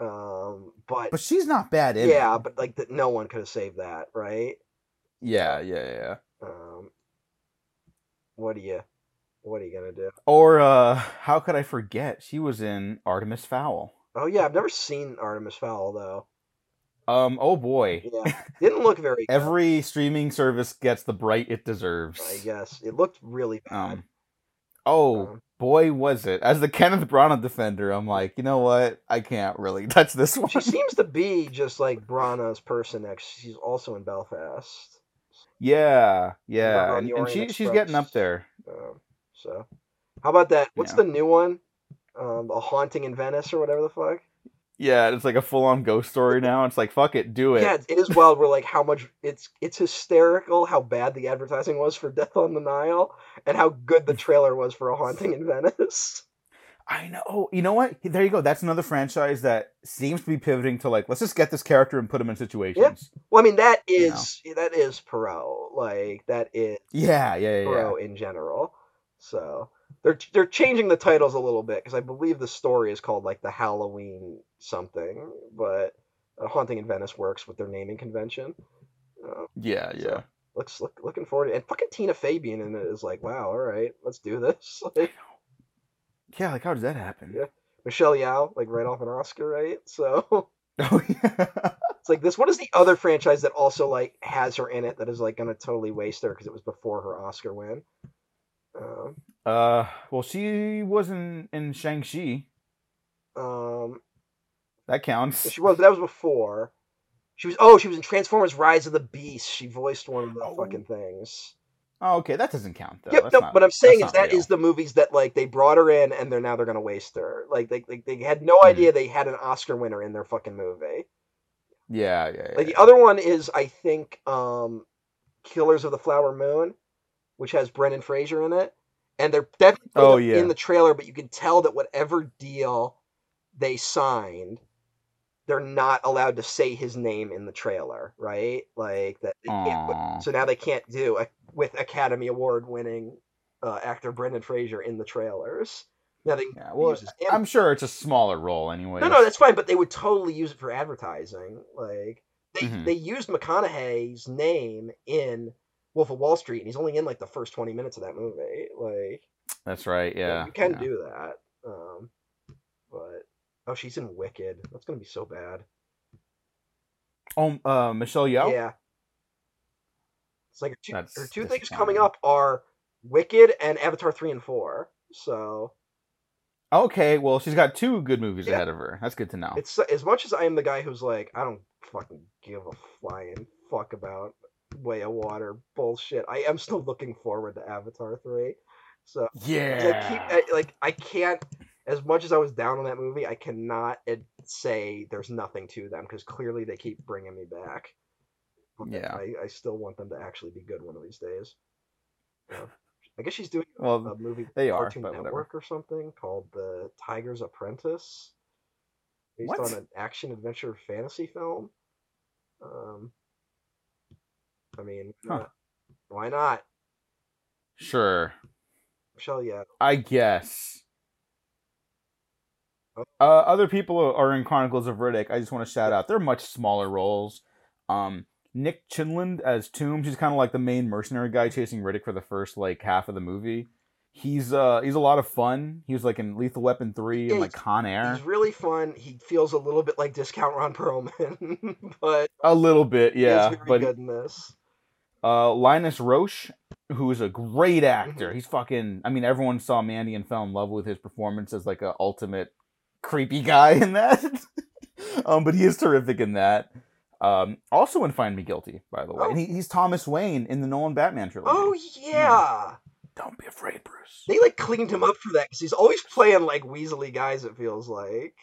Um, but but she's not bad. yeah, it? but like that, no one could have saved that, right? Yeah, yeah, yeah. Um, what are you, what are you gonna do? Or uh, how could I forget? She was in Artemis Fowl. Oh yeah, I've never seen Artemis Fowl though. Um. Oh boy. Yeah. Didn't look very. [laughs] Every streaming service gets the bright it deserves. I guess it looked really bad. Um, oh um, boy, was it! As the Kenneth Branagh defender, I'm like, you know what? I can't really [laughs] touch this one. She seems to be just like Branagh's person. Next, she's also in Belfast. Yeah, yeah, and, and she she's getting up there. Um, so, how about that? What's yeah. the new one? Um, a haunting in Venice or whatever the fuck. Yeah, it's like a full on ghost story now. It's like fuck it, do it. Yeah, it is wild. We're like how much it's it's hysterical how bad the advertising was for Death on the Nile and how good the trailer was for A Haunting in Venice. I know. Oh, you know what? There you go. That's another franchise that seems to be pivoting to like let's just get this character and put him in situations. Yeah. Well, I mean that is you know? that is Poirot. Like that is yeah, yeah, yeah, Poirot yeah. in general. So they're they're changing the titles a little bit because I believe the story is called like the Halloween something, but uh, Haunting in Venice works with their naming convention. Uh, yeah, yeah. So looks look, looking forward to it. and fucking Tina Fabian in it is like wow, all right, let's do this. [laughs] like, yeah, like how does that happen? Yeah, Michelle Yeoh, like right off an Oscar, right? So. [laughs] Oh yeah. it's like this. What is the other franchise that also like has her in it that is like gonna totally waste her because it was before her Oscar win? Um, uh, well, she wasn't in Shang Chi. Um, that counts. She was. That was before. She was. Oh, she was in Transformers: Rise of the Beast. She voiced one of the oh. fucking things. Oh, okay, that doesn't count though. Yep, no, not, but I'm saying is that real. is the movies that like they brought her in and they're now they're gonna waste her. Like they they, they had no mm. idea they had an Oscar winner in their fucking movie. Yeah, yeah, yeah. Like the other one is I think um Killers of the Flower Moon, which has Brendan Fraser in it and they're definitely oh, yeah. in the trailer, but you can tell that whatever deal they signed, they're not allowed to say his name in the trailer, right? Like that. Put, so now they can't do a, with Academy Award winning uh, actor Brendan Fraser in the trailers. Now they yeah, well, I'm sure it's a smaller role anyway. No, no, that's fine, but they would totally use it for advertising. Like they mm-hmm. they used McConaughey's name in Wolf of Wall Street, and he's only in like the first twenty minutes of that movie. Like that's right. Yeah, you can yeah. do that. Um, but oh, she's in Wicked. That's gonna be so bad. Oh, uh, Michelle Yeoh. Yeah. It's like her two, her two things coming up are Wicked and Avatar three and four. So. Okay, well, she's got two good movies yeah. ahead of her. That's good to know. It's as much as I am the guy who's like, I don't fucking give a flying fuck about way of water bullshit. I am still looking forward to Avatar three. So yeah, I keep I, like I can't. As much as I was down on that movie, I cannot say there's nothing to them because clearly they keep bringing me back. Yeah, I, I still want them to actually be good one of these days. I guess she's doing Well, a movie they are, Cartoon but whatever. Network or something called The Tiger's Apprentice, based What? on an action adventure fantasy film. Um, I mean, Huh. uh, why not? Sure. Michelle yeah. I guess. Oh. Uh, other people are in Chronicles of Riddick. I just want to shout out. They're much smaller roles. Um, Nick Chinlund as Tomb. He's kind of like the main mercenary guy chasing Riddick for the first like half of the movie. He's uh he's a lot of fun. He was like in Lethal Weapon three Yeah, and like Con Air. He's really fun. He feels a little bit like Discount Ron Perlman, [laughs] but A little bit, yeah. is very But good in this. Uh, Linus Roache, who is a great actor. Mhm. He's fucking. I mean, everyone saw Mandy and fell in love with his performance as like a ultimate creepy guy in that. [laughs] um, but he is terrific in that. Um, also in Find Me Guilty, by the way. Oh. And he, he's Thomas Wayne in the Nolan Batman trilogy. Oh yeah, Don't be afraid, Bruce. they like cleaned him up for that because he's always playing like Weasley guys. It feels like.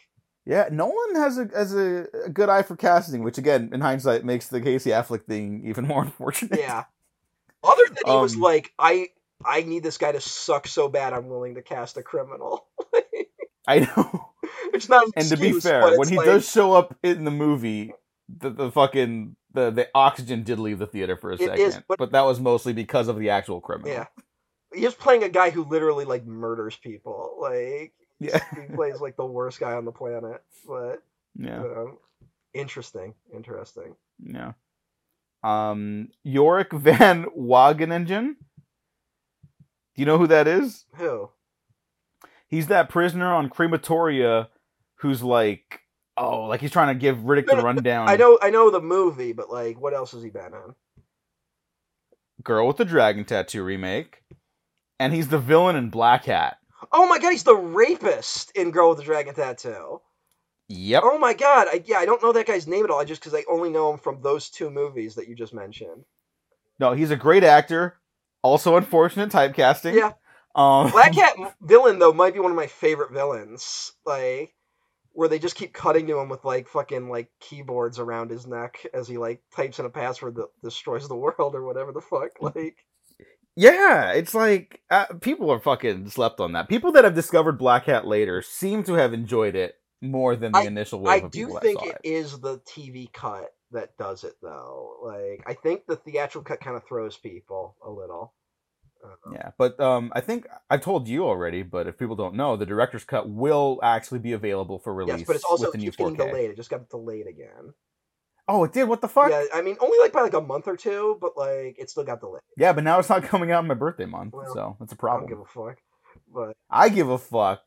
Yeah, Nolan has a has a, a good eye for casting, which again, in hindsight, makes the Casey Affleck thing even [laughs] more unfortunate. Yeah. Other than he was Um, like, I I need this guy to suck so bad, I'm willing to cast a criminal. [laughs] I know. it's not. An and to be fair, when he like- does show up in the movie, the, the fucking the, the oxygen did leave the theater for a It second, is, but, but- that was mostly because of the actual criminal. yeah, he's playing a guy who literally like murders people. Like yeah, [laughs] he plays like the worst guy on the planet. But yeah, um, interesting, interesting. yeah. Um, Yorick Van Wageningen. Do you know who that is? Who? He's that prisoner on crematoria who's like, oh, like he's trying to give Riddick No, the [laughs] rundown. I know, I know the movie, but like, what else has he been on? Girl with the Dragon Tattoo remake, and he's the villain in Black Hat. Oh my god, he's the rapist in Girl with the Dragon Tattoo. Yep. Oh my god, I, yeah, I don't know that guy's name at all. I just because I only know him from those two movies that you just mentioned. No, he's a great actor. Also, unfortunate typecasting. Yeah. Um, Black [laughs] Cat villain though might be one of my favorite villains. Like where they just keep cutting to him with like fucking like keyboards around his neck as he like types in a password that destroys the [laughs] world or whatever the fuck. Like yeah, it's like uh, people are fucking slept on that. People that have discovered Black Hat later seem to have enjoyed it more than the initial wave I of do people think it it. is the TV cut that does it though. Like I think the theatrical cut kind of throws people a little. Uh, Yeah, but um, I think I've told you already. But if people don't know, the director's cut will actually be available for release Yes, but it's also with the new keeps getting 4K. delayed. It just got delayed again. Oh, it did. What the fuck? Yeah, I mean only like by like a month or two, but like it still got delayed. Yeah, but now it's not coming out in my birthday month, Well, so that's a I don't problem. give a fuck. But I give a fuck.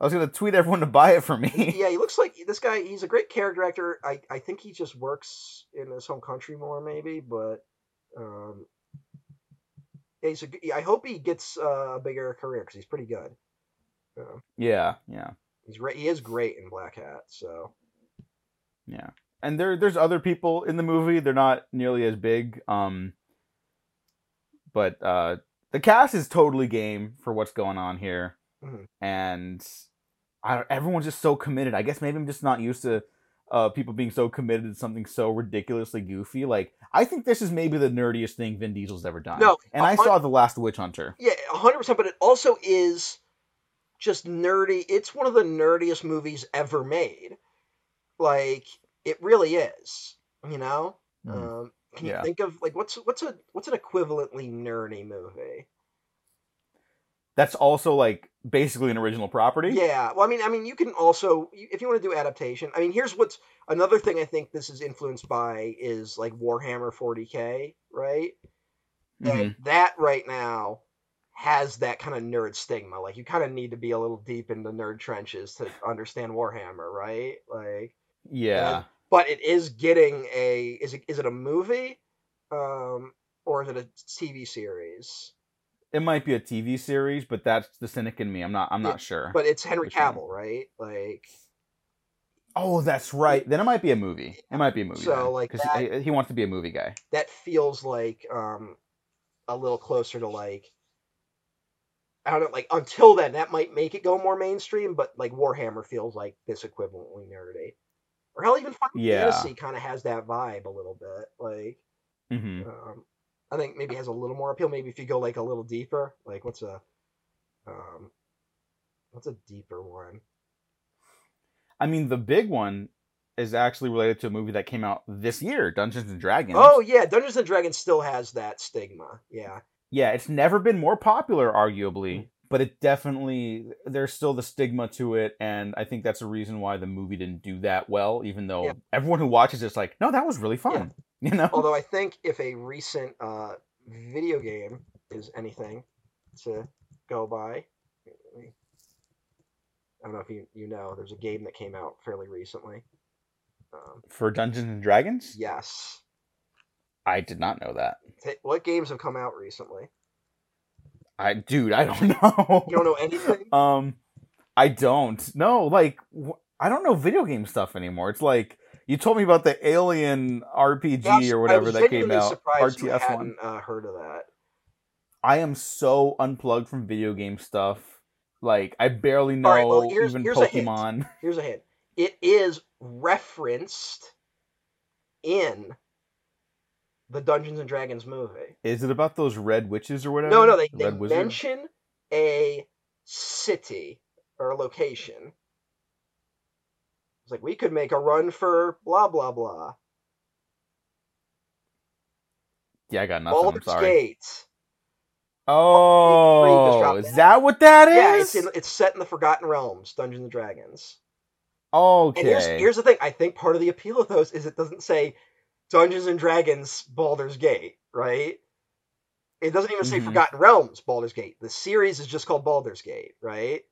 I was gonna tweet everyone to buy it for me. yeah, he [laughs] looks like this guy. He's a great character actor. I, I think he just works in his home country more, maybe. But um, yeah, he's a, I hope he gets uh, a bigger career because he's pretty good. Yeah, yeah, he's re- he is great in Black Hat. So yeah. And there, there's other people in the movie. They're not nearly as big. Um, but uh, the cast is totally game for what's going on here, Mhm. and I everyone's just so committed. I guess maybe I'm just not used to uh, people being so committed to something so ridiculously goofy. Like I think this is maybe the nerdiest thing Vin Diesel's ever done. No, and I saw the Last Witch Hunter. yeah, hundred percent. But it also is just nerdy. It's one of the nerdiest movies ever made. Like it really is. You know. Mhm. Um, can you think of like what's what's a what's an equivalently nerdy movie? That's also like basically an original property. Yeah, well, I mean, I mean, you can also if you want to do adaptation. I mean, here's what's another thing I think this is influenced by is like Warhammer 40k, right? Mhm. And that right now has that kind of nerd stigma. Like you kind of need to be a little deep in the nerd trenches to understand Warhammer, right? Like, Yeah. But it is getting a is it is it a movie, um, or is it a TV series? It might be a TV series, but that's the cynic in me. I'm not. I'm not sure. But it's Henry? Cavill, right? Like. oh, that's right. Then it might be a movie. It might be a movie. So, then, like, that- he, he wants to be a movie guy. that feels like um a little closer to like I don't know, like until then that might make it go more mainstream, but like Warhammer feels like this equivalently nerdy. Or hell even Final Yeah. Fantasy kind of has that vibe a little bit. Like hmm um I think maybe has a little more appeal. Maybe if you go like a little deeper, like what's a, um, what's a deeper one? I mean, the big one is actually related to a movie that came out this year, Dungeons and Dragons. Oh yeah, Dungeons and Dragons still has that stigma. Yeah. Yeah, it's never been more popular, arguably, Mm. But it definitely there's still the stigma to it, and I think that's a reason why the movie didn't do that well. Even though Yeah. everyone who watches it's like, no, that was really fun. [laughs] You know? Although I think if a recent uh, video game is anything to go by, I don't know if you you know, there's a game that came out fairly recently. Um, For Dungeons and Dragons, yes. I did not know that. What games have come out recently? I, dude, I don't [laughs] know. You don't know anything? Um, I don't. No, like I don't know video game stuff anymore. It's like you told me about the Alien RPG Gosh, or whatever that came out, RTS one. uh, heard of that. I am so unplugged from video game stuff. Like I barely know right, well, here's- even here's a. Pokemon. [laughs] Here's a hint. It is referenced in the Dungeons and Dragons movie. Is it about those red witches or whatever? No, no, they, they mention a city or a location. It's like we could make a run for blah blah blah. Yeah, I got nothing. I'm sorry. Gate. Oh, just Oh, is that. that what that is? Yeah, it's in, it's set in the Forgotten Realms, Dungeons and Dragons. okay. And here's here's the thing. I think part of the appeal of those is it doesn't say Dungeons and Dragons Baldur's Gate, right? It doesn't even say Mhm. Forgotten Realms Baldur's Gate. The series is just called Baldur's Gate, right?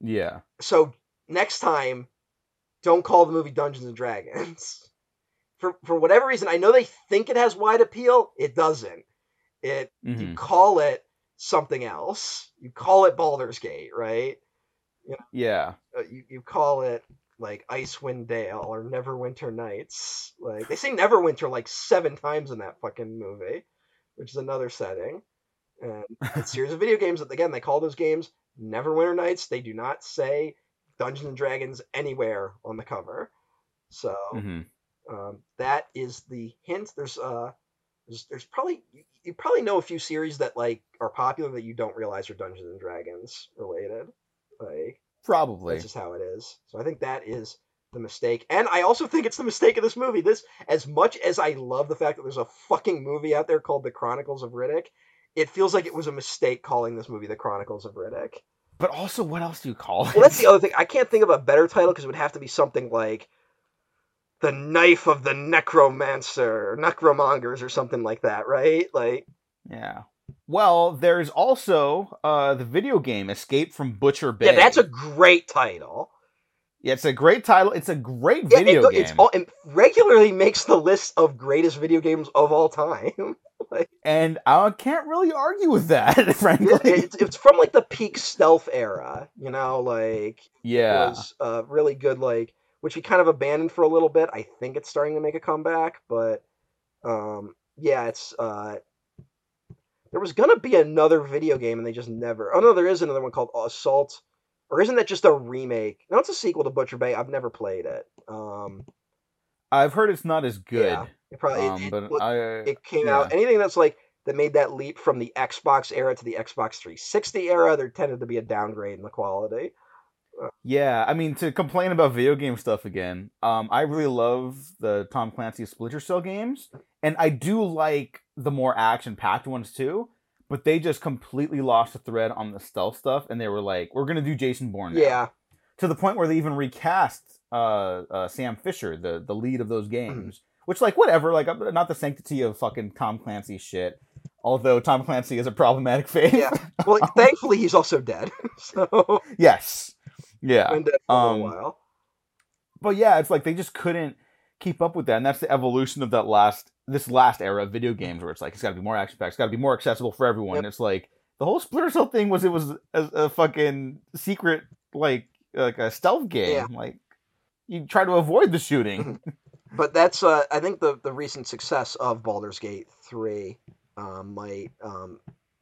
yeah. So next time, don't call the movie Dungeons and Dragons. [laughs] For for whatever reason, I know they think it has wide appeal. It doesn't. It you Mhm. call it something else. You call it Baldur's Gate, right? Yeah. uh, you, you call it like Icewind Dale or Neverwinter Nights. Like they say Neverwinter like seven times in that fucking movie, which is another setting. And [laughs] it's a series of video games that again they call those games Neverwinter Nights. They do not say Dungeons and Dragons anywhere on the cover. So hmm um, that is the hint. There's uh there's, there's probably you, you probably know a few series that like are popular that you don't realize are Dungeons and Dragons related. Like Probably. that's just how it is. So I think that is the mistake. And I also think it's the mistake of this movie. This, as much as I love the fact that there's a fucking movie out there called The Chronicles of Riddick, it feels like it was a mistake calling this movie The Chronicles of Riddick. But also, what else do you call it? Well, that's the other thing. I can't think of a better title because it would have to be something like The Knife of the Necromancer, Necromongers, or something like that, right? Like, Yeah. Well, there's also uh, the video game Escape from Butcher Bay. yeah, that's a great title. Yeah, it's a great title. It's a great Yeah, video it, game. It's all, it regularly makes the list of greatest video games of all time. [laughs] And I can't really argue with that, [laughs] frankly. Yeah, it's, it's from like the peak stealth era, you know, like yeah. it was uh, really good, like which we kind of abandoned for a little bit. I think it's starting to make a comeback, but um, yeah, it's uh, there was gonna be another video game and they just never. Oh no, there is another one called Assault, or isn't that just a remake? No, it's a sequel to Butcher Bay. I've never played it. Um, I've heard it's not as good. Yeah, it probably um, it, but I it came yeah. out anything that's like that made that leap from the Xbox era to the Xbox 360 era. There tended to be a downgrade in the quality. Yeah, I mean to complain about video game stuff again. Um, I really love the Tom Clancy Splinter Cell games, and I do like the more action-packed ones too. But they just completely lost the thread on the stealth stuff, and they were like, "We're gonna do Jason Bourne." now." Yeah, to the point where they even recast uh, uh, Sam Fisher, the the lead of those games. Which, like, whatever, like, I'm not the sanctity of fucking Tom Clancy shit. Although Tom Clancy is a problematic face. Yeah. well, [laughs] thankfully he's also dead. [laughs] so yes. Yeah. been dead for Um, a while. but yeah, it's like they just couldn't keep up with that, and that's the evolution of that last this last era of video games, where it's like it's got to be more action packed, it's got to be more accessible for everyone. Yep. It's like the whole Splinter Cell thing was it was a, a fucking secret like like a stealth game, Yeah. like you try to avoid the shooting. [laughs] But that's uh, I think the the recent success of Baldur's Gate three um, might um,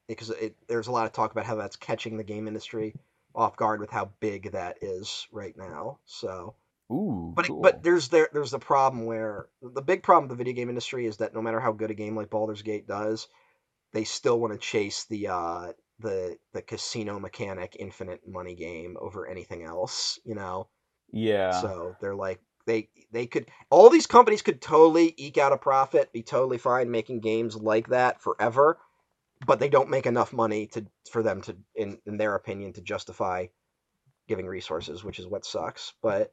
because it, there's a lot of talk about how that's catching the game industry off guard with how big that is right now. So Ooh, But cool. but there's there there's the problem where the big problem with the video game industry is that no matter how good a game like Baldur's Gate does, they still want to chase the uh the the casino mechanic infinite money game over anything else, you know. yeah, So they're like they they could all these companies could totally eke out a profit, be totally fine making games like that forever, but they don't make enough money to for them to in in their opinion to justify giving resources, which is what sucks. But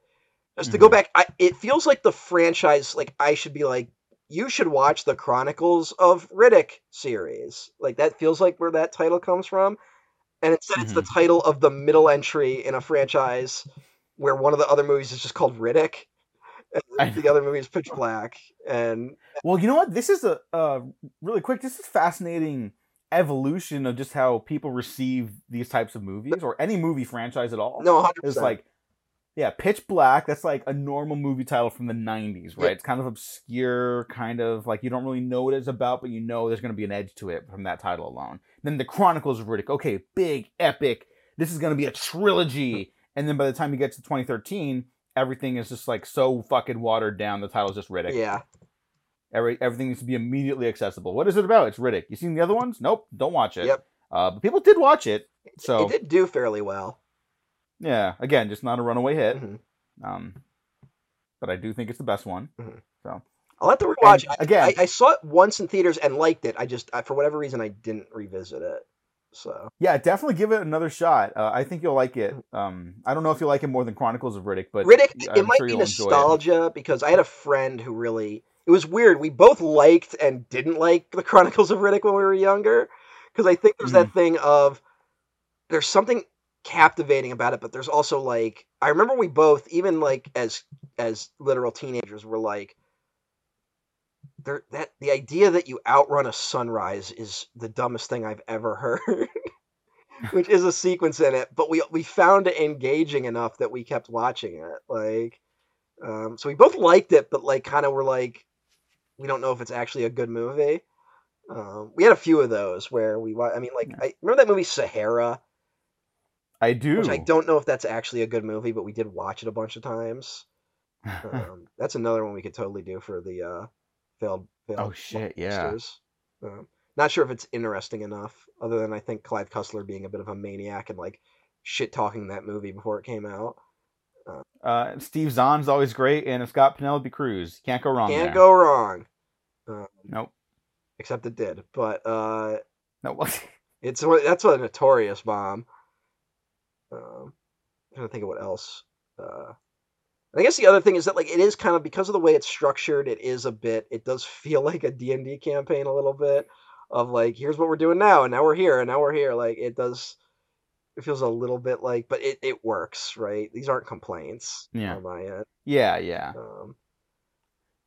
just to go Mhm. back, I, it feels like the franchise like I should be like you should watch the Chronicles of Riddick series. Like that feels like where that title comes from. And instead it's the title of the middle entry in a franchise where one of the other movies is just called Riddick. And the other movie is Pitch Black. And Well, you know what? This is a uh, really quick. This is fascinating evolution of just how people receive these types of movies or any movie franchise at all. no, 100%. It's like, yeah, Pitch Black. That's like a normal movie title from the '90s, right? Yeah. It's kind of obscure, kind of like you don't really know what it's about, but you know there's going to be an edge to it from that title alone. Then the Chronicles of Riddick. Okay, big, epic. This is going to be a trilogy. And then by the time you get to 2013, everything is just like so fucking watered down. The title's just Riddick. yeah. Every, everything needs to be immediately accessible. What is it about? It's Riddick. You seen the other ones? Nope. Don't watch it. Yep. Uh, but people did watch it. So It did do fairly well. Yeah, again, just not a runaway hit. Mhm. Um, but I do think it's the best one. So I'll have to rewatch. And again- I, I saw it once in theaters and liked it. I just, I, for whatever reason, I didn't revisit it. So Yeah, definitely give it another shot. Uh, I think you'll like it. Um, I don't know if you like it more than Chronicles of Riddick, but Riddick, I'm it might sure be you'll enjoy it. nostalgia because I had a friend who really. It was weird. We both liked and didn't like the [laughs] Chronicles of Riddick when we were younger because I think there's Mm-hmm. that thing of there's something captivating about it, but there's also like I remember we both, even like as as literal teenagers, were like. There, that the idea that you outrun a sunrise is the dumbest thing I've ever [laughs] heard. which is a sequence in it, but we we found it engaging enough that we kept watching it. Like, um, so we both liked it, but like, kind of were like, we don't know if it's actually a good movie. Um, we had a few of those where we, I mean, like, I remember that movie Sahara, I do. which I don't know if that's actually a good movie, but we did watch it a bunch of times. [laughs] Um, that's another one we could totally do for the uh, failed. failed oh shit! Yeah. Um, not sure if it's interesting enough, other than I think Clive Cussler being a bit of a maniac and like shit talking that movie before it came out. Uh, Steve Zahn's always great, and it's got Penelope Cruz. Can't go wrong Can't there. go wrong. Um, Nope. except it did, but uh, No. [laughs] it's that's a notorious bomb. Um, I'm trying to think of what else. Uh, I guess the other thing is that like it is kind of because of the way it's structured, it is a bit. It does [laughs] feel like a D and D campaign a little bit of like here's what we're doing now, and now we're here, and now we're here. Like it does. It feels a little bit like, but it, it works, right? These aren't complaints Yeah. on my end. yeah, yeah. Um,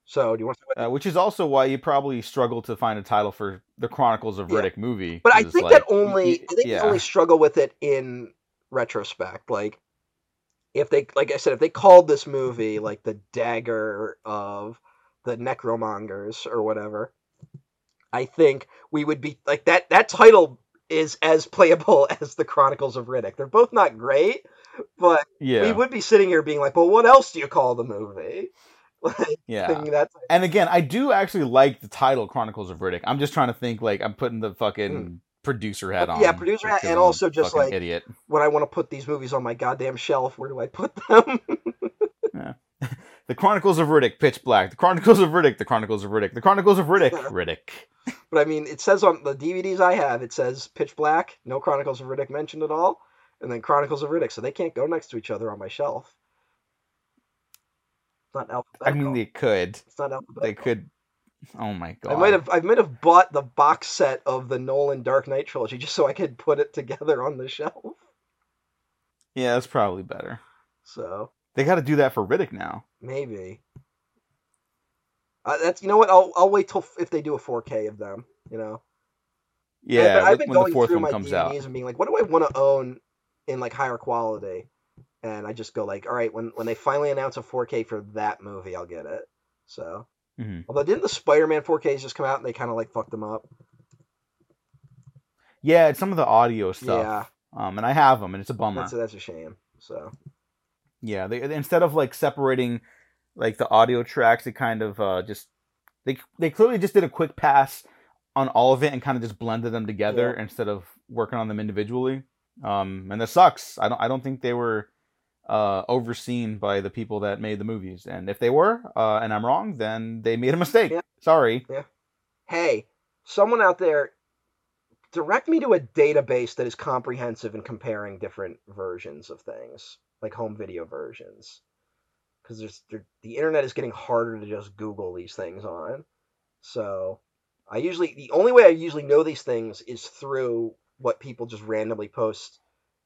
so do you want to? Uh, which is also why you probably struggle to find a title for the Chronicles of Yeah. Riddick movie. But I think like, that only y- I think yeah. only struggle with it in retrospect. Like if they like I said, if they called this movie like the dagger of the necromongers or whatever, I think we would be like that that title is as playable [laughs] as the Chronicles of Riddick. They're both not great, but yeah, we would be sitting here being like, Well, what else do you call the movie? [laughs] Like yeah. that And again, I do actually like the title Chronicles of Riddick. I'm just trying to think like I'm putting the fucking hmm. Producer hat on. Yeah, producer hat, and also just, like- idiot. when I want to put these movies on my goddamn shelf, where do I put them? [laughs] [laughs] The Chronicles of Riddick, Pitch Black. The Chronicles of Riddick, The Chronicles of Riddick. The Chronicles of Riddick, Riddick. But I mean, it says on the DVDs I have, it says Pitch Black, no Chronicles of Riddick mentioned at all, and then Chronicles of Riddick, so they can't go next to each other on my shelf. It's not alphabetical. I mean, they could. it's not alphabetical. They could. Oh my god. I might have I might have bought the box set of the Nolan Dark Knight trilogy just so I could put it together on the shelf. Yeah, that's probably better. So They got to do that for Riddick now. maybe. Uh, that's you know what I'll I'll wait till if they do a 4K of them. You know. Yeah, I've been, I've been when the going through my comes DVDs out. and being like, what do I want to own in like higher quality? And I just go like, all right, when when they finally announce a 4K for that movie, I'll get it. So, Mhm. although didn't the Spider-Man 4Ks just come out and they kind of like fucked them up? Yeah, it's some of the audio stuff. Yeah, Um, and I have them, and it's a bummer. that's a, that's a shame. So, Yeah, they instead of like separating like the audio tracks, they kind of uh, just they they clearly just did a quick pass on all of it and kind of just blended them together Yeah. instead of working on them individually. Um, and this sucks. I don't I don't think they were uh, overseen by the people that made the movies. And if they were, uh, and I'm wrong, then they made a mistake. Yeah. Sorry. Hey, someone out there, direct me to a database that is comprehensive in comparing different versions of things, like home video versions. Because there's the internet is getting harder to just Google these things on. So I usually the only way I usually know these things is through what people just randomly post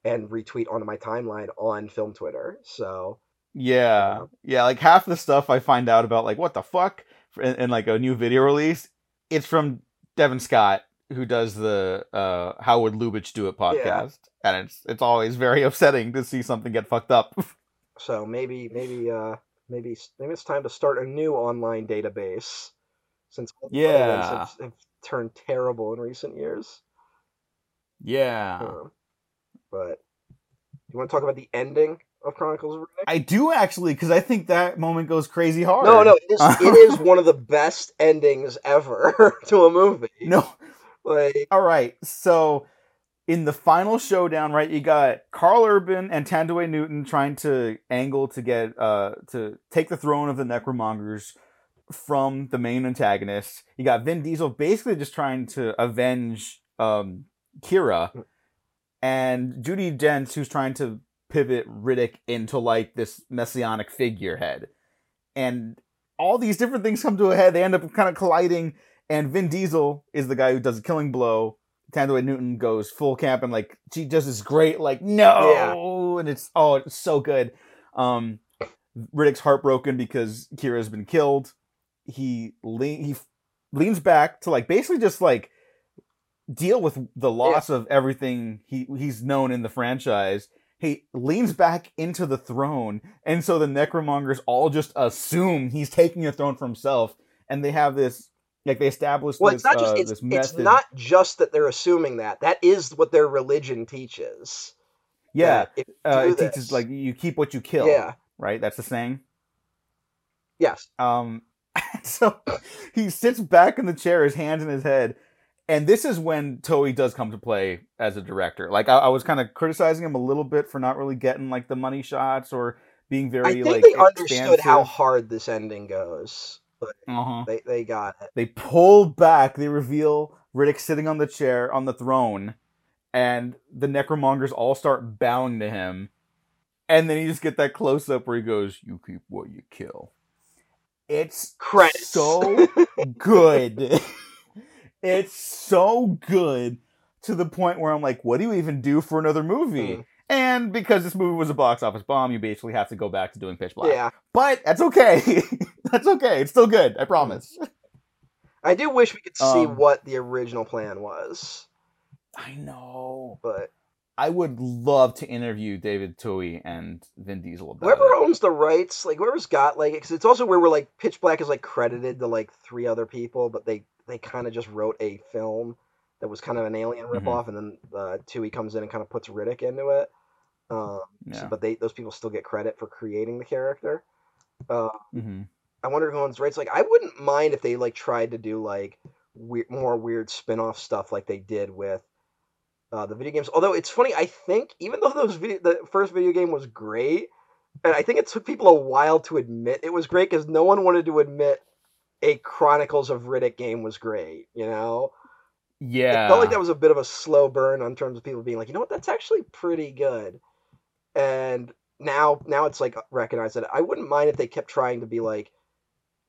and retweet onto my timeline on film Twitter. So Yeah, yeah. Like half the stuff I find out about, like what the fuck, in, in like a new video release, it's from Devin Scott, who does the uh, "How Would Lubitsch Do It" podcast, and it's it's always very [laughs] upsetting to see something get fucked up. [laughs] So maybe maybe uh maybe maybe it's time to start a new online database since all the other ones Yeah. have, have turned terrible in recent years. yeah, Um, but you want to talk about the ending of Chronicles of Riddick? I do actually, because I think that moment goes crazy hard. No, no, it is, [laughs] it is one of the best endings ever [laughs] to a movie. no. Like, All right, so in the final showdown, right, you got Karl Urban and Thandiwe Newton trying to angle to get uh to take the throne of the Necromongers from the main antagonist. You got Vin Diesel basically just trying to avenge um Kyra, and Judi Dench who's trying to pivot Riddick into like this messianic figurehead, and all these different things come to a head. They end up kind of colliding, and Vin Diesel is the guy who does a killing blow. Thandiwe Newton goes full camp and like she does this great like no, and it's oh it's so good. Um, Riddick's heartbroken because Kyra's been killed. He le- he leans back to like basically just like deal with the loss of everything he he's known in the franchise. He leans back into the throne, and so the Necromongers all just assume he's taking the throne for himself, and they have this like they establish well, this it's not just uh, it's, this it's not just that they're assuming that. That is what their religion teaches. yeah. that if Uh, it teaches like you keep what you kill. yeah, right. That's the saying. yes, Um, [laughs] so he sits back in the chair, his hands in his head, and this is when Twohy does come to play as a director. Like I, I was kind of criticizing him a little bit for not really getting like the money shots or being very. I think like they understood how hard this ending goes. But Uh-huh. they they got it. They pull back. They reveal Riddick sitting on the chair on the throne, and the Necromongers all start bowing to him. And then you just get that close up where he goes, "You keep what you kill." It's Credits. so [laughs] good. [laughs] it's so good to the point where I'm like, what do you even do for another movie? Mm. And because this movie was a box office bomb, you basically have to go back to doing Pitch Black. Yeah, But that's okay. [laughs] that's okay. It's still good. I promise. I do wish we could see Um, what the original plan was, I know. but I would love to interview David Twohy and Vin Diesel about whoever it. owns the rights, like whoever's got like, because it's also where we're like Pitch Black is like credited to like three other people, but they they kind of just wrote a film that was kind of an alien Mhm. ripoff, and then uh, Twohy comes in and kind of puts Riddick into it. Um, so- Yeah. but they those people still get credit for creating the character. Uh, hmm I wonder who owns rights. Like, I wouldn't mind if they like tried to do like weird, more weird spin-off stuff like they did with uh, the video games. Although it's funny, I think even though those video, the first video game was great, and I think it took people a while to admit it was great because no one wanted to admit a Chronicles of Riddick game was great. You know, Yeah. it felt like that was a bit of a slow burn on terms of people being like, you know what, that's actually pretty good. And now, now it's like recognized that I wouldn't mind if they kept trying to be like,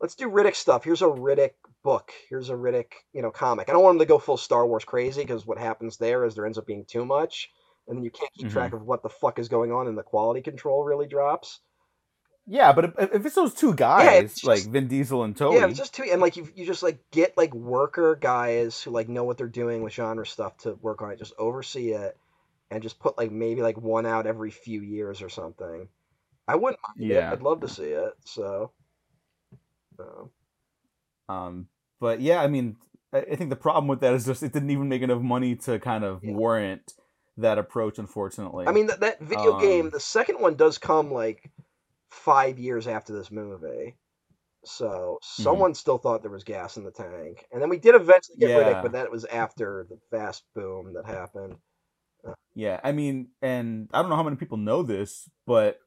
let's do Riddick stuff. Here's a Riddick book. Here's a Riddick, you know, comic. I don't want them to go full Star Wars crazy because what happens there is there ends up being too much, and then you can't keep Mhm. track of what the fuck is going on, and the quality control really drops. Yeah, but if, if it's those two guys, it's like Vin Diesel and Twohy, Yeah, it's just too, and like you, you just like get like worker guys who like know what they're doing with genre stuff to work on it, just oversee it, and just put like maybe like one out every few years or something. I wouldn't mind Yeah. it. I'd love to see it. So, so, Um, but yeah, I mean, I, think the problem with that is just it didn't even make enough money to kind of Yeah. warrant that approach, unfortunately. I mean, that, that video Um, game, the second one does come like five years after this movie. So Mm-hmm. someone still thought there was gas in the tank. And then we did eventually get Riddick, Yeah. but that was after the fast boom that happened. Yeah, I mean, and I don't know how many people know this, but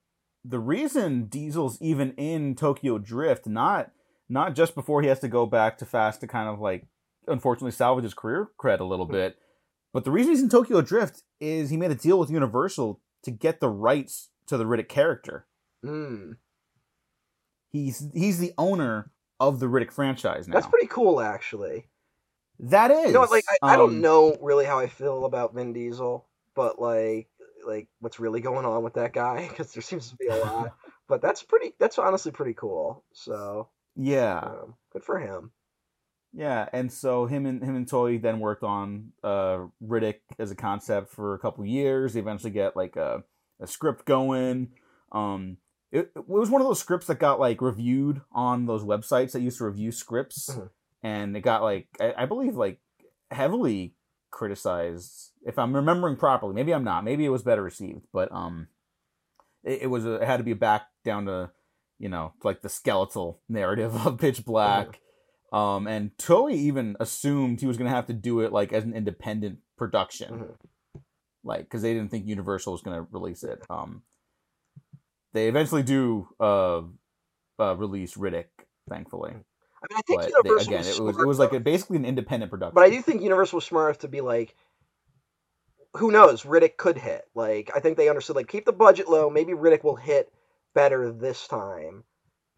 the reason Diesel's even in Tokyo Drift, not not just before he has to go back to Fast to kind of like unfortunately salvage his career cred a little bit, but the reason he's in Tokyo Drift is he made a deal with Universal to get the rights to the Riddick character. Mm. He's he's the owner of the Riddick franchise now. That's pretty cool, actually. that is. You know, like I, I don't um, know really how I feel about Vin Diesel, but like, like what's really going on with that guy? [laughs] Because there seems to be a lot. [laughs] but that's pretty. That's honestly pretty cool. So Yeah. um, good for him. Yeah, and so him and him and Twohy then worked on uh, Riddick as a concept for a couple years. They eventually get like a, a script going. Um, it, it was one of those scripts that got like reviewed on those websites that used to review scripts, Mhm. and it got like I, I believe like heavily criticized. If I'm remembering properly, maybe I'm not. Maybe it was better received, but um, it, it was a, it had to be back down to you know like the skeletal narrative of Pitch Black. Um, and Twohy even assumed he was going to have to do it like as an independent production, Mhm. like because they didn't think Universal was going to release it. Um, they eventually do uh, uh release Riddick, thankfully. I mean, I think But they, Universal again, was it was it was like a, basically an independent production. But I do think Universal was smart enough to be like, who knows? Riddick could hit. Like, I think they understood, like, keep the budget low. Maybe Riddick will hit better this time.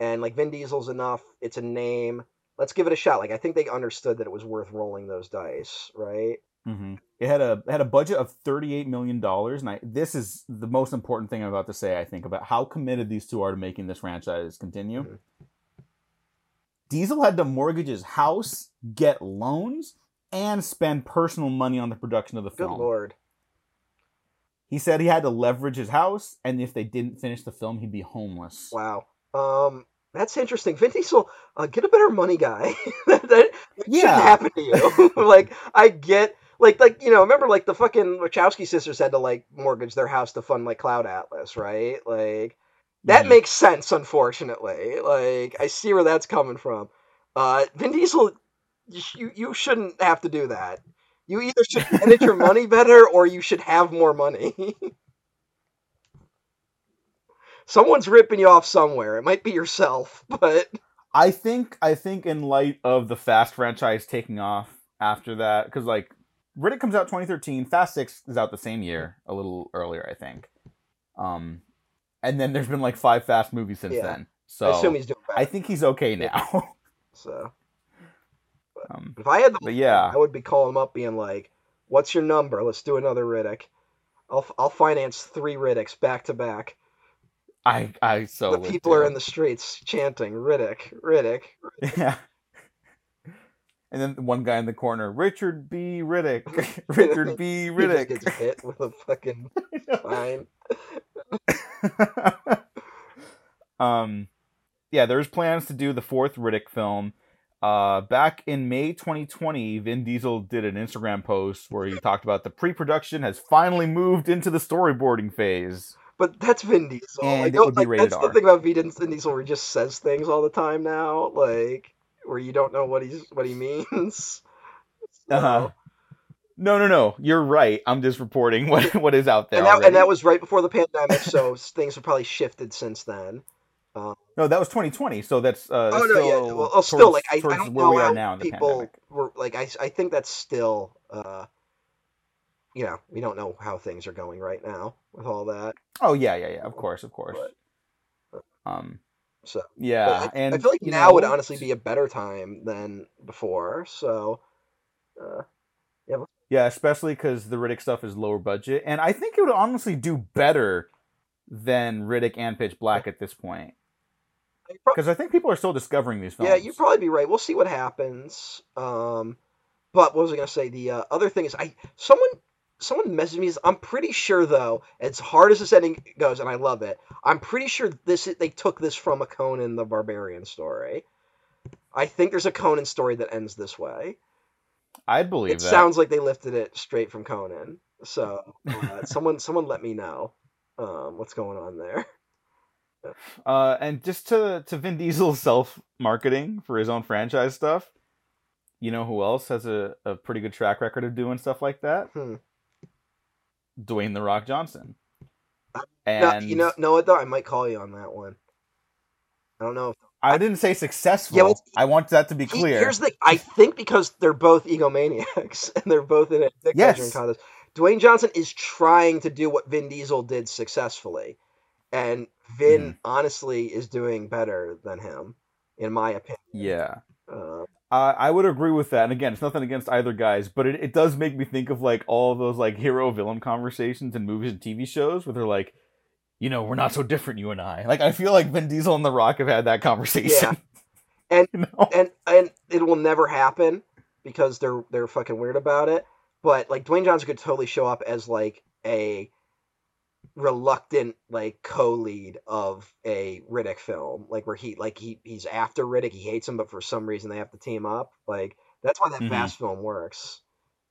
And, like, Vin Diesel's enough. It's a name. Let's give it a shot. Like, I think they understood that it was worth rolling those dice, right? hmm It had a had a budget of thirty eight million dollars, and I, this is the most important thing I'm about to say. I think about how committed these two are to making this franchise continue. Mhm. Diesel had to mortgage his house, get loans, and spend personal money on the production of the Good film. lord. He said he had to leverage his house, and if they didn't finish the film, he'd be homeless. Wow. Um, that's interesting. Vin Diesel, uh, get a better money guy. [laughs] that, that, Yeah. shouldn't happen to you. [laughs] [laughs] like, I get, like, like you know, remember, like the fucking Wachowski sisters had to like mortgage their house to fund like Cloud Atlas, right? Like, that Mhm. makes sense. Unfortunately, like, I see where that's coming from. Uh, Vin Diesel, you, you shouldn't have to do that. You either should manage your money better, or you should have more money. [laughs] Someone's ripping you off somewhere. It might be yourself, but I think I think in light of the Fast franchise taking off after that, because like Riddick comes out 2013, Fast Six is out the same year, a little earlier, I think. Um, and then there's been like five Fast movies since Yeah. then. So I assume he's doing better. I think he's okay now. [laughs] So um, if I had the but yeah, I would be calling him up, being like, "What's your number? Let's do another Riddick. I'll I'll finance three Riddicks back to back. I I so the people are in the streets chanting Riddick, Riddick. yeah. And then one guy in the corner, Richard B. Riddick, [laughs] [laughs] Richard B. [laughs] Riddick. gets hit with a fucking fine. um, yeah, there's plans to do the fourth Riddick film. Uh, back in May 2020, Vin Diesel did an Instagram post where he talked about the pre-production has finally moved into the storyboarding phase. But that's Vin Diesel. And like, it would be like, rated that's R. the thing about Vin Vin Diesel, where he just says things all the time now, like where you don't know what he's what he means. [laughs] So- Uh-huh. No, no, no. You're right. I'm just reporting [laughs] what what is out there. and that and that was right before the pandemic, so [laughs] things have probably shifted since then. No, that was 2020. So that's uh, Oh no, still yeah. Well, towards, still, like I, I don't know how now people were like. I I think that's still. uh You know, we don't know how things are going right now with all that. Oh yeah, yeah, yeah. Of course, of course. But- Um, So yeah, I, and I feel like now know, would honestly be a better time than before. So, uh, Yeah, especially because the Riddick stuff is lower budget, and I think it would honestly do better than Riddick and Pitch Black at this point. Because I think people are still discovering these films. yeah, you'd probably be right. We'll see what happens. Um, but what was I gonna say? The uh, other thing is, I someone someone messaged me. I'm pretty sure though, as hard as this ending goes, and I love it. I'm pretty sure this they took this from a Conan the Barbarian story. I think there's a Conan story that ends this way. I'd believe It that. sounds like they lifted it straight from Conan. So uh, someone someone let me know um, what's going on there. [laughs] Uh, and just to to Vin Diesel's [laughs] self marketing for his own franchise stuff, you know who else has a, a pretty good track record of doing stuff like that? Hmm. Dwayne the Rock Johnson. No, And you know, know what though? I might call you on that one. I don't know. If, I didn't say successful. Yeah, I want that to be clear. here's the. I think because they're both egomaniacs [laughs] and they're both in a dick Yes. contest. Dwayne Johnson is trying to do what Vin Diesel did successfully, and Vin honestly is doing better than him, in my opinion. yeah. Uh, Uh, I would agree with that. And again, it's nothing against either guys, but it, it does make me think of like all those like hero villain conversations in movies and TV shows where they're like, you know, we're not so different, you and I. Like I feel like Vin Diesel and The Rock have had that conversation. And- [laughs] you know? and and it will never happen because they're they're fucking weird about it. But like Dwayne Johnson could totally show up as like a reluctant like co-lead of a Riddick film, like where he like he he's after Riddick, he hates him, but for some reason they have to team up. Like that's why that Mhm. Fast film works.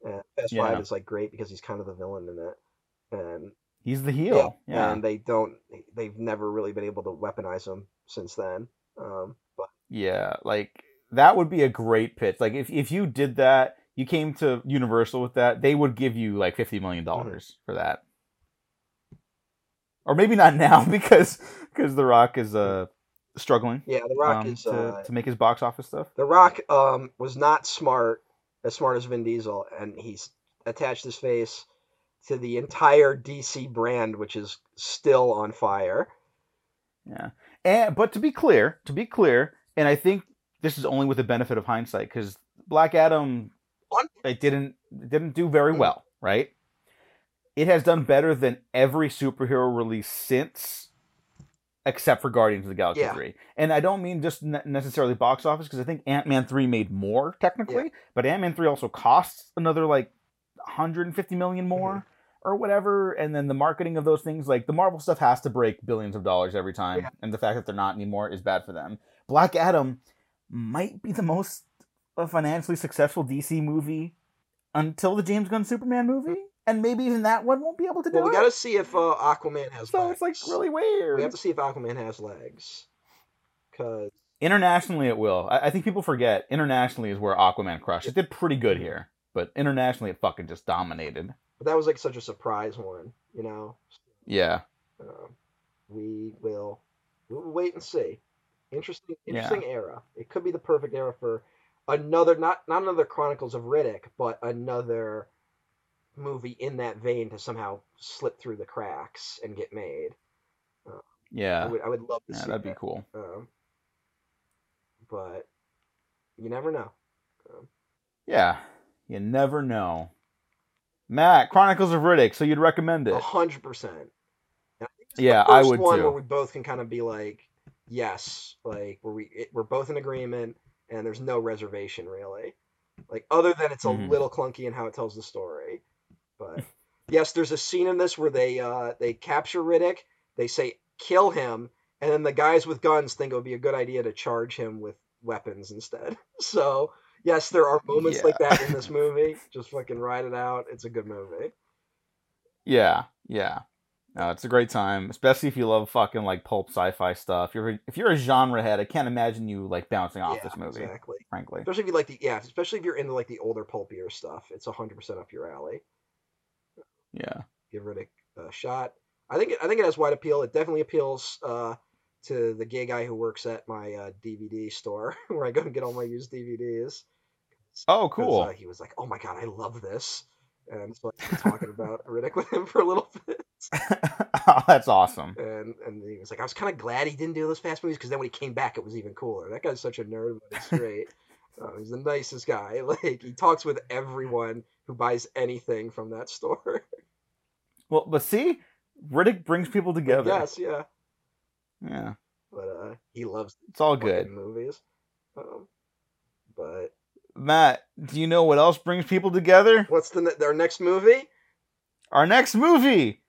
And Fast Yeah. Five is like great because he's kind of the villain in it, and He's the heel. Yeah. and they don't they've never really been able to weaponize him since then. Um, but Yeah, like that would be a great pitch. Like if if you did that, you came to Universal with that, they would give you like fifty million dollars for that. Or maybe not now [laughs] because because The Rock is uh struggling yeah, The Rock um, is to, uh, to make his box office stuff. The Rock um, was not smart, as smart as Vin Diesel, and he's attached his face to the entire DC brand, which is still on fire. Yeah, and but to be clear, to be clear, and I think this is only with the benefit of hindsight because Black Adam, it didn't it didn't do very Mhm. well, right? It has done better than every superhero release since, except for Guardians of the Galaxy Yeah. three. And I don't mean just ne- necessarily box office because I think Ant Man three made more technically, but Ant Man three also costs another like 150 million more Mm-hmm. or whatever and then the marketing of those things like the marvel stuff has to break billions of dollars every time Yeah. and the fact that they're not anymore is bad for them black adam might be the most uh, financially successful dc movie until the james gunn superman movie and maybe even that one won't be able to do Well, we it got to see if uh, Aquaman has so legs. it's like really weird We have to see if Aquaman has legs. Because, internationally it will I-, I think people forget internationally is where aquaman crushed it did pretty good here but internationally it fucking just dominated but that was like such a surprise one, you know? yeah Um, we will we will wait and see. Interesting, Yeah. interesting era. It could be the perfect era for another not not another Chronicles of Riddick, but another movie in that vein to somehow slip through the cracks and get made. I yeah would I would love to yeah see that'd be cool Um, but you never know. Yeah, you never know. Matt, Chronicles of Riddick. So you'd recommend A it? hundred percent. And I think it's the Yeah, I would one too. Where we both can kind of be like, yes, like where we it, we're both in agreement, and there's no reservation really. Like other than it's a Mhm. little clunky in how it tells the story, but [laughs] yes, there's a scene in this where they uh they capture Riddick, they say kill him, and then the guys with guns think it would be a good idea to charge him with weapons instead. [laughs] So yes, there are moments Yeah. like that in this movie. [laughs] Just fucking ride it out. It's a good movie. Yeah, yeah. No, it's a great time, especially if you love fucking like pulp sci-fi stuff. You're if you're a genre head, I can't imagine you like bouncing off yeah, this movie. exactly. Frankly, Especially if you like the yeah, especially if you're into like the older pulpier stuff. It's hundred percent up your alley. Yeah, Give Riddick a shot. I think it, I think it has wide appeal. It definitely appeals uh, to the gay guy who works at my uh, DVD store [laughs] where I go and get all my used DVDs. Oh, cool. Uh, he was like, "Oh my god, I love this," and so I've been talking about [laughs] Riddick with him for a little bit. oh, [laughs] that's awesome. And and he was like, "I was kind of glad he didn't do those fast movies because then when he came back, it was even cooler." That guy's such a nerd, but it's great. Uh, he's the nicest guy. Like he talks with everyone who buys anything from that store. Well, but see, Riddick brings people together. yes, yeah. Yeah, But uh, he loves it's all good. movies. Um, but Matt, do you know what else brings people together? what's the ne- our next movie? Our next movie,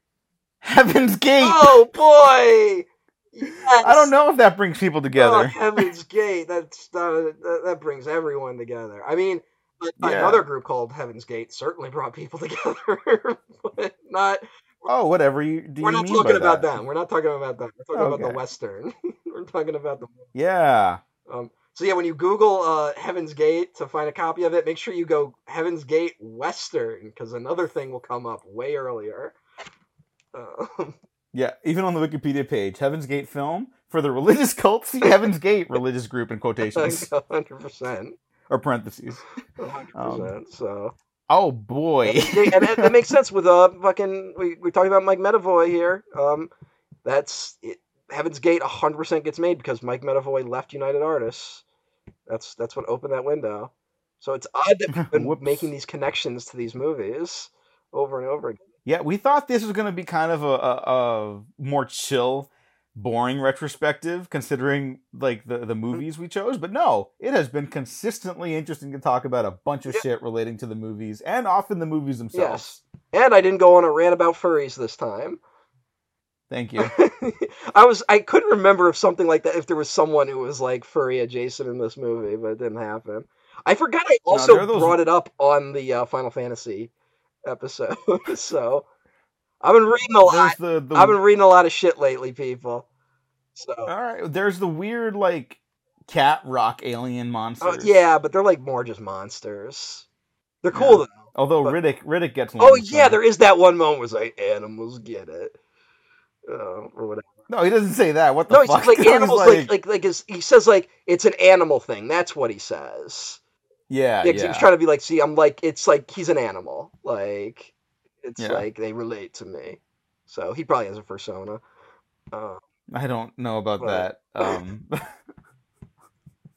Heaven's Gate. Oh boy! Yes! [laughs] I don't know if that brings people Oh, together. Heaven's Gate. That's uh, that, that brings everyone together. I mean, Yeah. another group called Heaven's Gate certainly brought people [laughs] together, but not. Oh, whatever you do. we're you not talking about that? them. We're not talking about them. We're talking about the Western. [laughs] we're talking about the. Yeah. Um, so yeah, when you Google uh, Heaven's Gate to find a copy of it, make sure you go Heaven's Gate Western because another thing will come up way earlier. Um, Yeah, even on the Wikipedia page, Heaven's Gate film for the [laughs] religious cult. See Heaven's Gate religious group in quotations hundred percent, or parentheses. [laughs] hundred Um. So Oh boy. and it, it makes sense with uh fucking we we're talking about Mike Medavoy here. Um, that's it, Heaven's Gate hundred percent gets made because Mike Medavoy left United Artists. That's that's what opened that window. So it's odd that we've been [laughs] making these connections to these movies over and over again. Yeah, we thought this was going to be kind of a, a, a more chill, boring retrospective, considering like the, the movies we chose. But no, it has been consistently interesting to talk about a bunch of Yeah. shit relating to the movies and often the movies themselves. yes. And I didn't go on a rant about furries this time. Thank [laughs] you. I was I couldn't remember if something like that if there was someone who was like furry adjacent in this movie, but it didn't happen. I forgot I also are those- brought it up on the uh, Final Fantasy episode. [laughs] so I've been reading a lot. The, the I've been reading a lot of shit lately, people. So all right. There's the weird like cat rock alien uh, monsters. yeah, but they're like more just monsters. They're Yeah. cool though. Although but- Riddick Riddick gets. Oh yeah, there is that one moment where it's like animals get it. Uh, or whatever. No, he doesn't say that. What the fuck? No, he fuck? says like [laughs] animals, like like like his, he says like it's an animal thing. That's what he says. yeah, Yeah, he was trying to be like, see, I'm like, it's like he's an animal. Like, it's Yeah. like they relate to me. So he probably has a persona. Uh, I don't know about But- that. Um. [laughs]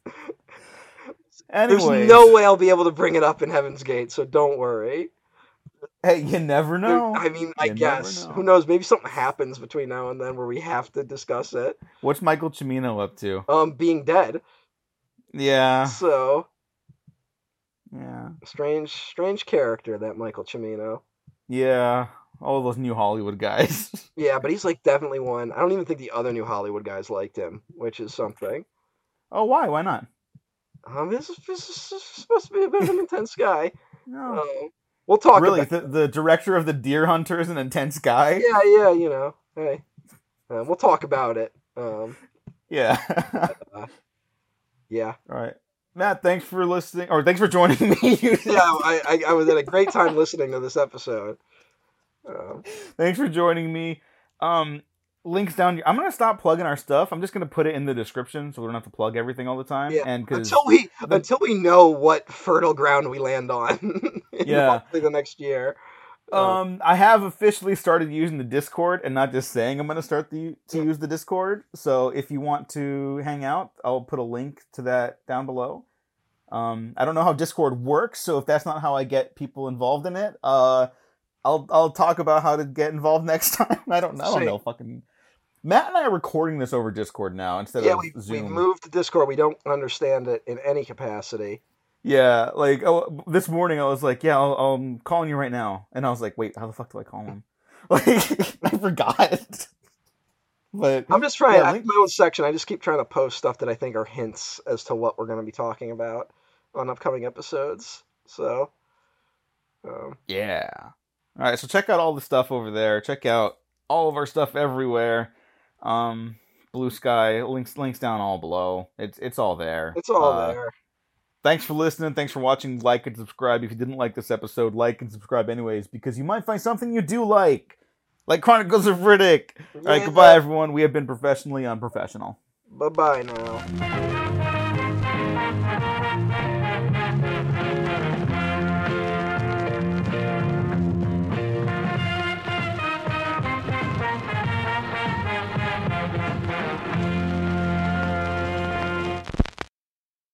[laughs] there's no way I'll be able to bring it up in Heaven's Gate, so don't worry. Hey, you never know. I mean, I You never guess know. who knows? Maybe something happens between now and then where we have to discuss it. What's Michael Cimino up to? Um, being dead. Yeah, So yeah, strange, strange character that Michael Cimino. Yeah. All those new Hollywood guys. [laughs] Yeah, but he's like definitely one. I don't even think the other new Hollywood guys liked him, which is something. oh, why? Why not? Um, this is, this is supposed to be a bit of an intense guy. [laughs] No. Um, we'll talk. really, About, the, the director of the Deer Hunter is an intense guy. yeah, yeah, you know. Hey, uh, we'll talk about it. Um, Yeah. [laughs] yeah, All right, Matt. Thanks for listening, or thanks for joining me. [laughs] yeah. I, I, I was at a great time listening to this episode. Um, Thanks for joining me. Um, links down. I'm gonna stop plugging our stuff. I'm just gonna put it in the description so we don't have to plug everything all the time. yeah, And until we the- until we know what fertile ground we land on. [laughs] Yeah. hopefully the next year. Um, I have officially started using the Discord and not just saying I'm gonna start the to use the Discord. So if you want to hang out, I'll put a link to that down below. Um, I don't know how Discord works, so if that's not how I get people involved in it, uh, I'll I'll talk about how to get involved [laughs] next time. I don't, I don't know. Fucking Matt and I are recording this over Discord now instead yeah, of we we Zoom. moved to Discord. We don't understand it in any capacity. Yeah, like oh, this morning I was like, "Yeah, I'll, I'm calling you right now," and I was like, "Wait, how the fuck do I call him?" [laughs] Like [laughs] I forgot. But I'm just trying. Yeah, I have my own section. I just keep trying to post stuff that I think are hints as to what we're going to be talking about on upcoming episodes. So, um, yeah, all right. So check out all the stuff over there. Check out all of our stuff everywhere. Um, Bluesky links links down all below. It's it's all there. it's all Uh, there. Thanks for listening. Thanks for watching. Like and subscribe. If you didn't like this episode, like and subscribe anyways, because you might find something you do like. Like Chronicles of Riddick. All right, goodbye, everyone. We have been professionally unprofessional. Bye bye now.